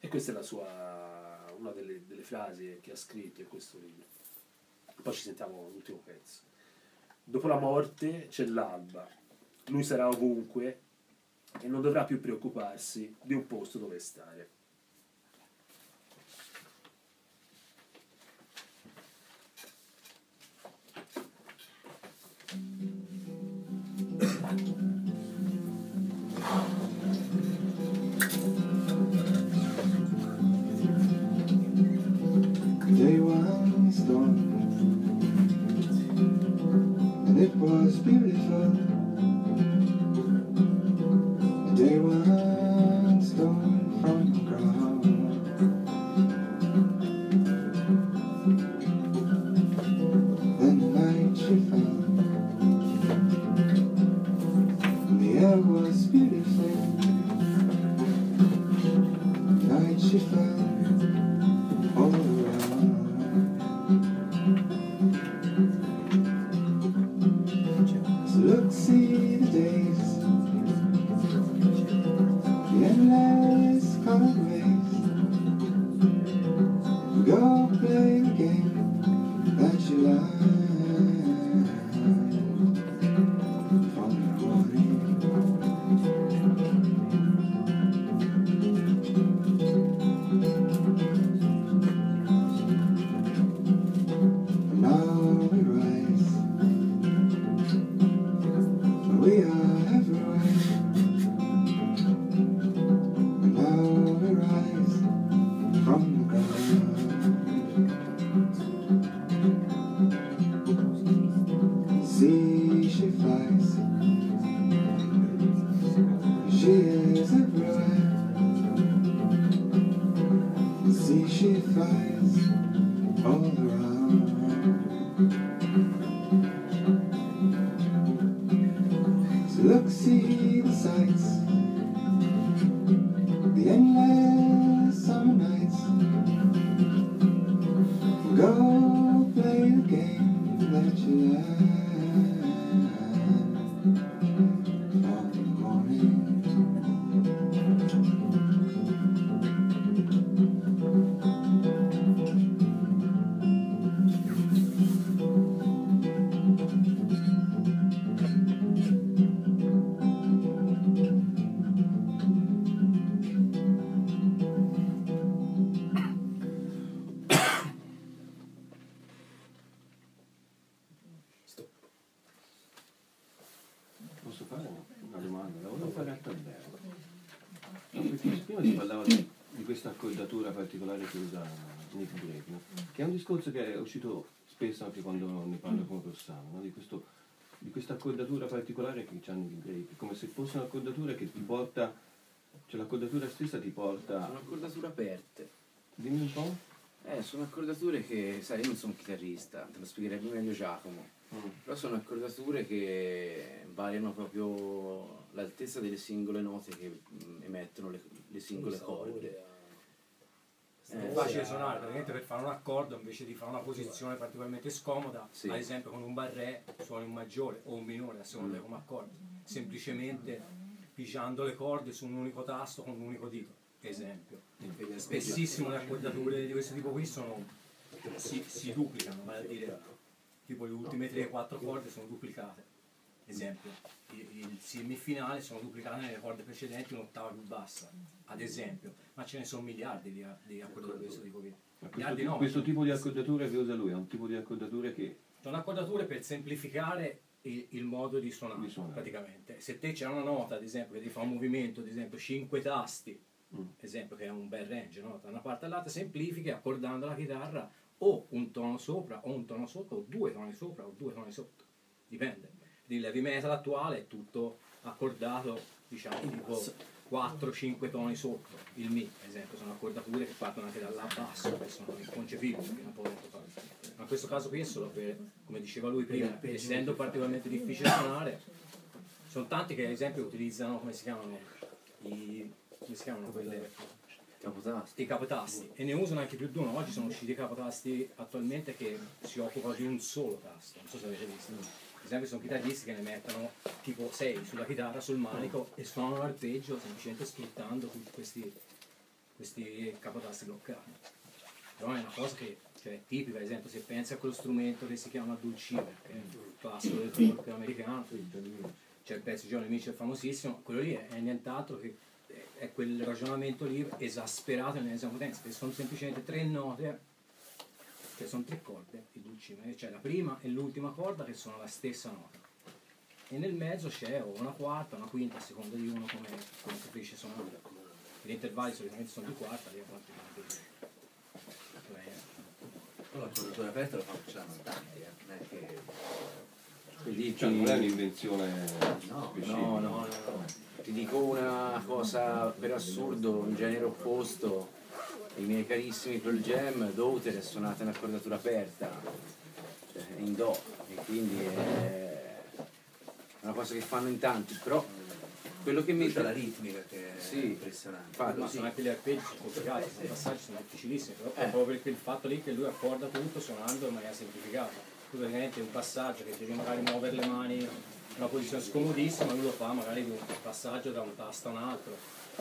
E questa è la sua, una delle, delle frasi che ha scritto in questo libro. Poi ci sentiamo l'ultimo pezzo. Dopo la morte c'è l'alba, lui sarà ovunque e non dovrà più preoccuparsi di un posto dove stare. And it was beautiful. Nick Drake, no? che è un discorso che è uscito spesso anche quando ne parlo con Rossano, no? di, questo, di questa accordatura particolare che hanno i Drake, come se fosse un'accordatura che ti porta, cioè l'accordatura stessa ti porta... Sono accordature aperte. Dimmi un po'. Eh, sono accordature che, sai, io non sono un chitarrista, te lo spiegherebbe meglio Giacomo. Però sono accordature che variano proprio l'altezza delle singole note che mm, emettono le, le singole corde. È Eh, facile suonare, praticamente per fare un accordo invece di fare una posizione particolarmente scomoda, Sì. ad esempio con un barré suoni un maggiore o un minore a seconda di come accordi, semplicemente pigiando le corde su un unico tasto con un unico dito, esempio. Spessissimo le accordature di questo tipo qui sono, si, si duplicano, vale a dire tipo le ultime 3-4 corde sono duplicate. Esempio, il, semifinale sono duplicate nelle corde precedenti un'ottava più bassa, ad esempio, ma ce ne sono miliardi di, di accordature di questo tipo qui. Questo, no, questo tipo di accordatura che usa lui è un tipo di accordatura che sono accordature per semplificare il, il modo di suonare, Di suonare. praticamente. Se te c'è una nota, ad esempio, che ti fa un movimento, ad esempio 5 tasti, Mm. esempio che è un bel range, no? da una parte all'altra, semplifichi accordando la chitarra o un tono sopra o un tono sotto o due toni sopra o due toni sotto, dipende. Il heavy metal attuale è tutto accordato, diciamo, tipo 4-5 toni sotto. Il Mi, ad esempio, sono accordature che partono anche dalla basso, che sono inconcepibili, che non possono fare. Ma in questo caso qui è solo per, come diceva lui prima, essendo particolarmente difficile suonare, sono tanti che ad esempio utilizzano, come si chiamano, i, come si chiamano quelle, Capotasti. i capotasti e ne usano anche più di uno. Oggi sono usciti i capotasti attualmente che si occupano di un solo tasto, non so se avete visto. Ad esempio sono chitarristi che ne mettono tipo 6 sulla chitarra, sul manico e suonano l'arpeggio semplicemente sfruttando questi, questi capotasti bloccati. Però è una cosa che cioè, è tipica, ad esempio se pensi a quello strumento che si chiama dulcimer, che è il classico del folk americano, c'è il pezzo di Johnny Mitchell famosissimo, quello lì è, è nient'altro che è- è quel ragionamento lì esasperato nell'ennesima potenza, che sono semplicemente tre note, che sono tre corde, il dulcimer, c'è la prima e l'ultima corda che sono la stessa nota. E nel mezzo c'è una quarta, una quinta, a seconda di uno come, come preferisce suonare. Gli intervalli solitamente sono di quarta, di quarta, di. Però la correttura aperta lo facciamo tanti, eh. non è che... Quindi cioè, ti- non è un'invenzione No, specifica. No, no, no, no. Ti dico una cosa per assurdo, un genere opposto. I miei carissimi Pearl Jam, Daughter è suonata in accordatura aperta, cioè in Do, e quindi è una cosa che fanno in tanti, però quello che mi C'è la ritmica che è Sì, impressionante. infatti, Ma sono anche gli arpeggi, sono complicati, i passaggi sono difficilissimi, però Eh. è proprio per il fatto lì che lui accorda tutto suonando in maniera semplificata. Tu praticamente un passaggio che devi magari muovere le mani in una posizione scomodissima, lui lo fa magari di un passaggio da un tasto a un altro,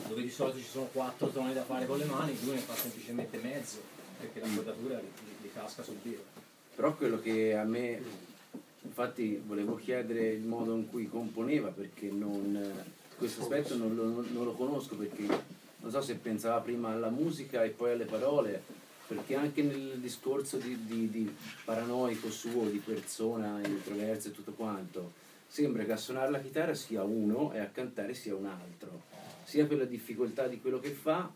dove di solito ci sono quattro toni da fare con le mani, lui ne fa semplicemente mezzo, perché la cordatura gli, gli- gli casca sul dito. Però quello che a me, infatti volevo chiedere il modo in cui componeva perché non, questo aspetto non lo, non lo conosco perché non so se pensava prima alla musica e poi alle parole, perché anche nel discorso di, di- di paranoico suo, di persona introversa e tutto quanto, sembra che a suonare la chitarra sia uno e a cantare sia un altro, sia per la difficoltà di quello che fa,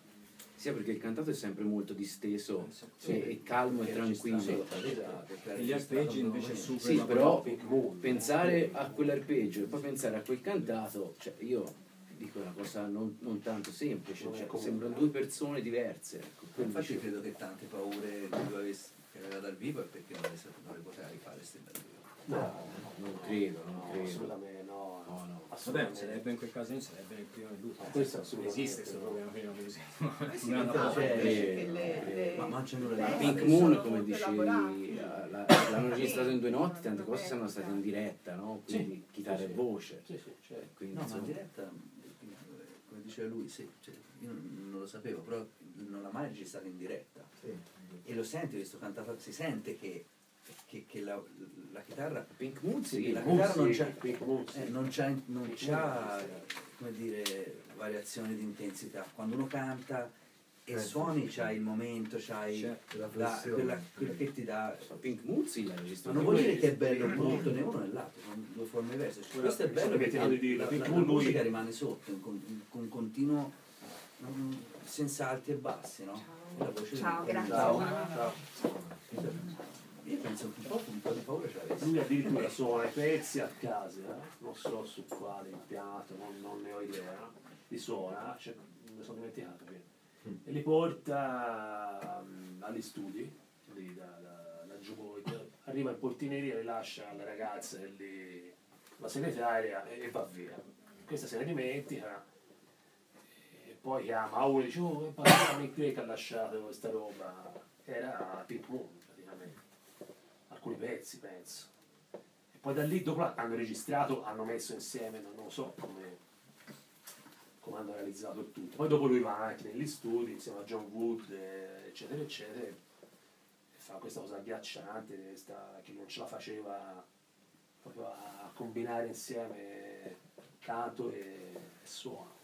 sia perché il cantato è sempre molto disteso e, e calmo e tranquillo. E gli arpeggi invece super Sì, però pensare a quell'arpeggio e poi pensare a quel cantato, cioè io dico una cosa non, non tanto semplice, cioè, sembrano due persone diverse. Ecco, Infatti dicevo- credo che tante paure che lui aveva dal vivo è perché non le, non le poteva rifare ste dal vivo. No, non credo, non No, credo. assolutamente no. No, no. Vabbè, Assolutamente. sarebbe in quel caso non sarebbe nel primo e nell'ultimo. Questo assolutamente. Esiste questo problema qui nella musica. Eh sì, Non è una però cosa- c'è- Eh, che le- le- Ma da teste Pink. Moon, come la- l'hanno registrato in due notti, tante cose sono state in diretta, no? Quindi chitarra e voce. Sì, sì, certo. Quindi, No, ma insomma, in diretta, come diceva lui, sì, cioè, io non non lo sapevo, però non l'ha mai registrato in diretta. E lo senti, questo cantato, si sente che, che- che la, la chitarra, Pink Moon sì, la chitarra non c'ha, eh, non c'ha, non c'ha, come dire, variazioni di intensità. Quando uno canta e suoni c'hai il momento, c'hai Certo, la, quella, quel che ti dà Pink sì, l'ha ma registrato. non vuol dire che è bello brutto né uno né l'altro, sono due forme diverse. Cioè, questo è bello perché la, di la- la musica rimane sotto, con, con continuo, mm, senza alti e bassi, no? E la voce Ciao, grazie. Ciao. Io penso che un po', un po' di paura ce l'avessi. Lui addirittura suona i pezzi a casa, eh? non so su quale impianto, non, non ne ho idea, li suona, cioè, mi sono dimenticato, quindi. e li porta mm, agli studi, lì da, da, da giù poi, arriva in portineria, li lascia alle ragazze e lì, la segretaria e, e va via. Questa se ne dimentica e poi chiama e dice oh parliamo qui che ha lasciato questa roba, era Pink Moon alcuni pezzi penso. E poi da lì dopo hanno registrato, hanno messo insieme, non, lo so come, come hanno realizzato il tutto. Poi dopo lui va anche negli studi insieme a John Wood, eccetera, eccetera, e fa questa cosa agghiacciante questa- che non ce la faceva proprio a combinare insieme canto e, e suono.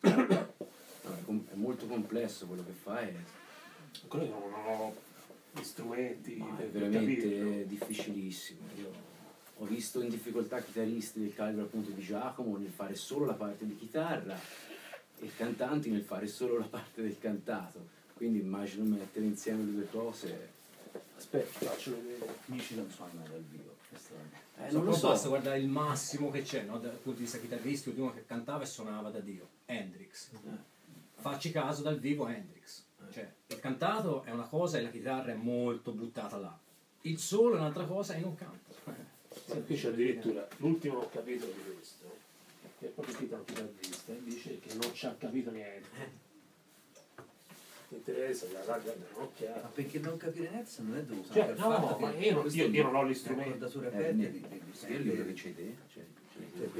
No, è è molto complesso quello che fa e Ancora io non ho strumenti ma è capirlo. veramente difficilissimo. Io ho visto in difficoltà chitarristi del calibro appunto di Giacomo nel fare solo la parte di chitarra e cantanti nel fare solo la parte del cantato. Quindi immagino mettere insieme le due cose. Aspetta, faccio vedere. Amici non suonano dal vivo. Eh, non lo so. basta guardare il massimo che c'è no, dal punto di vista chitarristico di uno che cantava e suonava da Dio, Hendrix. Facci caso dal vivo Hendrix. Cioè, il cantato è una cosa e la chitarra è molto buttata là. Il solo è un'altra cosa e non canta. Sì, qui c'è addirittura l'ultimo capitolo di questo, che è proprio scritto un chitarrista, e dice che non ci ha capito niente. Interessa, la raga dà Ma un'occhiata. perché non capire Nets non è dovuto Cioè, no, che ma io non- io- io non ho strumenti. accordature Eh, aperte ne- di, ho di CD, cioè,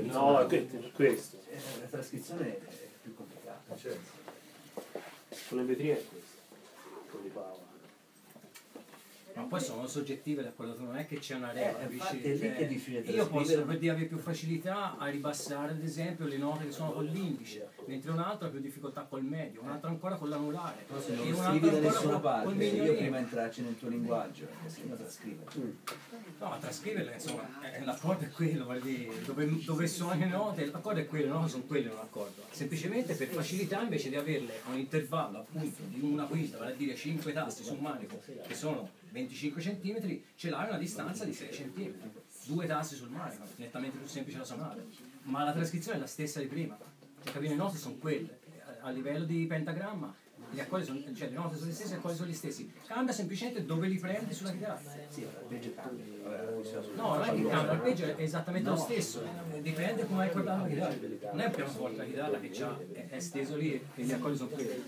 No, questo. Eh, La trascrizione è più complicata. Con le vetrine è questo. Con di Paola. Ma poi sono soggettive le accordature, non è che c'è una regola. Eh, capisci? è lì che è Eh, difficile Io posso per dire avere più facilità a ribassare ad esempio le note che sono con l'indice, mentre un'altra ha più difficoltà col medio, un'altra ancora con l'anulare. Però se non scrivi da nessuna parte, io prima entrarci nel tuo linguaggio, perché se no trascrivere. No, ma trascriverle, insomma, eh, l'accordo è quello, dove, dove suoni le note, l'accordo è quello, note sono quelle non l'accordo. Semplicemente per facilità invece di averle a un intervallo appunto di una quinta, vale a dire 5 tasti su un manico, che sono 25 cm, ce l'hai a una distanza di 6 cm. Due tasti sul manico, nettamente più semplice da suonare. Ma la trascrizione è la stessa di prima. Le note sono quelle. A livello di pentagramma, gli accordi sono, cioè le note sono le stesse, gli accordi sono gli stessi. Cambia semplicemente dove li prendi sulla chitarra. Sì, l'arpeggio cambia. No, non è che cambia, l'arpeggio è esattamente lo stesso, dipende come hai accordato la chitarra. Non è un pianoforte la chitarra che c'ha, è, è steso lì e gli accordi sono quelli.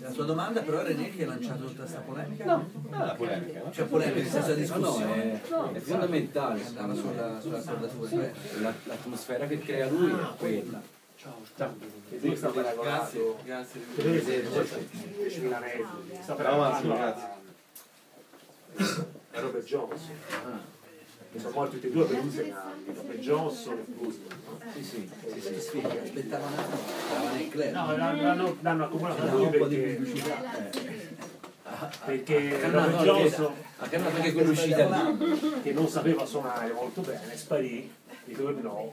La tua domanda però René che ha lanciato tutta questa polemica? No, non è la polemica. no? C'è polemica, nel senso di No, no, discussione. è, è fondamentale. Andava sulla, sulla accordatura. La- l'atmosfera che crea lui è quella. E sta paragonato. Grazie. Per esempio, invece Milanese, sta Ciao, Massimo, a a Robert Johnson. Che sono morti tutti e due per 11 anni, Robert Johnson e Guzman. Sì, sì, sì, sì. Aspettava un attimo, stava nel club. No, l'hanno, l'hanno- accumulato lui un po' di perché, pubblicità. perché cannato Robert anche- Johnson, che non sapeva suonare molto bene, sparì, ritornò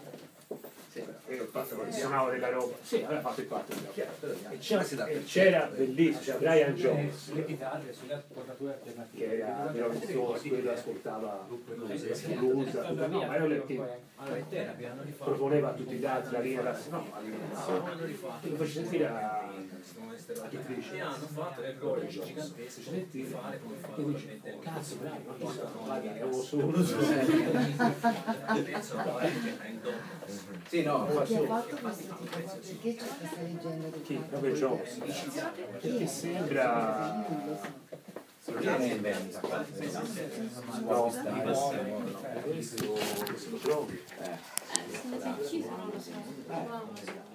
e suonava della roba. Sì, aveva fatto il quarto di roba. E c'era, e c'era bellissimo, c'era Brian Jones, Sulle chitarre, sulle accordature alternative. che era Stones, quello ascoltava blues, no, ma era lui che proponeva a tutti gli altri la linea da no. Che lo fece sentire a E hanno fatto gol gigantesco. Di fare come fa probabilmente il cazzo, bravo, è uno solo. penso no, è è no, Chi ha fatto questo tipo? Perché c'è questa leggenda del Chi? Robert Jones. Perché sembra non è in vendita. no, questo lo trovi. Se ci sono, lo so.